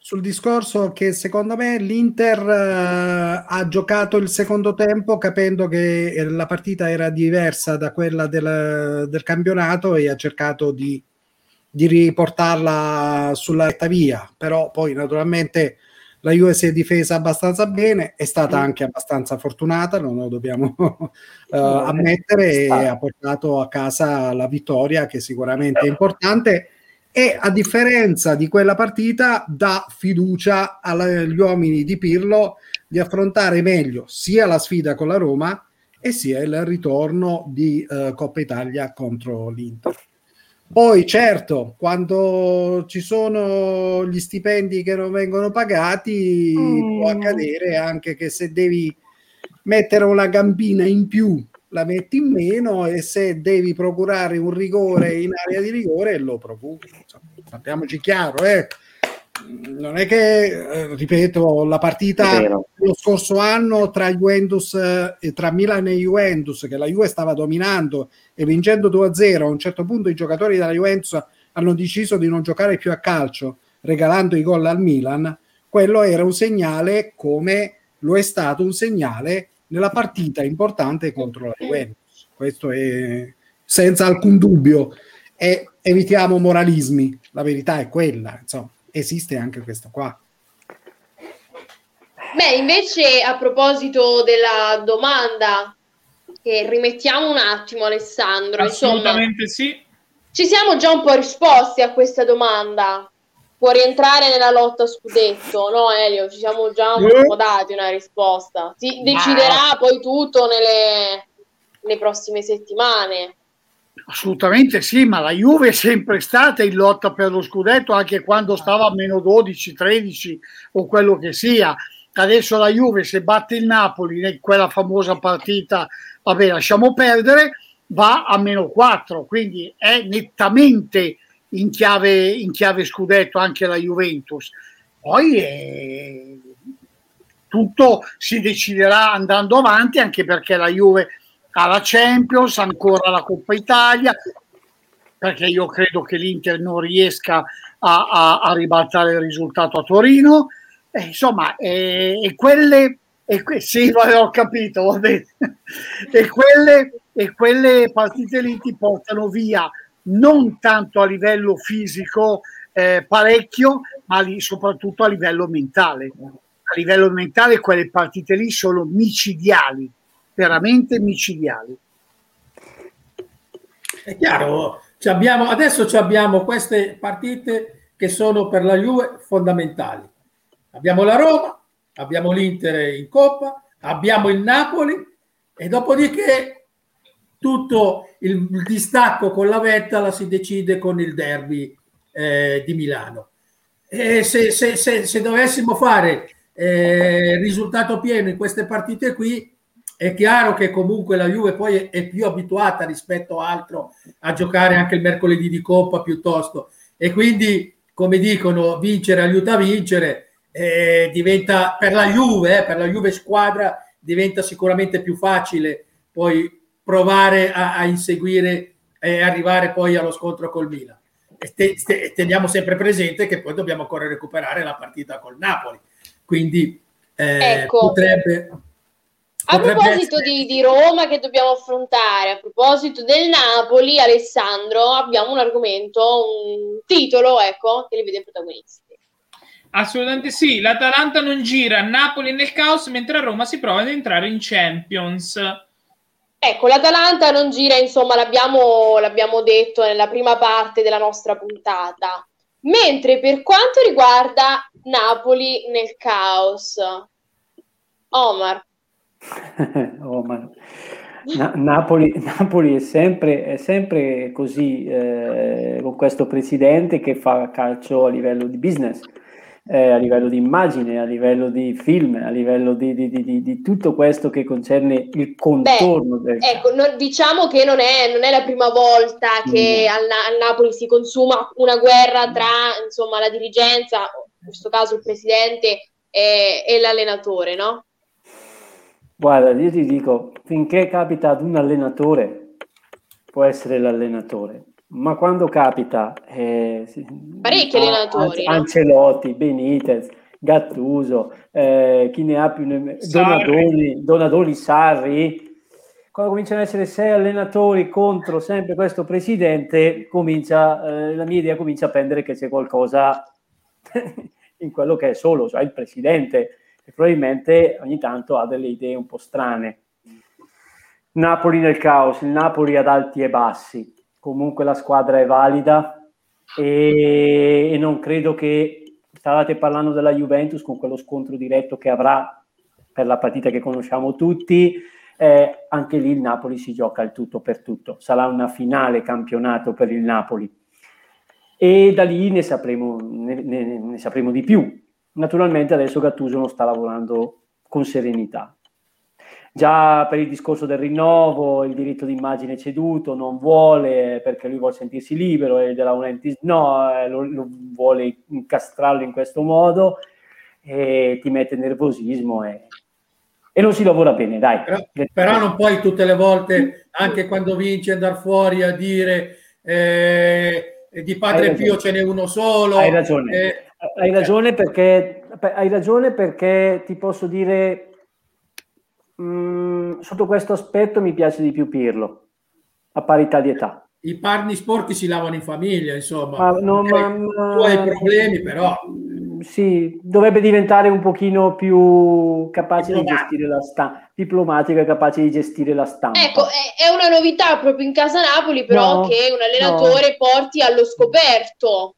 [SPEAKER 3] sul discorso che secondo me l'Inter eh, ha giocato il secondo tempo capendo che la partita era diversa da quella del, del campionato e ha cercato di, di riportarla sulla retta via. Però poi naturalmente la Juve si è difesa abbastanza bene, è stata anche abbastanza fortunata, non lo dobbiamo eh, ammettere, e ha portato a casa la vittoria che sicuramente è importante. E a differenza di quella partita dà fiducia agli uomini di Pirlo di affrontare meglio sia la sfida con la Roma e sia il ritorno di eh, Coppa Italia contro l'Inter. Poi certo, quando ci sono gli stipendi che non vengono pagati,
[SPEAKER 5] Mm.
[SPEAKER 3] può accadere anche che se devi mettere una gambina in più la metti in meno e se devi procurare un rigore in area di rigore lo procuri. Insomma, sappiamoci chiaro, eh. Non è che, eh, ripeto, la partita lo scorso anno tra Juventus eh, e tra Milan e Juventus che la Juve stava dominando e vincendo 2-0 a un certo punto i giocatori della Juventus hanno deciso di non giocare più a calcio regalando i gol al Milan. Quello era un segnale come lo è stato un segnale nella partita importante contro la Juventus. Questo è senza alcun dubbio. E evitiamo moralismi. La verità è quella insomma esiste anche questo qua
[SPEAKER 1] Beh, invece a proposito della domanda, che rimettiamo un attimo Alessandro, insomma,
[SPEAKER 2] Assolutamente sì.
[SPEAKER 1] ci siamo già un po' risposti a questa domanda. Può rientrare nella lotta scudetto, no Elio? Ci siamo già un
[SPEAKER 7] Eh.
[SPEAKER 1] po' dati una risposta. Si deciderà poi tutto nelle, nelle prossime settimane.
[SPEAKER 7] Assolutamente sì, ma la Juve è sempre stata in lotta per lo scudetto anche quando stava a meno 12, 13 o quello che sia. Adesso la Juve se batte il Napoli in quella famosa partita, vabbè lasciamo perdere, va a meno 4, quindi è nettamente in chiave, in chiave scudetto anche la Juventus. Poi eh, tutto si deciderà andando avanti anche perché la Juve ha la Champions, ancora la Coppa Italia, perché io credo che l'Inter non riesca a, a- a ribaltare il risultato a Torino. Eh, insomma, eh, e quelle, e que- sì, ho capito, va bene. e, quelle, e quelle partite lì ti portano via non tanto a livello fisico eh, parecchio, ma li- soprattutto a livello mentale. A livello mentale quelle partite lì sono micidiali, veramente micidiali.
[SPEAKER 4] È chiaro, abbiamo, adesso abbiamo queste partite che sono per la Juve fondamentali. Abbiamo la Roma, abbiamo l'Inter in Coppa, abbiamo il Napoli e dopodiché tutto il distacco con la Vetta la si decide con il derby eh, di Milano. E se, se- se- se dovessimo fare eh, risultato pieno in queste partite qui, è chiaro che comunque la Juve poi è, più abituata rispetto a altro a giocare anche il mercoledì di Coppa piuttosto. E quindi come dicono vincere aiuta a vincere eh, diventa per la Juve eh, per la Juve squadra diventa sicuramente più facile poi provare a, a inseguire e arrivare poi allo scontro col Milan. E te- te- teniamo sempre presente che poi dobbiamo ancora recuperare la partita col Napoli. Quindi eh,
[SPEAKER 1] Ecco.
[SPEAKER 4] potrebbe
[SPEAKER 1] A proposito
[SPEAKER 4] essere-
[SPEAKER 1] di, di Roma che dobbiamo affrontare, a proposito del Napoli, Alessandro, abbiamo un argomento, un titolo, ecco, che li vede protagonisti.
[SPEAKER 2] Assolutamente sì. L'Atalanta non gira, Napoli nel caos, mentre a Roma si prova ad entrare in Champions.
[SPEAKER 1] Ecco, l'Atalanta non gira, insomma, l'abbiamo, l'abbiamo detto nella prima parte della nostra puntata. Mentre per quanto riguarda Napoli nel caos, Omar.
[SPEAKER 6] Omar. Na- Napoli, Napoli, è, sempre, è sempre così eh, con questo presidente che fa calcio a livello di business eh, a livello di immagine, a livello di film, a livello di, di, di, di tutto questo che concerne il contorno
[SPEAKER 1] Beh, del ecco, no, diciamo che non è, non è, la prima volta che mm. al, al, Napoli si consuma una guerra tra insomma, la dirigenza, in questo caso il presidente, e, e l'allenatore, no?
[SPEAKER 6] Guarda, io ti dico, finché capita ad un allenatore, può essere l'allenatore ma quando capita
[SPEAKER 1] eh, parecchi ah, allenatori
[SPEAKER 6] An- Ancelotti, Benitez Gattuso eh, chi ne ha più ne... Donadoni, Donadoni Sarri. Quando cominciano ad essere sei allenatori contro sempre questo presidente comincia, eh, la mia idea comincia a prendere che c'è qualcosa in quello che è solo, cioè il presidente che probabilmente ogni tanto ha delle idee un po' strane Napoli nel caos, il Napoli ad alti e bassi comunque la squadra è valida e, e non credo che stavate parlando della Juventus con quello scontro diretto che avrà per la partita che conosciamo tutti. Eh, anche lì il Napoli si gioca il tutto per tutto. Sarà una finale campionato per il Napoli e da lì ne sapremo, ne, ne, ne sapremo di più. Naturalmente adesso Gattuso non sta lavorando con serenità. Già per il discorso del rinnovo, il diritto d'immagine ceduto, non vuole perché lui vuole sentirsi libero e della Unentis no, eh, lo, lo vuole incastrarlo in questo modo e ti mette nervosismo e, e non si lavora bene, dai.
[SPEAKER 4] Però, però, non puoi tutte le volte, anche quando vinci, andare fuori a dire eh, di Padre Pio ce n'è uno solo.
[SPEAKER 6] Hai ragione. Eh, hai ragione perché hai ragione perché ti posso dire Mm, sotto questo aspetto mi piace di più Pirlo, a parità di età.
[SPEAKER 4] I panni sporchi si lavano in famiglia, insomma.
[SPEAKER 6] Ma, no, ma, ma,
[SPEAKER 4] tu hai problemi, però.
[SPEAKER 6] Sì, dovrebbe diventare un pochino più capace di gestire la stampa, diplomatico e capace di gestire la stampa.
[SPEAKER 1] Ecco, è, è una novità proprio in casa Napoli, però, no, che un allenatore no. porti allo scoperto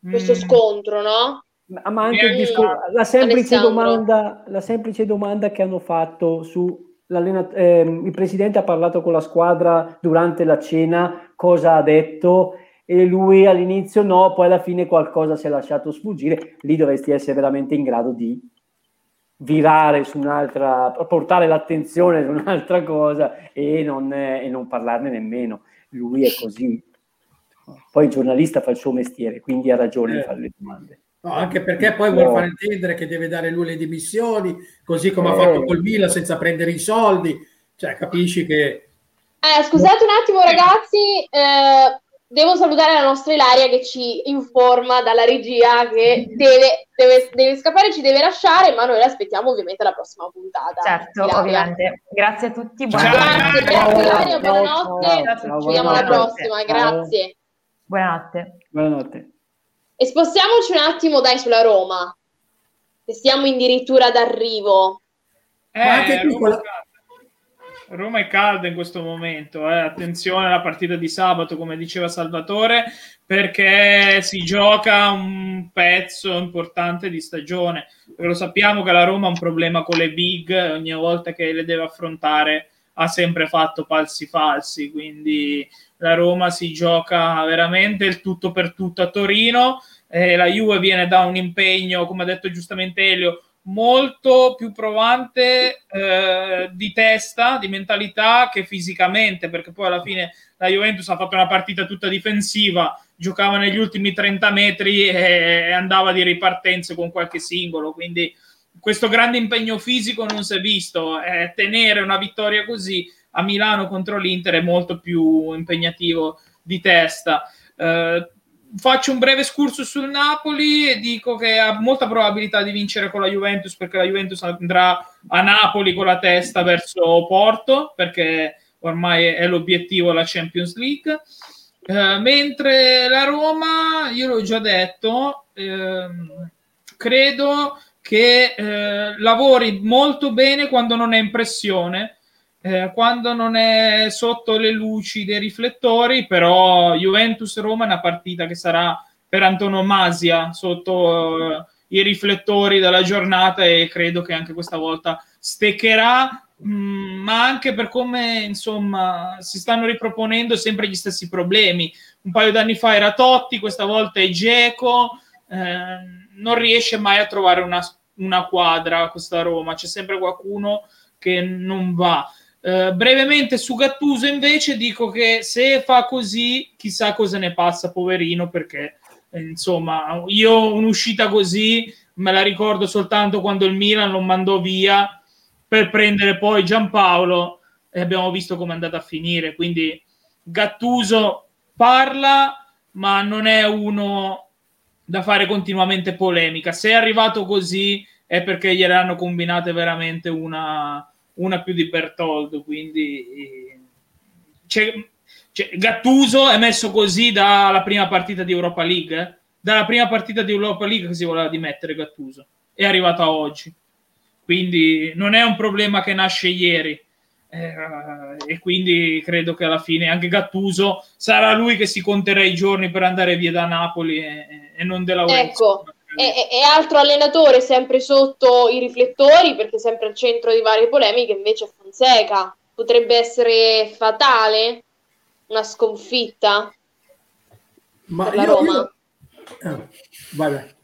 [SPEAKER 1] questo mm. scontro, no?
[SPEAKER 6] Ma anche il discor- la, semplice domanda, la semplice domanda che hanno fatto su eh, il presidente ha parlato con la squadra durante la cena, cosa ha detto e lui all'inizio no, poi alla fine qualcosa si è lasciato sfuggire, lì dovresti essere veramente in grado di virare su un'altra, portare l'attenzione su un'altra cosa e non, eh, e non parlarne nemmeno. Lui è così. Poi il giornalista fa il suo mestiere, quindi ha ragione di eh. fare le domande.
[SPEAKER 4] No, anche perché poi vuol far intendere che deve dare lui le dimissioni, così come eh. ha fatto col Milan senza prendere i soldi. Cioè, capisci che...
[SPEAKER 1] Eh, scusate un attimo ragazzi, eh, devo salutare la nostra Ilaria che ci informa dalla regia che deve, deve, deve scappare, ci deve lasciare, ma noi l'aspettiamo ovviamente alla prossima puntata.
[SPEAKER 5] Certo, Ilaria. ovviamente. Grazie a tutti.
[SPEAKER 1] Buonanotte. Grazie, grazie buonanotte. Ci vediamo alla prossima, grazie.
[SPEAKER 5] Buonanotte.
[SPEAKER 6] Buonanotte.
[SPEAKER 1] E spostiamoci un attimo, dai, sulla Roma, che siamo addirittura d'arrivo.
[SPEAKER 2] Eh, anche Roma, Roma è calda in questo momento, eh. attenzione alla partita di sabato, come diceva Salvatore, perché si gioca un pezzo importante di stagione. Lo sappiamo che la Roma ha un problema con le big, ogni volta che le deve affrontare ha sempre fatto falsi falsi, quindi la Roma si gioca veramente il tutto per tutto a Torino, eh, la Juve viene da un impegno, come ha detto giustamente Elio, molto più provante eh, di testa, di mentalità che fisicamente, perché poi alla fine la Juventus ha fatto una partita tutta difensiva, giocava negli ultimi 30 metri e andava di ripartenza con qualche singolo, quindi questo grande impegno fisico non si è visto, eh, tenere una vittoria così a Milano contro l'Inter è molto più impegnativo di testa. Eh, faccio un breve scurso sul Napoli e dico che ha molta probabilità di vincere con la Juventus perché la Juventus andrà a Napoli con la testa verso Porto perché ormai è l'obiettivo la Champions League. Eh, mentre la Roma, io l'ho già detto, ehm, credo che eh, lavori molto bene quando non è in pressione eh, quando non è sotto le luci dei riflettori, però Juventus-Roma è una partita che sarà per antonomasia sotto eh, i riflettori della giornata e credo che anche questa volta steccherà Mm, ma anche per come insomma si stanno riproponendo sempre gli stessi problemi. Un paio d'anni fa era Totti, questa volta è Geco, eh, non riesce mai a trovare una, una, quadra questa Roma, c'è sempre qualcuno che non va. Eh, brevemente su Gattuso invece dico che se fa così chissà cosa ne passa poverino perché eh, insomma io un'uscita così me la ricordo soltanto quando il Milan lo mandò via per prendere poi Giampaolo e abbiamo visto come è andata a finire. Quindi Gattuso parla, ma non è uno da fare continuamente polemica. Se è arrivato così è perché gliel'hanno combinate veramente una, una più di Bertoldo. Quindi c'è, c'è, Gattuso è messo così dalla prima partita di Europa League. Eh? Dalla prima partita di Europa League che si voleva dimettere Gattuso. È arrivato a oggi quindi non è un problema che nasce ieri. Eh, e quindi credo che alla fine anche Gattuso sarà lui che si conterà i giorni per andare via da Napoli e, e non della
[SPEAKER 1] Ecco, e, e, altro allenatore sempre sotto i riflettori perché sempre al centro di varie polemiche invece è Fonseca. Potrebbe essere fatale una sconfitta
[SPEAKER 4] Ma per la io, Roma. Io... Eh, vai, vai.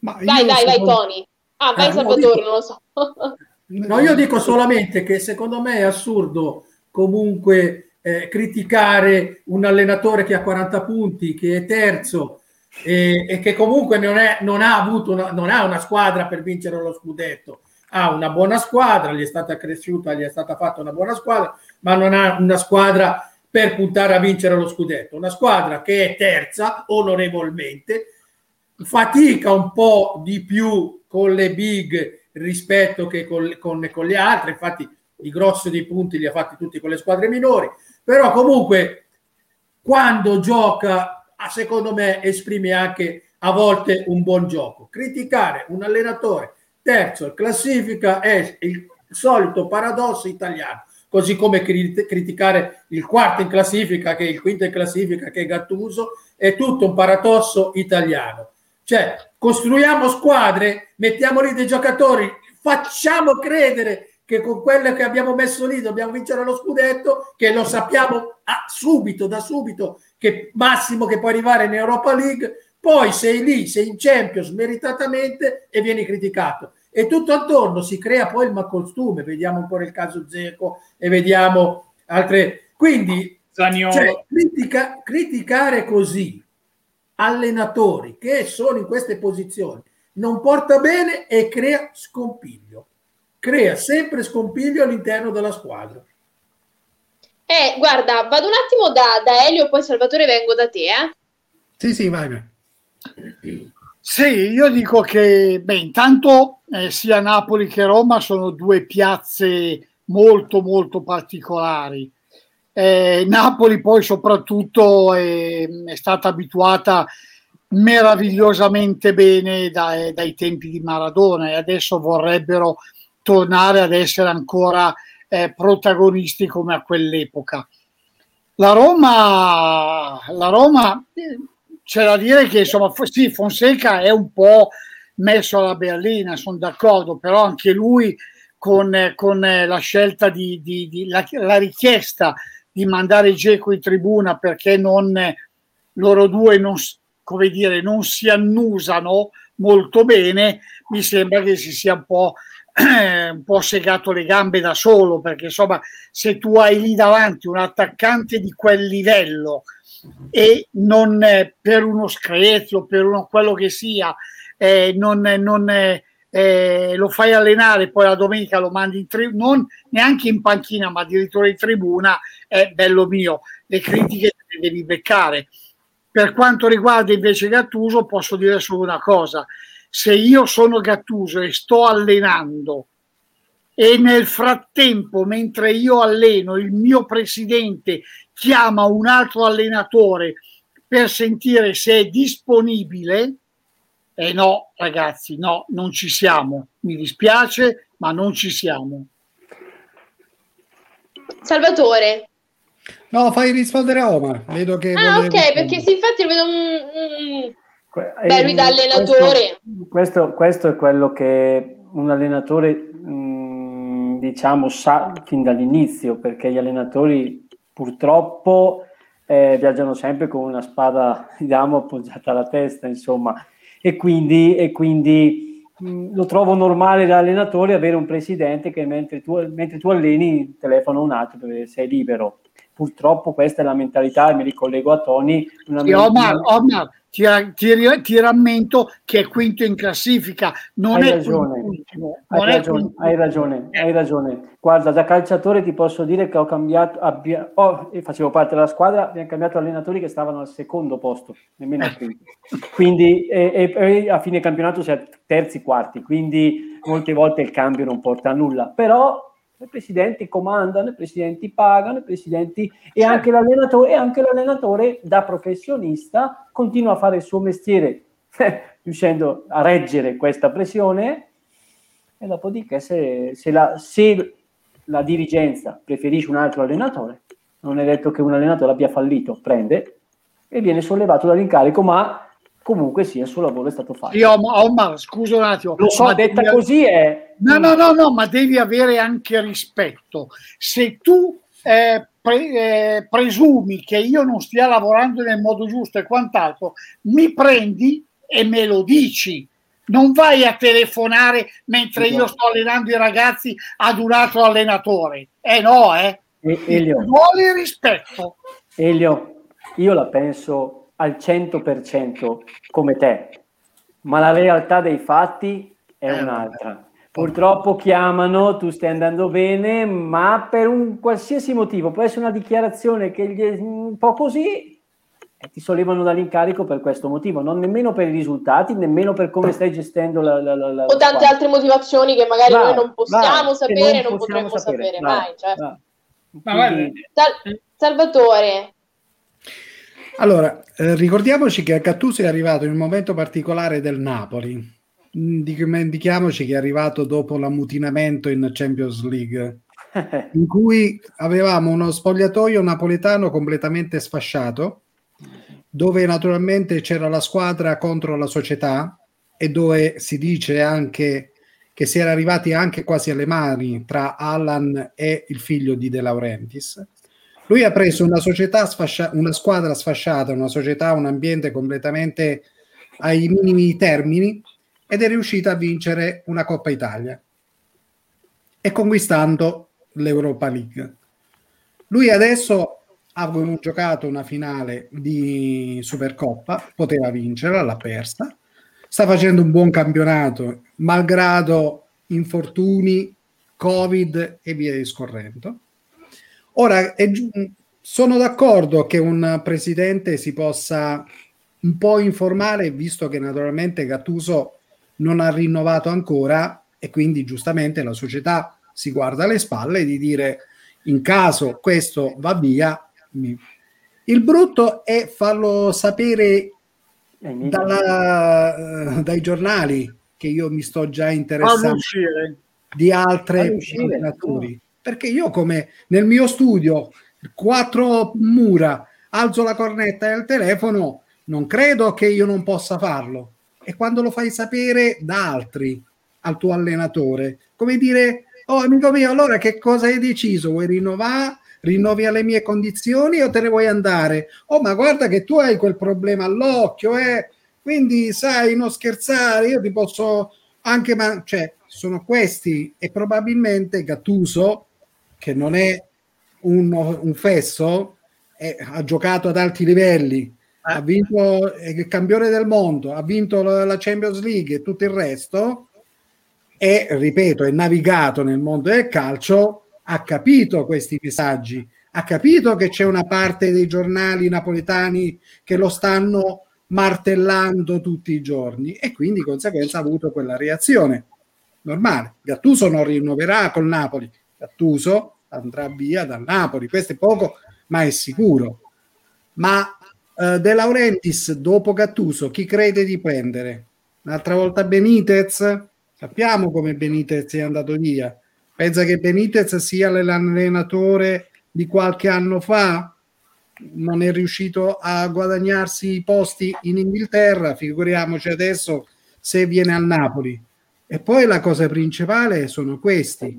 [SPEAKER 1] vai, vai, vai, Tony. Ah, vai eh, Salvatore, non lo so.
[SPEAKER 4] no, io dico solamente che secondo me è assurdo comunque eh, criticare un allenatore che ha 40 punti, che è terzo e, e che comunque non, è, non, ha avuto una, non ha una squadra per vincere lo scudetto. Ha una buona squadra, gli è stata cresciuta, gli è stata fatta una buona squadra, ma non ha una squadra per puntare a vincere lo scudetto. Una squadra che è terza onorevolmente, fatica un po' di più con le big rispetto che con, con, con le altre, infatti il grosso dei punti li ha fatti tutti con le squadre minori, però comunque quando gioca, secondo me, esprime anche a volte un buon gioco. Criticare un allenatore terzo in classifica è il solito paradosso italiano, così come criticare il quarto in classifica, che è il quinto in classifica, che è Gattuso, è tutto un paradosso italiano. Cioè, costruiamo squadre, mettiamo lì dei giocatori, facciamo credere che con quello che abbiamo messo lì dobbiamo vincere lo scudetto, che lo sappiamo ah, subito, da subito, che massimo che può arrivare in Europa League, poi sei lì, sei in Champions meritatamente e vieni criticato. E tutto attorno si crea poi il malcostume, vediamo ancora il caso Zeco e vediamo altre... Quindi, cioè, critica, criticare così allenatori che sono in queste posizioni non porta bene e crea scompiglio. Crea sempre scompiglio all'interno della squadra.
[SPEAKER 1] Eh, guarda, vado un attimo da, da Elio, poi Salvatore vengo da te, eh?
[SPEAKER 3] Sì, sì, vai.
[SPEAKER 7] Sì, io dico che, beh, intanto eh, sia Napoli che Roma sono due piazze molto, molto particolari. Eh, Napoli poi soprattutto è, è, stata abituata meravigliosamente bene dai, dai, tempi di Maradona e adesso vorrebbero tornare ad essere ancora eh, protagonisti come a quell'epoca. La Roma, la Roma c'è da dire che insomma sì, Fonseca è un po' messo alla berlina, sono d'accordo, però anche lui con, con la scelta di, di, di la, la richiesta di mandare Geco in tribuna perché non, loro due non, come dire, non si annusano molto bene, mi sembra che si sia un po', eh, un po' segato le gambe da solo, perché insomma se tu hai lì davanti un attaccante di quel livello e non eh, per uno screzio, per uno quello che sia, eh, non, non eh, lo fai allenare, poi la domenica lo mandi in tribuna, non neanche in panchina, ma addirittura in tribuna, è bello mio, le critiche le devi beccare. Per quanto riguarda invece Gattuso, posso dire solo una cosa: se io sono Gattuso e sto allenando e nel frattempo, mentre io alleno, il mio presidente chiama un altro allenatore per sentire se è disponibile, eh no, ragazzi, no, non ci siamo. Mi dispiace, ma non ci siamo.
[SPEAKER 1] Salvatore.
[SPEAKER 3] No, fai rispondere a Omar. Vedo che
[SPEAKER 1] Ah, ok,
[SPEAKER 3] rispondere.
[SPEAKER 1] perché sì, infatti vedo un... un- Beh, lui da
[SPEAKER 6] eh,
[SPEAKER 1] allenatore.
[SPEAKER 6] Questo, questo, questo è quello che un allenatore, mh, diciamo, sa fin dall'inizio, perché gli allenatori purtroppo eh, viaggiano sempre con una spada di damo appoggiata alla testa, insomma, e quindi, e quindi mh, lo trovo normale da allenatore avere un presidente che mentre tu, mentre tu alleni telefona un altro perché sei libero. Purtroppo questa è la mentalità, e mi ricollego a Tony. una
[SPEAKER 7] Sì, Omar,
[SPEAKER 6] mentalità-
[SPEAKER 7] Omar, ti, ti- ti rammento che è quinto in classifica, non
[SPEAKER 6] hai
[SPEAKER 7] è
[SPEAKER 6] ragione,
[SPEAKER 7] quintultimo,
[SPEAKER 6] hai ragione,
[SPEAKER 7] quintultimo.
[SPEAKER 6] hai ragione, hai ragione. Guarda, da calciatore ti posso dire che ho cambiato, abbia- oh, facevo parte della squadra, abbiamo cambiato allenatori che stavano al secondo posto, nemmeno al quinto. Quindi, e, e- e a fine campionato si è terzi, quarti, quindi molte volte il cambio non porta a nulla. Però i presidenti comandano, i presidenti pagano, i presidenti e anche l'allenatore, e anche l'allenatore da professionista continua a fare il suo mestiere riuscendo a reggere questa pressione. E dopodiché se, se la, se la dirigenza preferisce un altro allenatore, non è detto che un allenatore abbia fallito, prende e viene sollevato dall'incarico, ma comunque sì, il suo lavoro è stato fatto.
[SPEAKER 7] Omar, Omar, scusa un attimo.
[SPEAKER 6] Lo so,
[SPEAKER 7] ma
[SPEAKER 6] detta
[SPEAKER 7] devi-
[SPEAKER 6] così è...
[SPEAKER 7] No, no, no, no, ma devi avere anche rispetto. Se tu eh, pre- eh, presumi che io non stia lavorando nel modo giusto e quant'altro, mi prendi e me lo dici. Non vai a telefonare mentre io sto allenando i ragazzi ad un altro allenatore. Eh no, eh.
[SPEAKER 6] E- Elio,
[SPEAKER 7] Vuole rispetto.
[SPEAKER 6] Elio, io la penso al 100% come te, ma la realtà dei fatti è
[SPEAKER 7] Eh,
[SPEAKER 6] un'altra. Purtroppo chiamano, tu stai andando bene, ma per un qualsiasi motivo, può essere una dichiarazione che gli è un po' così, e ti sollevano dall'incarico per questo motivo, non nemmeno per i risultati, nemmeno per come stai gestendo la, la, la, la
[SPEAKER 1] o tante altre motivazioni che magari
[SPEAKER 6] Bravo,
[SPEAKER 1] noi non possiamo
[SPEAKER 6] che
[SPEAKER 1] sapere, non,
[SPEAKER 6] possiamo
[SPEAKER 1] potremmo sapere,
[SPEAKER 6] bravo,
[SPEAKER 1] mai. Cioè.
[SPEAKER 2] Ma
[SPEAKER 6] Quindi-
[SPEAKER 1] Sal- Salvatore,
[SPEAKER 3] Allora, eh, ricordiamoci che Gattuso è arrivato in un momento particolare del Napoli. Mm, Dimentichiamoci che è arrivato dopo l'ammutinamento in Champions League, in cui avevamo uno spogliatoio napoletano completamente sfasciato, dove naturalmente c'era la squadra contro la società e dove si dice anche che si era arrivati anche quasi alle mani tra Allan e il figlio di De Laurentiis. Lui ha preso una società sfascia- una squadra sfasciata, una società, un ambiente completamente ai minimi termini ed è riuscita a vincere una Coppa Italia e conquistando l'Europa League. Lui adesso ha giocato una finale di Supercoppa, poteva vincerla, l'ha persa. Sta facendo un buon campionato, malgrado infortuni, Covid e via discorrendo. Ora, è giu- sono d'accordo che un presidente si possa un po' informare, visto che naturalmente Gattuso non ha rinnovato ancora e quindi giustamente la società si guarda alle spalle di dire in caso questo va via. Il brutto è farlo sapere
[SPEAKER 6] Eh,
[SPEAKER 3] dalla- eh, dai giornali che io mi sto già interessando di altre allenatori. Perché io come nel mio studio, quattro mura, alzo la cornetta del telefono, non credo che io non possa farlo. E quando lo fai sapere da altri al tuo allenatore, come dire, oh amico mio, allora che cosa hai deciso? Vuoi rinnovare? Rinnovi alle mie condizioni o te ne vuoi andare? Oh, ma guarda che tu hai quel problema all'occhio, eh? Quindi sai, non scherzare, io ti posso anche, ma cioè, sono questi e probabilmente Gattuso, che non è un, un fesso, è- ha giocato ad alti livelli, ha vinto è il campione del mondo, ha vinto la la Champions League e tutto il resto, e ripeto, è navigato nel mondo del calcio, ha capito questi messaggi, ha capito che c'è una parte dei giornali napoletani che lo stanno martellando tutti i giorni e quindi di conseguenza ha avuto quella reazione. Normale. Gattuso non rinnoverà col Napoli, Gattuso andrà via dal Napoli, questo è poco, ma è sicuro. Ma eh, De Laurentiis dopo Gattuso, chi crede di prendere? Un'altra volta Benitez? Sappiamo come Benitez è andato via. Pensa che Benitez sia l'allenatore di qualche anno fa non è riuscito a guadagnarsi i posti in Inghilterra, figuriamoci adesso se viene al Napoli. E poi la cosa principale sono questi.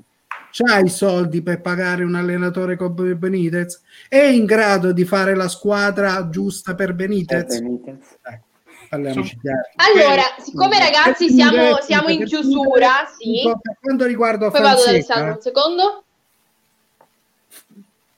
[SPEAKER 3] C'ha i soldi per pagare un allenatore come Benitez? È in grado di fare la squadra giusta per Benitez?
[SPEAKER 6] Per Benitez.
[SPEAKER 3] Ecco.
[SPEAKER 1] Allora, siccome ragazzi siamo, siamo in chiusura, sì.
[SPEAKER 3] Per quanto riguarda
[SPEAKER 1] Poi vado da
[SPEAKER 3] Fonseca,
[SPEAKER 1] Alessandro un secondo.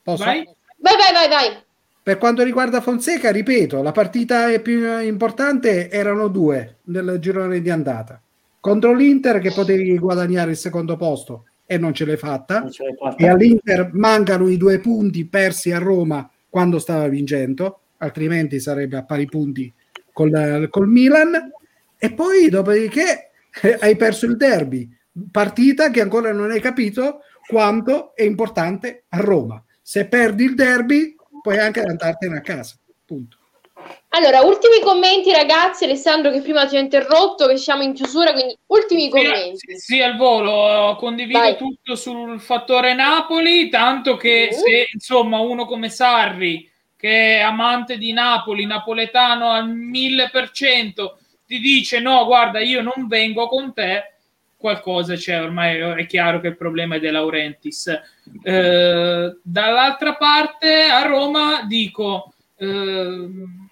[SPEAKER 3] posso?
[SPEAKER 2] Vai.
[SPEAKER 1] Vai, vai, vai, vai.
[SPEAKER 3] Per quanto riguarda Fonseca, ripeto, la partita più importante erano due nel girone di andata. Contro l'Inter che potevi guadagnare il secondo posto e non ce l'hai fatta.
[SPEAKER 6] Ce l'hai fatta.
[SPEAKER 3] E all'Inter mancano i due punti persi a Roma quando stava vincendo, altrimenti sarebbe a pari punti col, col Milan. E poi, dopodiché, hai perso il derby, partita che ancora non hai capito quanto è importante a Roma. Se perdi il derby, puoi anche andartene a casa. Punto.
[SPEAKER 1] Allora, ultimi commenti ragazzi, Alessandro che prima ti ho interrotto, che siamo in chiusura, quindi ultimi commenti.
[SPEAKER 2] Sì, al volo condivido
[SPEAKER 1] Vai.
[SPEAKER 2] tutto sul fattore Napoli, tanto che
[SPEAKER 1] Mm.
[SPEAKER 2] se insomma uno come Sarri, che è amante di Napoli, napoletano al mille per cento, ti dice no, guarda, io non vengo con te, qualcosa c'è, ormai è chiaro che il problema è De Laurentiis. Eh, dall'altra parte a Roma dico... ehm,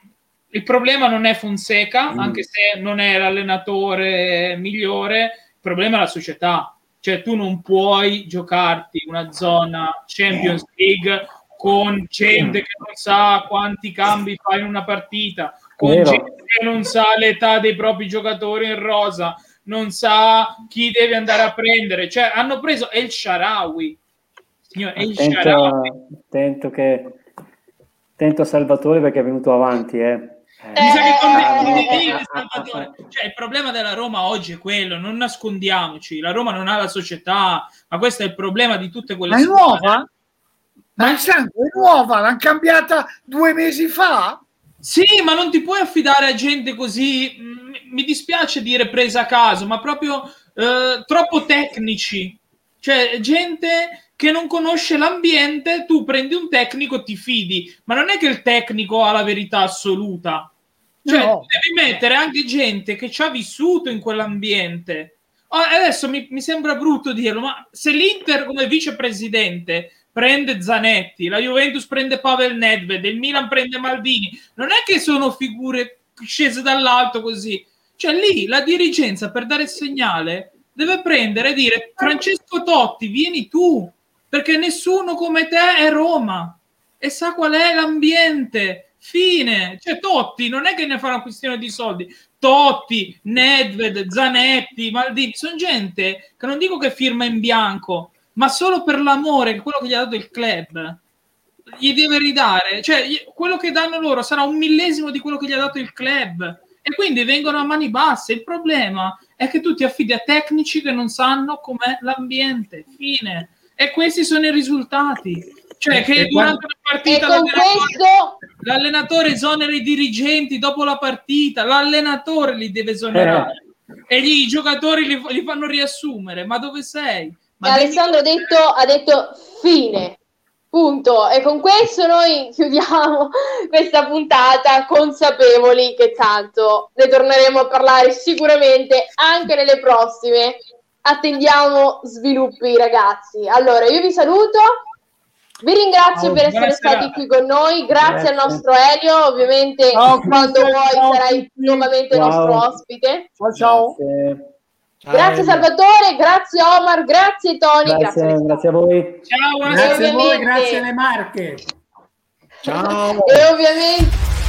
[SPEAKER 2] il problema non è Fonseca,
[SPEAKER 6] Mm.
[SPEAKER 2] anche se non è l'allenatore migliore, il problema è la società. Cioè, tu non puoi giocarti una zona Champions League con gente che non sa quanti cambi fa in una partita, con
[SPEAKER 6] Vero.
[SPEAKER 2] gente che non sa l'età dei propri giocatori in rosa, non sa chi deve andare a prendere. Cioè, hanno preso El Sharawi. Signore, El
[SPEAKER 6] Attento,
[SPEAKER 2] Sharawi.
[SPEAKER 6] attento che attento a Salvatore perché è venuto avanti, eh.
[SPEAKER 2] Mi sa che
[SPEAKER 1] Eh,
[SPEAKER 2] Salvatore. Cioè, il problema della Roma oggi è quello, non nascondiamoci. La Roma non ha la società, ma questo è il problema di tutte quelle
[SPEAKER 7] Ma è nuova? Ma il sangue è nuova? L'hanno cambiata due mesi fa?
[SPEAKER 2] Sì, ma non ti puoi affidare a gente così. Mi dispiace dire presa a caso, ma proprio eh, troppo tecnici. Cioè, gente che non conosce l'ambiente, tu prendi un tecnico e ti fidi, ma non è che il tecnico ha la verità assoluta. Cioè,
[SPEAKER 7] No.
[SPEAKER 2] devi mettere anche gente che ci ha vissuto in quell'ambiente. Adesso mi, mi sembra brutto dirlo, ma se l'Inter come vicepresidente prende Zanetti, la Juventus prende Pavel Nedved, il Milan prende Maldini, non è che sono figure scese dall'alto così. Cioè lì la dirigenza per dare il segnale deve prendere e dire Francesco Totti, vieni tu, perché nessuno come te è Roma e sa qual è l'ambiente. Fine, cioè Totti non è che ne fa una questione di soldi. Totti, Nedved, Zanetti, Maldini sono gente che non dico che firma in bianco, ma solo per l'amore, quello che gli ha dato il club, gli deve ridare. Cioè, quello che danno loro sarà un millesimo di quello che gli ha dato il club. E quindi vengono a mani basse. Il problema è che tu ti affidi a tecnici che non sanno com'è l'ambiente. Fine. E questi sono i risultati. Cioè, che
[SPEAKER 4] E
[SPEAKER 2] durante la partita l'allenatore-
[SPEAKER 1] questo
[SPEAKER 2] L'allenatore esonera i dirigenti dopo la partita, l'allenatore li deve esonerare e gli, i giocatori li, li fanno riassumere. Ma dove sei? Ma devi-
[SPEAKER 1] Alessandro ha detto, ha detto fine. Punto. E con questo noi chiudiamo questa puntata consapevoli che tanto ne torneremo a parlare sicuramente anche nelle prossime. Attendiamo sviluppi, ragazzi. Allora, io vi saluto. Vi ringrazio
[SPEAKER 2] Ciao,
[SPEAKER 1] per essere
[SPEAKER 2] buona
[SPEAKER 1] stati
[SPEAKER 2] serata.
[SPEAKER 1] qui con noi. Grazie,
[SPEAKER 6] Grazie.
[SPEAKER 1] al nostro Elio. Ovviamente,
[SPEAKER 7] Ciao,
[SPEAKER 1] quando vuoi, sarai
[SPEAKER 7] tutti.
[SPEAKER 1] nuovamente
[SPEAKER 6] Ciao.
[SPEAKER 1] nostro ospite.
[SPEAKER 7] Ciao ciao.
[SPEAKER 6] Grazie,
[SPEAKER 1] Grazie Salvatore, grazie Omar, grazie Tony, grazie.
[SPEAKER 6] grazie, grazie a voi.
[SPEAKER 2] Ciao.
[SPEAKER 4] Grazie a voi, grazie alle Marche.
[SPEAKER 3] Ciao.
[SPEAKER 1] E ovviamente